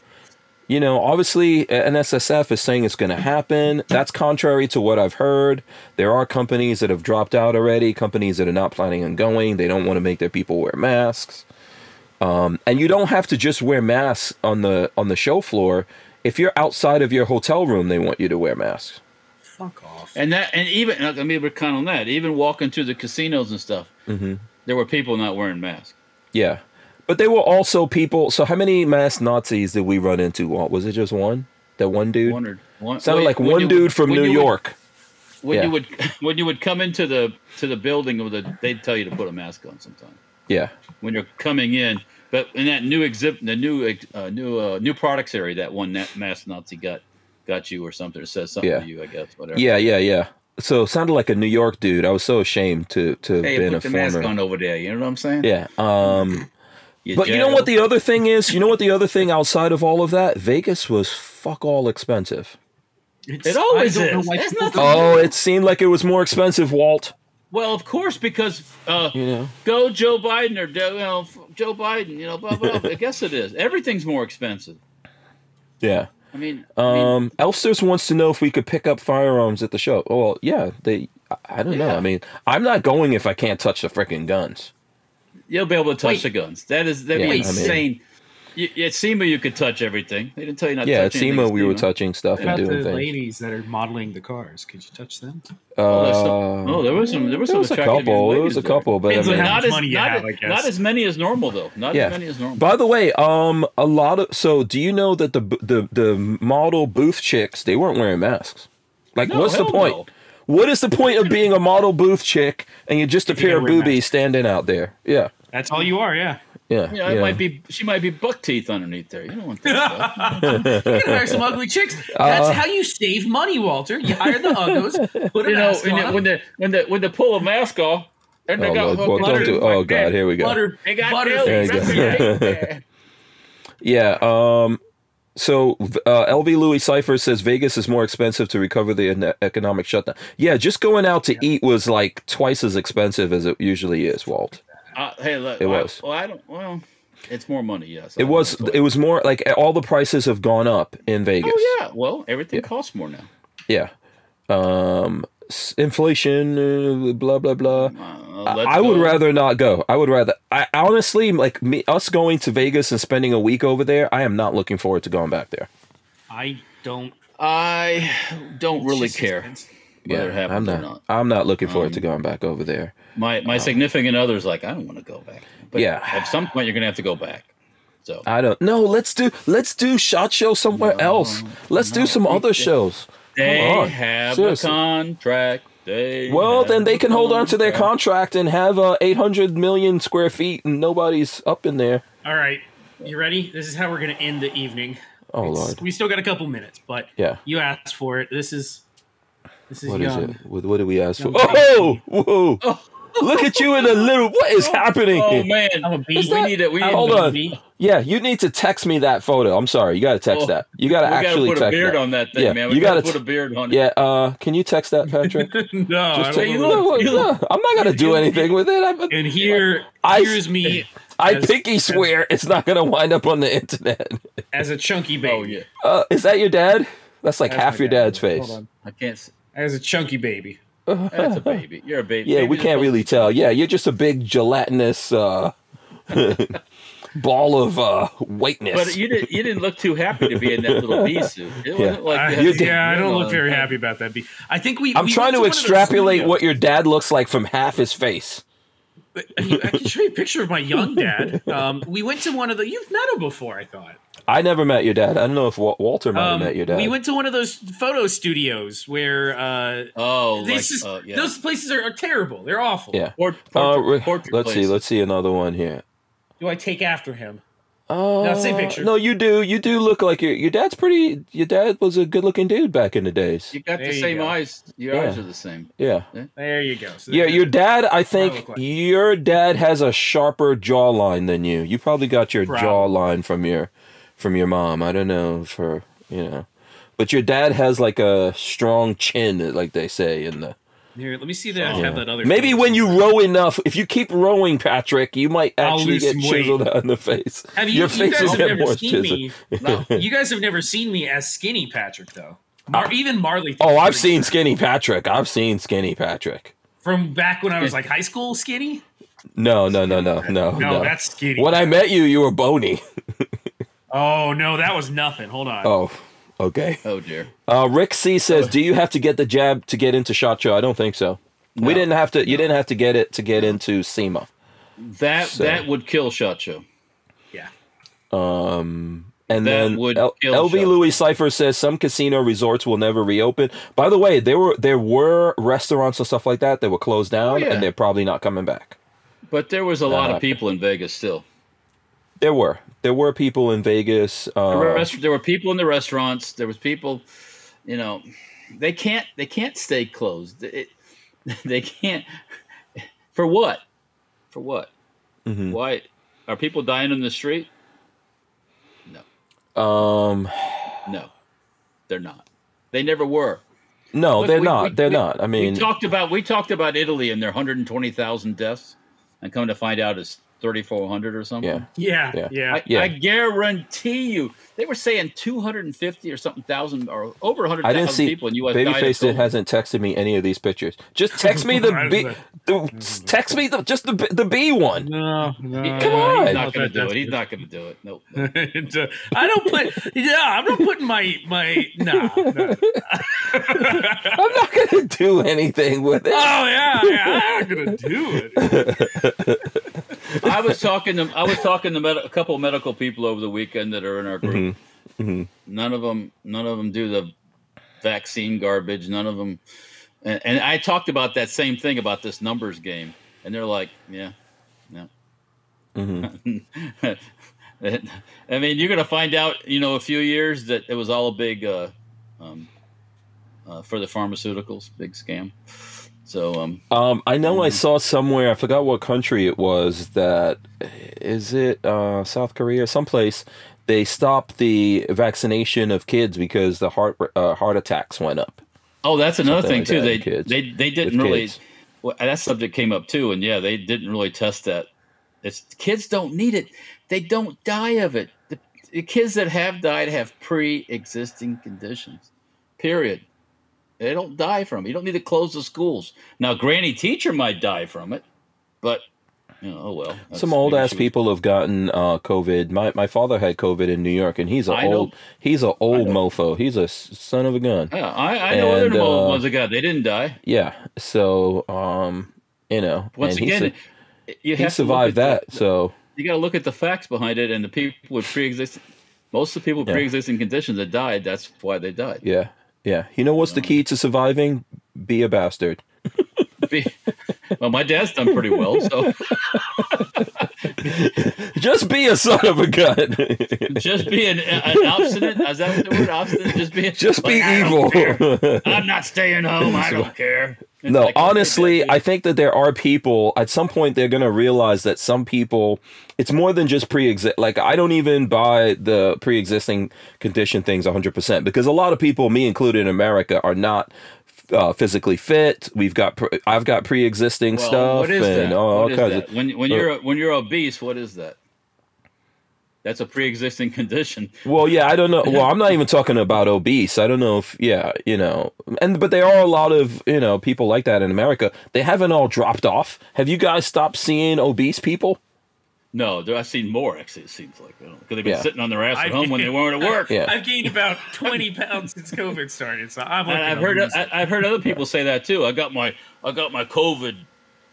You know, obviously, NSSF is saying it's going to happen. That's contrary to what I've heard. There are companies that have dropped out already. Companies that are not planning on going. They don't want to make their people wear masks. Um, and you don't have to just wear masks on the on the show floor. If you're outside of your hotel room, they want you to wear masks. Fuck off. and that and even I mean we're kind on that. Even walking through the casinos and stuff, Mm-hmm. there were people not wearing masks. Yeah. But they were also people. So how many mass Nazis did we run into? Walt? Was it just one? That one dude? Wondered. One, Sounded when- like one you dude from New would- York. when Yeah. you would when you would come into the to the building with a, they'd tell you to put a mask on sometimes Yeah. when you're coming in. But in that new exhibit, the new uh, new uh, new products area, that one that mask Nazi got got you or something. It says something Yeah. to you, I guess. Whatever. Yeah, yeah, yeah. So it sounded like a New York dude. I was so ashamed to to Hey, been put a the mask former. on over there. You know what I'm saying? Yeah. Um You but you know what the other thing is? You know what the other thing outside of all of that? Vegas was fuck all expensive. It's, It always I is. It's people nothing- don't- Oh, it seemed like it was more expensive, Walt. Well, of course, because uh, You know. go Joe Biden or you know, Joe Biden. You know, blah blah. blah. I guess it is. Everything's more expensive. Yeah. I mean, I mean, Um, Elsters wants to know if we could pick up firearms at the show. Oh, well, yeah, they. I- I don't know. I mean, I'm not going if I can't touch the freaking guns. You'll be able to touch Wait. the guns. That is that'd Yeah, be I mean- insane. You, at SEMA, you could touch everything. They didn't tell you not. yeah, to at touch anything SEMA we were touching stuff What and about doing the things. ladies that are modeling the cars? Could you touch them? Oh, some- Uh, oh, there was some. There was there some was a couple. There was a couple, but I mean, not as money not, have, I as- not as many as normal though. Not Yeah. as many as normal. By the way, um, a lot of so do you know that the the the model booth chicks they weren't wearing masks? Like, No, what's the point? no. What is the point of being a model booth chick and you're just a If pair of don't boobies standing out there? Yeah, That's all you are, yeah. yeah, Yeah, it might be. She might be buck teeth underneath there. You don't want that you can hire some ugly chicks. That's Uh, how you save money, Walter. You hire the uggos, put a You know, mask when on they, 'em. when the when the when they pull a mask off, and they Oh, got Lord, hooked well, up don't to do- it oh, God, here we go. butter, They got butter nails There go. Yeah. Um. So uh, LV Louis Cipher says Vegas is more expensive to recover the economic shutdown. Yeah, just going out to eat was like twice as expensive as it usually is, Walt. Uh, hey, look, It I- was. well, I don't. Well, it's more money. Yes, It was. It was more like all the prices have gone up in Vegas. Oh yeah. Well, everything costs more now. Yeah. Um. inflation, uh, blah blah blah. Uh, I let's I would go. rather not go. I would rather. I honestly like me us going to Vegas and spending a week over there. I am not looking forward to going back there. I don't I don't really just care expensive. whether it I'm not. or not. I'm not looking forward to Um, going back over there. My my significant other's like, I don't want to go back. But Yeah. at some point you're gonna have to go back. So I don't. No, let's do let's do shot show somewhere No, else. Let's do some we- other they- shows. they on. have Seriously. a contract. They Well, then they can hold on to their contract. contract and have uh, 800 million square feet and nobody's up in there. All right, you ready? This is how we're gonna end the evening. Oh It's- lord. we still got a couple minutes, but Yeah. you asked for it. This is this is What is young. it? What, what do we ask for? Young Oh, whoa! Look at you in a little. What is happening? Oh man, I'm a we beast. need it. We need I'm a Hold on. baby. Yeah, you need to text me that photo. I'm sorry, you got to text Oh, that. You got to we actually gotta put a text beard that. on that thing, Yeah, man. We you gotta, gotta put a beard on it. Yeah, uh, can you text that, Patrick? no, I Just don't text- you know. look- no, you no, I'm not gonna do anything with it. I'm, And here, I- here's me I as- pinky swear it's not gonna wind up on the internet. as a chunky baby. Oh yeah, Uh, is that your dad? That's like That's half your dad. dad's face. Hold on. I can't. s- As a chunky baby. That's a baby. You're a baby. Yeah, we can't really to- tell. Yeah, you're just a big gelatinous uh, ball of uh, whiteness. But you didn't. You didn't look too happy to be in that little bee suit. It Yeah. like I- you had you to- did- yeah, I don't look very happy about that. Be- I think we. I'm we trying went to one of those extrapolate what your dad looks like from half his face. I I can show you a picture of my young dad. Um, we went to one of the. You've met him before, I thought. I never met your dad. I don't know if Walter might have Um, met your dad. we went to one of those photo studios where uh, Oh, like, this is uh, yeah. those places are, are terrible. They're awful. yeah. Port, Uh, portrait, re- portrait let's see. Let's see another one here. Do I take after him? Oh, Uh, same picture. No, you do. You do look like your your dad's pretty. Your dad was a good looking dude back in the days. You got There the you same go. eyes. Your Yeah. eyes are the same. Yeah. There you go. So Yeah, your dad. I think like. your dad has a sharper jawline than you. You probably got your Probably. jawline from your from your mom. I don't know for you know, but your dad has like a strong chin, like they say in the. Here, let me see that. I have that other. Maybe when you row enough, if you keep rowing, Patrick, you might actually get some weight. chiseled out in the face. Have you, Your you face guys will have never more seen chiseled. me? No. You guys have never seen me as skinny Patrick, though. Mar- ah. even Marley. Oh, I'm I've pretty seen skinny. Skinny Patrick. I've seen Skinny Patrick. from back when I was like high school skinny. No, no, no, no, no, No, no. that's skinny. When I met you, you were bony. Oh no, that was nothing. Hold on. Oh, okay. Oh dear. Uh, Rick C says, "Do you have to get the jab to get into shot show?" I don't think so. We didn't have to. You didn't have to get it to get into SEMA. That So- that would kill Shot Show. Yeah. Um, and That then would L- LV Shot. Louis Cipher says some casino resorts will never reopen. By the way, there were there were restaurants and stuff like that that were closed down, yeah. and they're probably not coming back. But there was a lot Uh, of people in Vegas still. There were there were people in Vegas. Uh, rest- there were people in the restaurants. There was people, you know, they can't they can't stay closed. It, they can't. For what? For what? mhm. Why are people dying in the street? No. Um, No, they're not. They never were. no, Look, they're we- not. we- they're we- not. I mean, we talked about we talked about Italy and their 120,000 deaths, and come to find out it's 3,400 or something. yeah. Yeah. Yeah. Yeah. I, Yeah. I guarantee you, they were saying 250 or something thousand or over I 100,000 didn't see. people in U.S. died of Babyface COVID. hasn't texted me any of these pictures. Just text me the B. The, text me the just the B- the B one. No, He- no. Come on. he's not going to do it. He's not going to do it. Nope. nope. Uh, I don't put. Yeah, I'm not putting my my. Nah. nah. I'm not gonna do anything with it. Oh yeah, yeah, I'm not gonna do it. I was talking to I was talking to med- a couple of medical people over the weekend that are in our group. Mhm. None of them, none of them do the vaccine garbage. None of them, and, and I talked about that same thing about this numbers game, and they're like, yeah, yeah. Mhm. I mean, you're going to find out, you know, a few years that it was all a big uh, um, uh, for the pharmaceuticals, big scam. So, um, Um, I know I Mhm. saw somewhere. I forgot what country it was. That is it. Uh, South Korea, someplace. They stopped the vaccination of kids because the heart uh, heart attacks went up. oh, that's another Something thing like too. that They they they didn't really. kids. Well, that subject came up too, and yeah, they didn't really test that. It's kids don't need it. They don't die of it. The, the kids that have died have pre-existing conditions. Period. They don't die from it. You don't need to close the schools. Now, Granny Teacher might die from it, but you know, oh well. Some old ass people have gotten uh, COVID. My my father had COVID in New York, and he's a I know. old he's a old mofo. He's a son of a gun. Yeah, I, I know other And, uh, ones that got. They didn't die. Yeah. So um, you know, Once and he again, su- you he to survived that. the- So you got to look at the facts behind it and the people with pre-existing. Most of the people with Yeah. pre-existing conditions that died, that's why they died. yeah, yeah. You know what's the um, key to surviving? Be a bastard. Be- well, my dad's done pretty well, so Just be a son of a gun. just be an, an obstinate. Is that what the word obstinate? Just be Just be like, don't evil. I'm not staying home. I don't care. No, like, honestly, I think that there are people at some point they're going to realize that some people it's more than just pre-exist like I don't even buy the pre-existing condition things 100% because a lot of people me included in America are not uh, physically fit. We've got pre- I've got pre-existing well, stuff what is and that? all, all What is that? when when you're when you're obese, what is that? That's a pre-existing condition. Well, yeah, I don't know. Well, I'm not even talking about obese. I don't know if, yeah, you know, and but there are a lot of you know people like that in America. They haven't all dropped off. Have you guys stopped seeing obese people? No, I've seen more actually. It seems like because they've been Yeah. sitting on their ass at I- home when they weren't at work. Yeah. I've gained about 20 pounds since COVID started, so I'm. I've heard I. I've heard other people say that too. I got my I got my COVID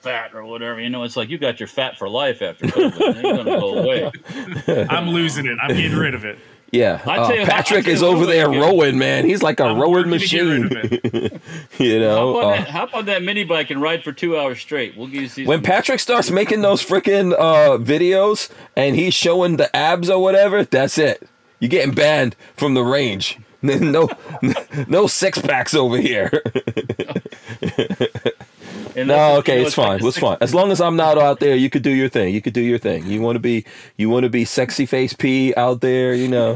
fat or whatever. You know, it's like you got your fat for life after COVID. it ain't gonna go away. I'm losing it. I'm getting rid of it. Yeah, I uh, you Patrick tell is over there to get- rowing, man. He's like a I'm rowing working to get rid machine. of it. you How know, about, uh, that, how about that mini bike and ride for two hours straight? We'll give you see when some- Patrick starts making those freaking uh, videos and he's showing the abs or whatever, that's it. You're getting banned from the range. No, no six packs over here. And No, that's- okay, you know, it's fine. like a It's fine. As long as I'm not out there, you could do your thing. You could do your thing. You want to be, you want to be sexy face P out there, you know,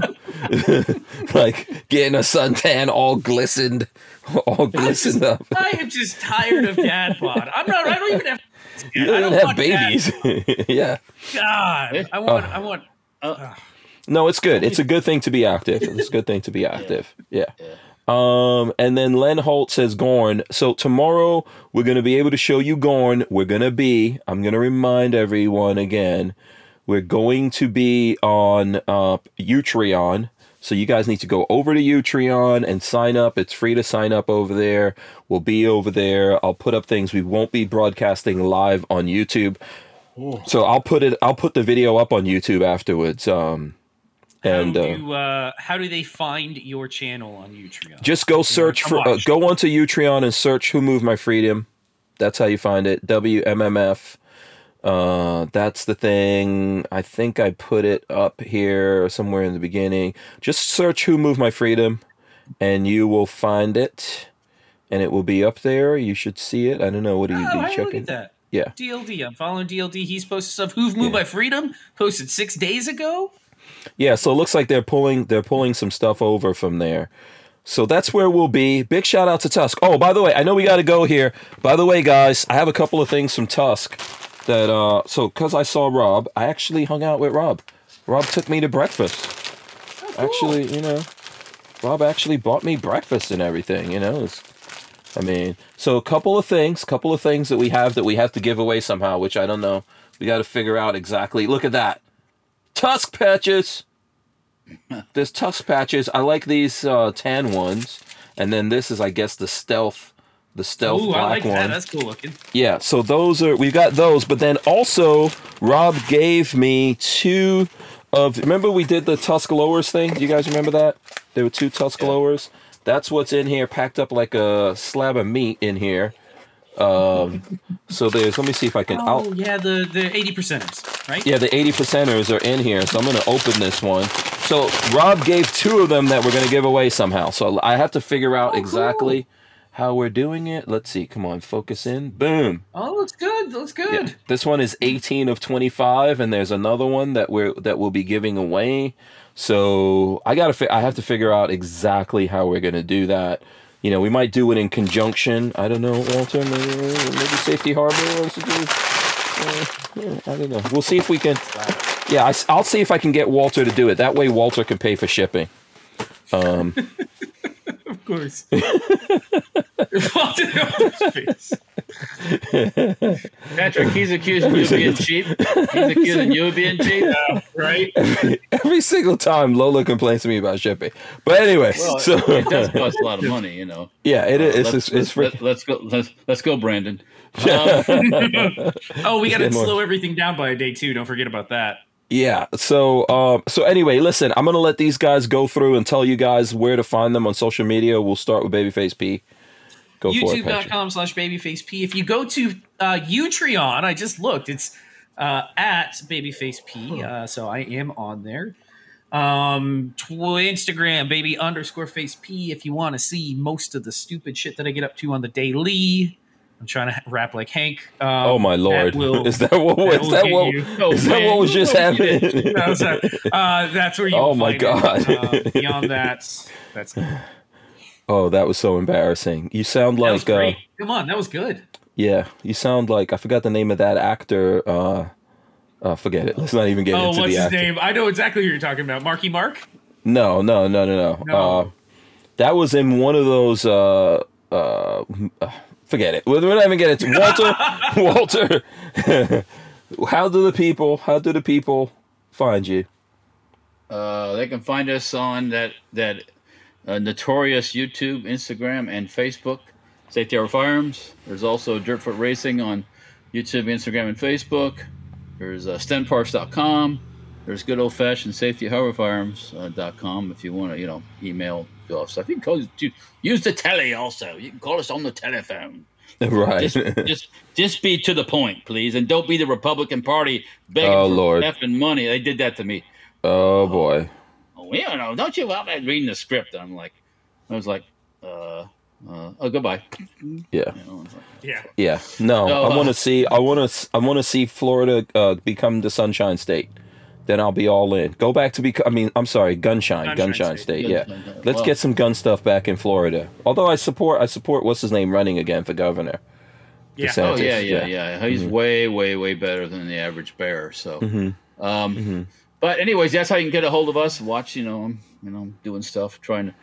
like getting a suntan all glistened, all glistened up. I am just tired of dad bod. I'm not. I don't even have. You don't don't have want babies. yeah. God, I want. Oh. I want. Uh, no, it's good. It's a good thing to be active. It's a good thing to be active. Yeah. Um, and then Len Holt says Gorn. So tomorrow we're gonna be able to show you Gorn. We're gonna be. I'm gonna remind everyone again. We're going to be on uh, Utreon. So you guys need to go over to Utreon and sign up. It's free to sign up over there. We'll be over there. I'll put up things. We won't be broadcasting live on YouTube. So I'll put it. I'll put the video up on YouTube afterwards. Um, and how, uh, do, uh, how do they find your channel on Utreon? just go search for. Uh, go onto Utreon and search "Who Moved My Freedom." That's how you find it. WMMF. Uh, that's the thing. I think I put it up here somewhere in the beginning. Just search "Who Moved My Freedom," and you will find it, and it will be up there. You should see it. I don't know. What are you, Oh, you I look checking? at that. Yeah. DLD. I'm following DLD. He's posted stuff. Who've moved Yeah. by freedom? Posted six days ago. Yeah, so it looks like they're pulling they're pulling some stuff over from there. So that's where we'll be. Big shout out to Tusk. Oh, by the way, I know we got to go here. By the way, guys, I have a couple of things from Tusk that uh so cuz I saw Rob, I actually hung out with Rob. Rob took me to breakfast. Actually, you know, Rob actually bought me breakfast and everything, you know. It's, I mean, so a couple of things, couple of things that we have that we have to give away somehow, which I don't know. We got to figure out exactly. Look at that. Tusk patches. There's tusk patches. I like these uh, tan ones, and then this is, I guess, the stealth, the stealth Ooh, black I like one. that. That's cool looking. Yeah, so those are we've got those, but then also Rob gave me two of remember we did the tusk lowers thing? Do you guys remember that? There were two tusk lowers. That's what's in here, packed up like a slab of meat in here. Um, so there's. Let me see if I can. Oh I'll, yeah, the the eighty percenters, right? yeah, the 80 percenters are in here, so I'm gonna open this one. So Rob gave two of them that we're gonna give away somehow. So I have to figure out Oh, cool. exactly how we're doing it. Let's see. Come on, focus in. Boom. Oh, looks good. Looks good. Yeah. This one is 18 of 25, and there's another one that we're that we'll be giving away. So I gotta fi- I have to figure out exactly how we're gonna do that. You know, we might do it in conjunction. I don't know, Walter. Maybe, maybe Safety Harbor wants to do. Uh, I don't know. We'll see if we can. Yeah, I, will see if I can get Walter to do it. That way, Walter can pay for shipping. Um, course. Walter Walter's face. Patrick, he's accusing you of being cheap. He's accusing you of being cheap. Right? Every single time Lola complains to me about shipping. But anyway, Well, so it does cost a lot of money, you know. yeah, it is. let's, It's, it's, free. let, us go. Let's let's go, Brandon. Um, Oh, we got to get more. slow everything down by a day two. Don't forget about that. Yeah. So, um, so anyway, listen, I'm gonna let these guys go through and tell you guys where to find them on social media. We'll start with Babyface P. Go for it, youtube.com slash babyface p if you go to uh utreon i just looked it's uh at babyface p uh so i am on there um tw- instagram baby underscore face p if you want to see most of the stupid shit that i get up to on the daily i'm trying to rap like hank um, Oh my that lord! will- is that what? that Is that what? Oh, Is that what was just happening? No, sorry. uh, that's where you. Oh my. God. Uh, beyond that, that's oh, that was so embarrassing. You sound was like, uh. Come on, that was good. yeah, you sound like I forgot the name of that actor. Uh, uh forget it. Let's not even get Oh, into what's the his actor. name? I know exactly who you're talking about. Marky Mark. No, no, no, no, no. No. Uh, that was in one of those. Uh, uh, uh, forget it. We're we're not even getting to Walter. Walter, how do the people? How do the people find you? Uh, they can find us on that that uh, notorious YouTube, Instagram, and Facebook. Safety Harbor Firearms. There's also Dirtfoot Racing on YouTube, Instagram, and Facebook. There's uh, StenParts.com. There's good old fashioned Safety Harbor Firearms.com if you want to, you know, email go off stuff. You can call to use the telly also. You can call us on the telephone. right. Just, just, just be to the point, please, and don't be the Republican Party begging Oh, for Lord. effing money. They did that to me oh boy. oh, you know, don't you out there reading the script? I'm like, I was like, uh, uh, oh, goodbye. Yeah. You know, it's like, Yeah. Yeah. No, No, I want uh, to see. I want to. I want to see Florida uh, become the Sunshine State. Then I'll be all in. Go back to be. I mean, I'm sorry, Gunshine, Gunshine Gunshine State. State. Yeah. Gunshine, Let's well- get some gun stuff back in Florida. Although I support. I support. What's his name running again for governor? Yeah. DeSantis. oh yeah, Yeah. yeah, yeah. He's way, way, way better than the average bear. So, hmm um, hmm but anyways, that's how you can get a hold of us. Watch, you know, I'm, you know, doing stuff, trying to.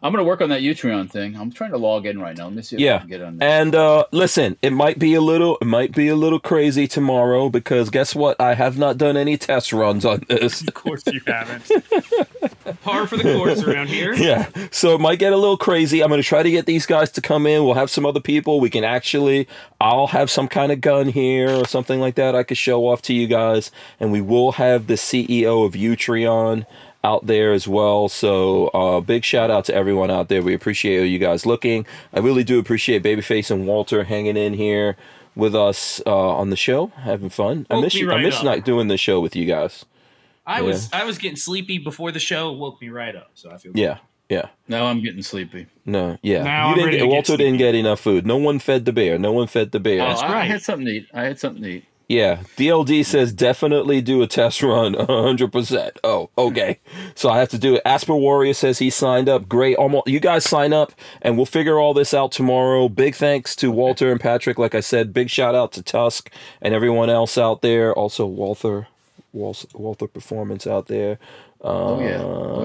I'm gonna work on that Utreon thing. I'm trying to log in right now. Let me see if I Yeah. can get on there. And uh, listen, it might be a little, it might be a little crazy tomorrow because guess what? I have not done any test runs on this. Of course you haven't. Par for the course around here. yeah, so it might get a little crazy. I'm going to try to get these guys to come in. We'll have some other people. We can actually, I'll have some kind of gun here or something like that I could show off to you guys. And we will have the CEO of Utreon out there as well. So uh, big shout out to everyone out there. We appreciate you guys looking. I really do appreciate Babyface and Walter hanging in here with us uh, on the show, having fun. I miss me you. I miss up. not doing the show with you guys. I was I was getting sleepy before the show. Woke me right up. So I feel good. Yeah, yeah. now I'm getting sleepy. No, yeah. Now you I'm didn't ready get, to get Walter didn't get enough food. No one fed the bear. No one fed the bear. Oh, That's I, I had something to eat. I had something to eat. Yeah, DLD says definitely do a test run, hundred percent. Oh, okay. So I have to do it. Asper Warrior says he signed up. Great. Almost, you guys sign up, and we'll figure all this out tomorrow. Big thanks to Walter and Patrick. Like I said, big shout out to Tusk and everyone else out there. Also Walter, Walter, Walter Performance out there. Oh yeah. Oh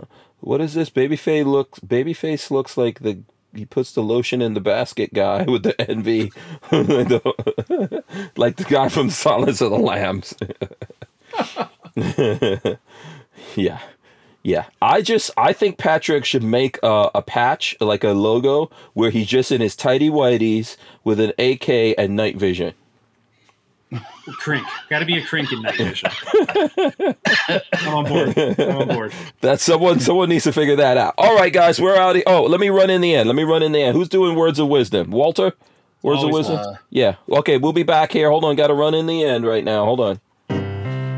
Uh, What is this? Babyface looks. Babyface looks like the. He puts the lotion in the basket guy with the envy, like the guy from Silence of the Lambs. yeah, yeah. I just I think Patrick should make a, a patch like a logo where he's just in his tidy whities with an AK and night vision. Crink. Got to be a crink in night vision. I'm on board. I'm on board. That someone someone needs to figure that out. All right, guys, we're out. Of, Oh, let me run in the end. Let me run in the end. Who's doing words of wisdom? Walter. Words of Always wisdom. yeah. Okay, we'll be back here. Hold on, got to run in the end right now. Hold on.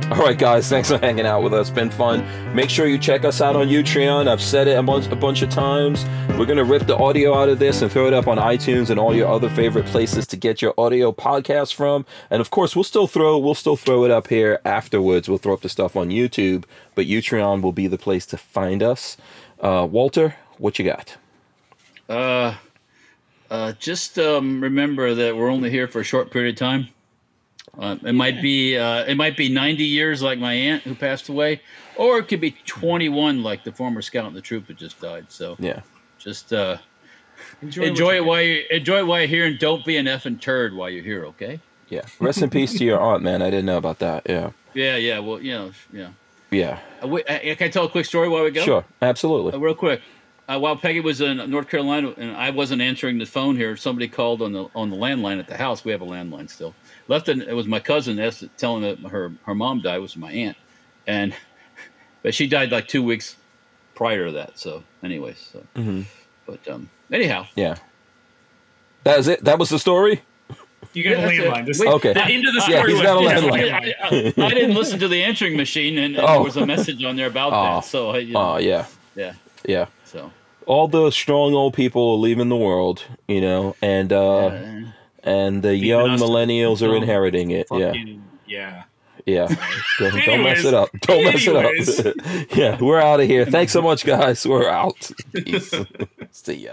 All right, guys, thanks for hanging out with us. Been fun. Make sure you check us out on Utreon. I've said it a bunch, a bunch of times. We're gonna rip the audio out of this and throw it up on iTunes and all your other favorite places to get your audio podcast from. And of course, we'll still throw we'll still throw it up here afterwards. We'll throw up the stuff on YouTube, but Utreon will be the place to find us. Uh, Walter, what you got? Uh, uh, just um, remember that we're only here for a short period of time. Uh, it might be uh, it might be 90 years like my aunt who passed away, or it could be 21 like the former scout in the troop that just died. So Yeah. just uh, Enjoy, enjoy, it while you enjoy it while you're here, and don't be an effing turd while you're here. Okay? Yeah. Rest in peace to your aunt, man. I didn't know about that. Yeah. Yeah, yeah. Well, you know, yeah. Yeah. Uh, wait, uh, can I tell a quick story while we go? Sure. Uh, Absolutely. real quick. Uh, while Peggy was in North Carolina and I wasn't answering the phone here, somebody called on the on the landline at the house. We have a landline still. Left it. It was my cousin asked, telling that her her mom died. It was my aunt, and but she died like two weeks prior to that. So, anyways, so hmm but um, anyhow, Yeah. That was it. That was the story. You got Yeah, a that's it. landline. Just Wait, Okay. the end of the Yeah, story he's was got a yeah, landline. yeah. I, I, I didn't listen to the answering machine, and, and Oh. there was a message on there about Oh. that. So, I, you know, Oh yeah. yeah. Yeah. So, All the strong old people are leaving the world, you know, and uh uh, and the Leaving young millennials are inheriting it. Yeah. Fucking- yeah. Yeah. Don't, don't mess it up. Don't mess it up. yeah, we're out of here. Thanks so much, guys. We're out. Peace. See ya.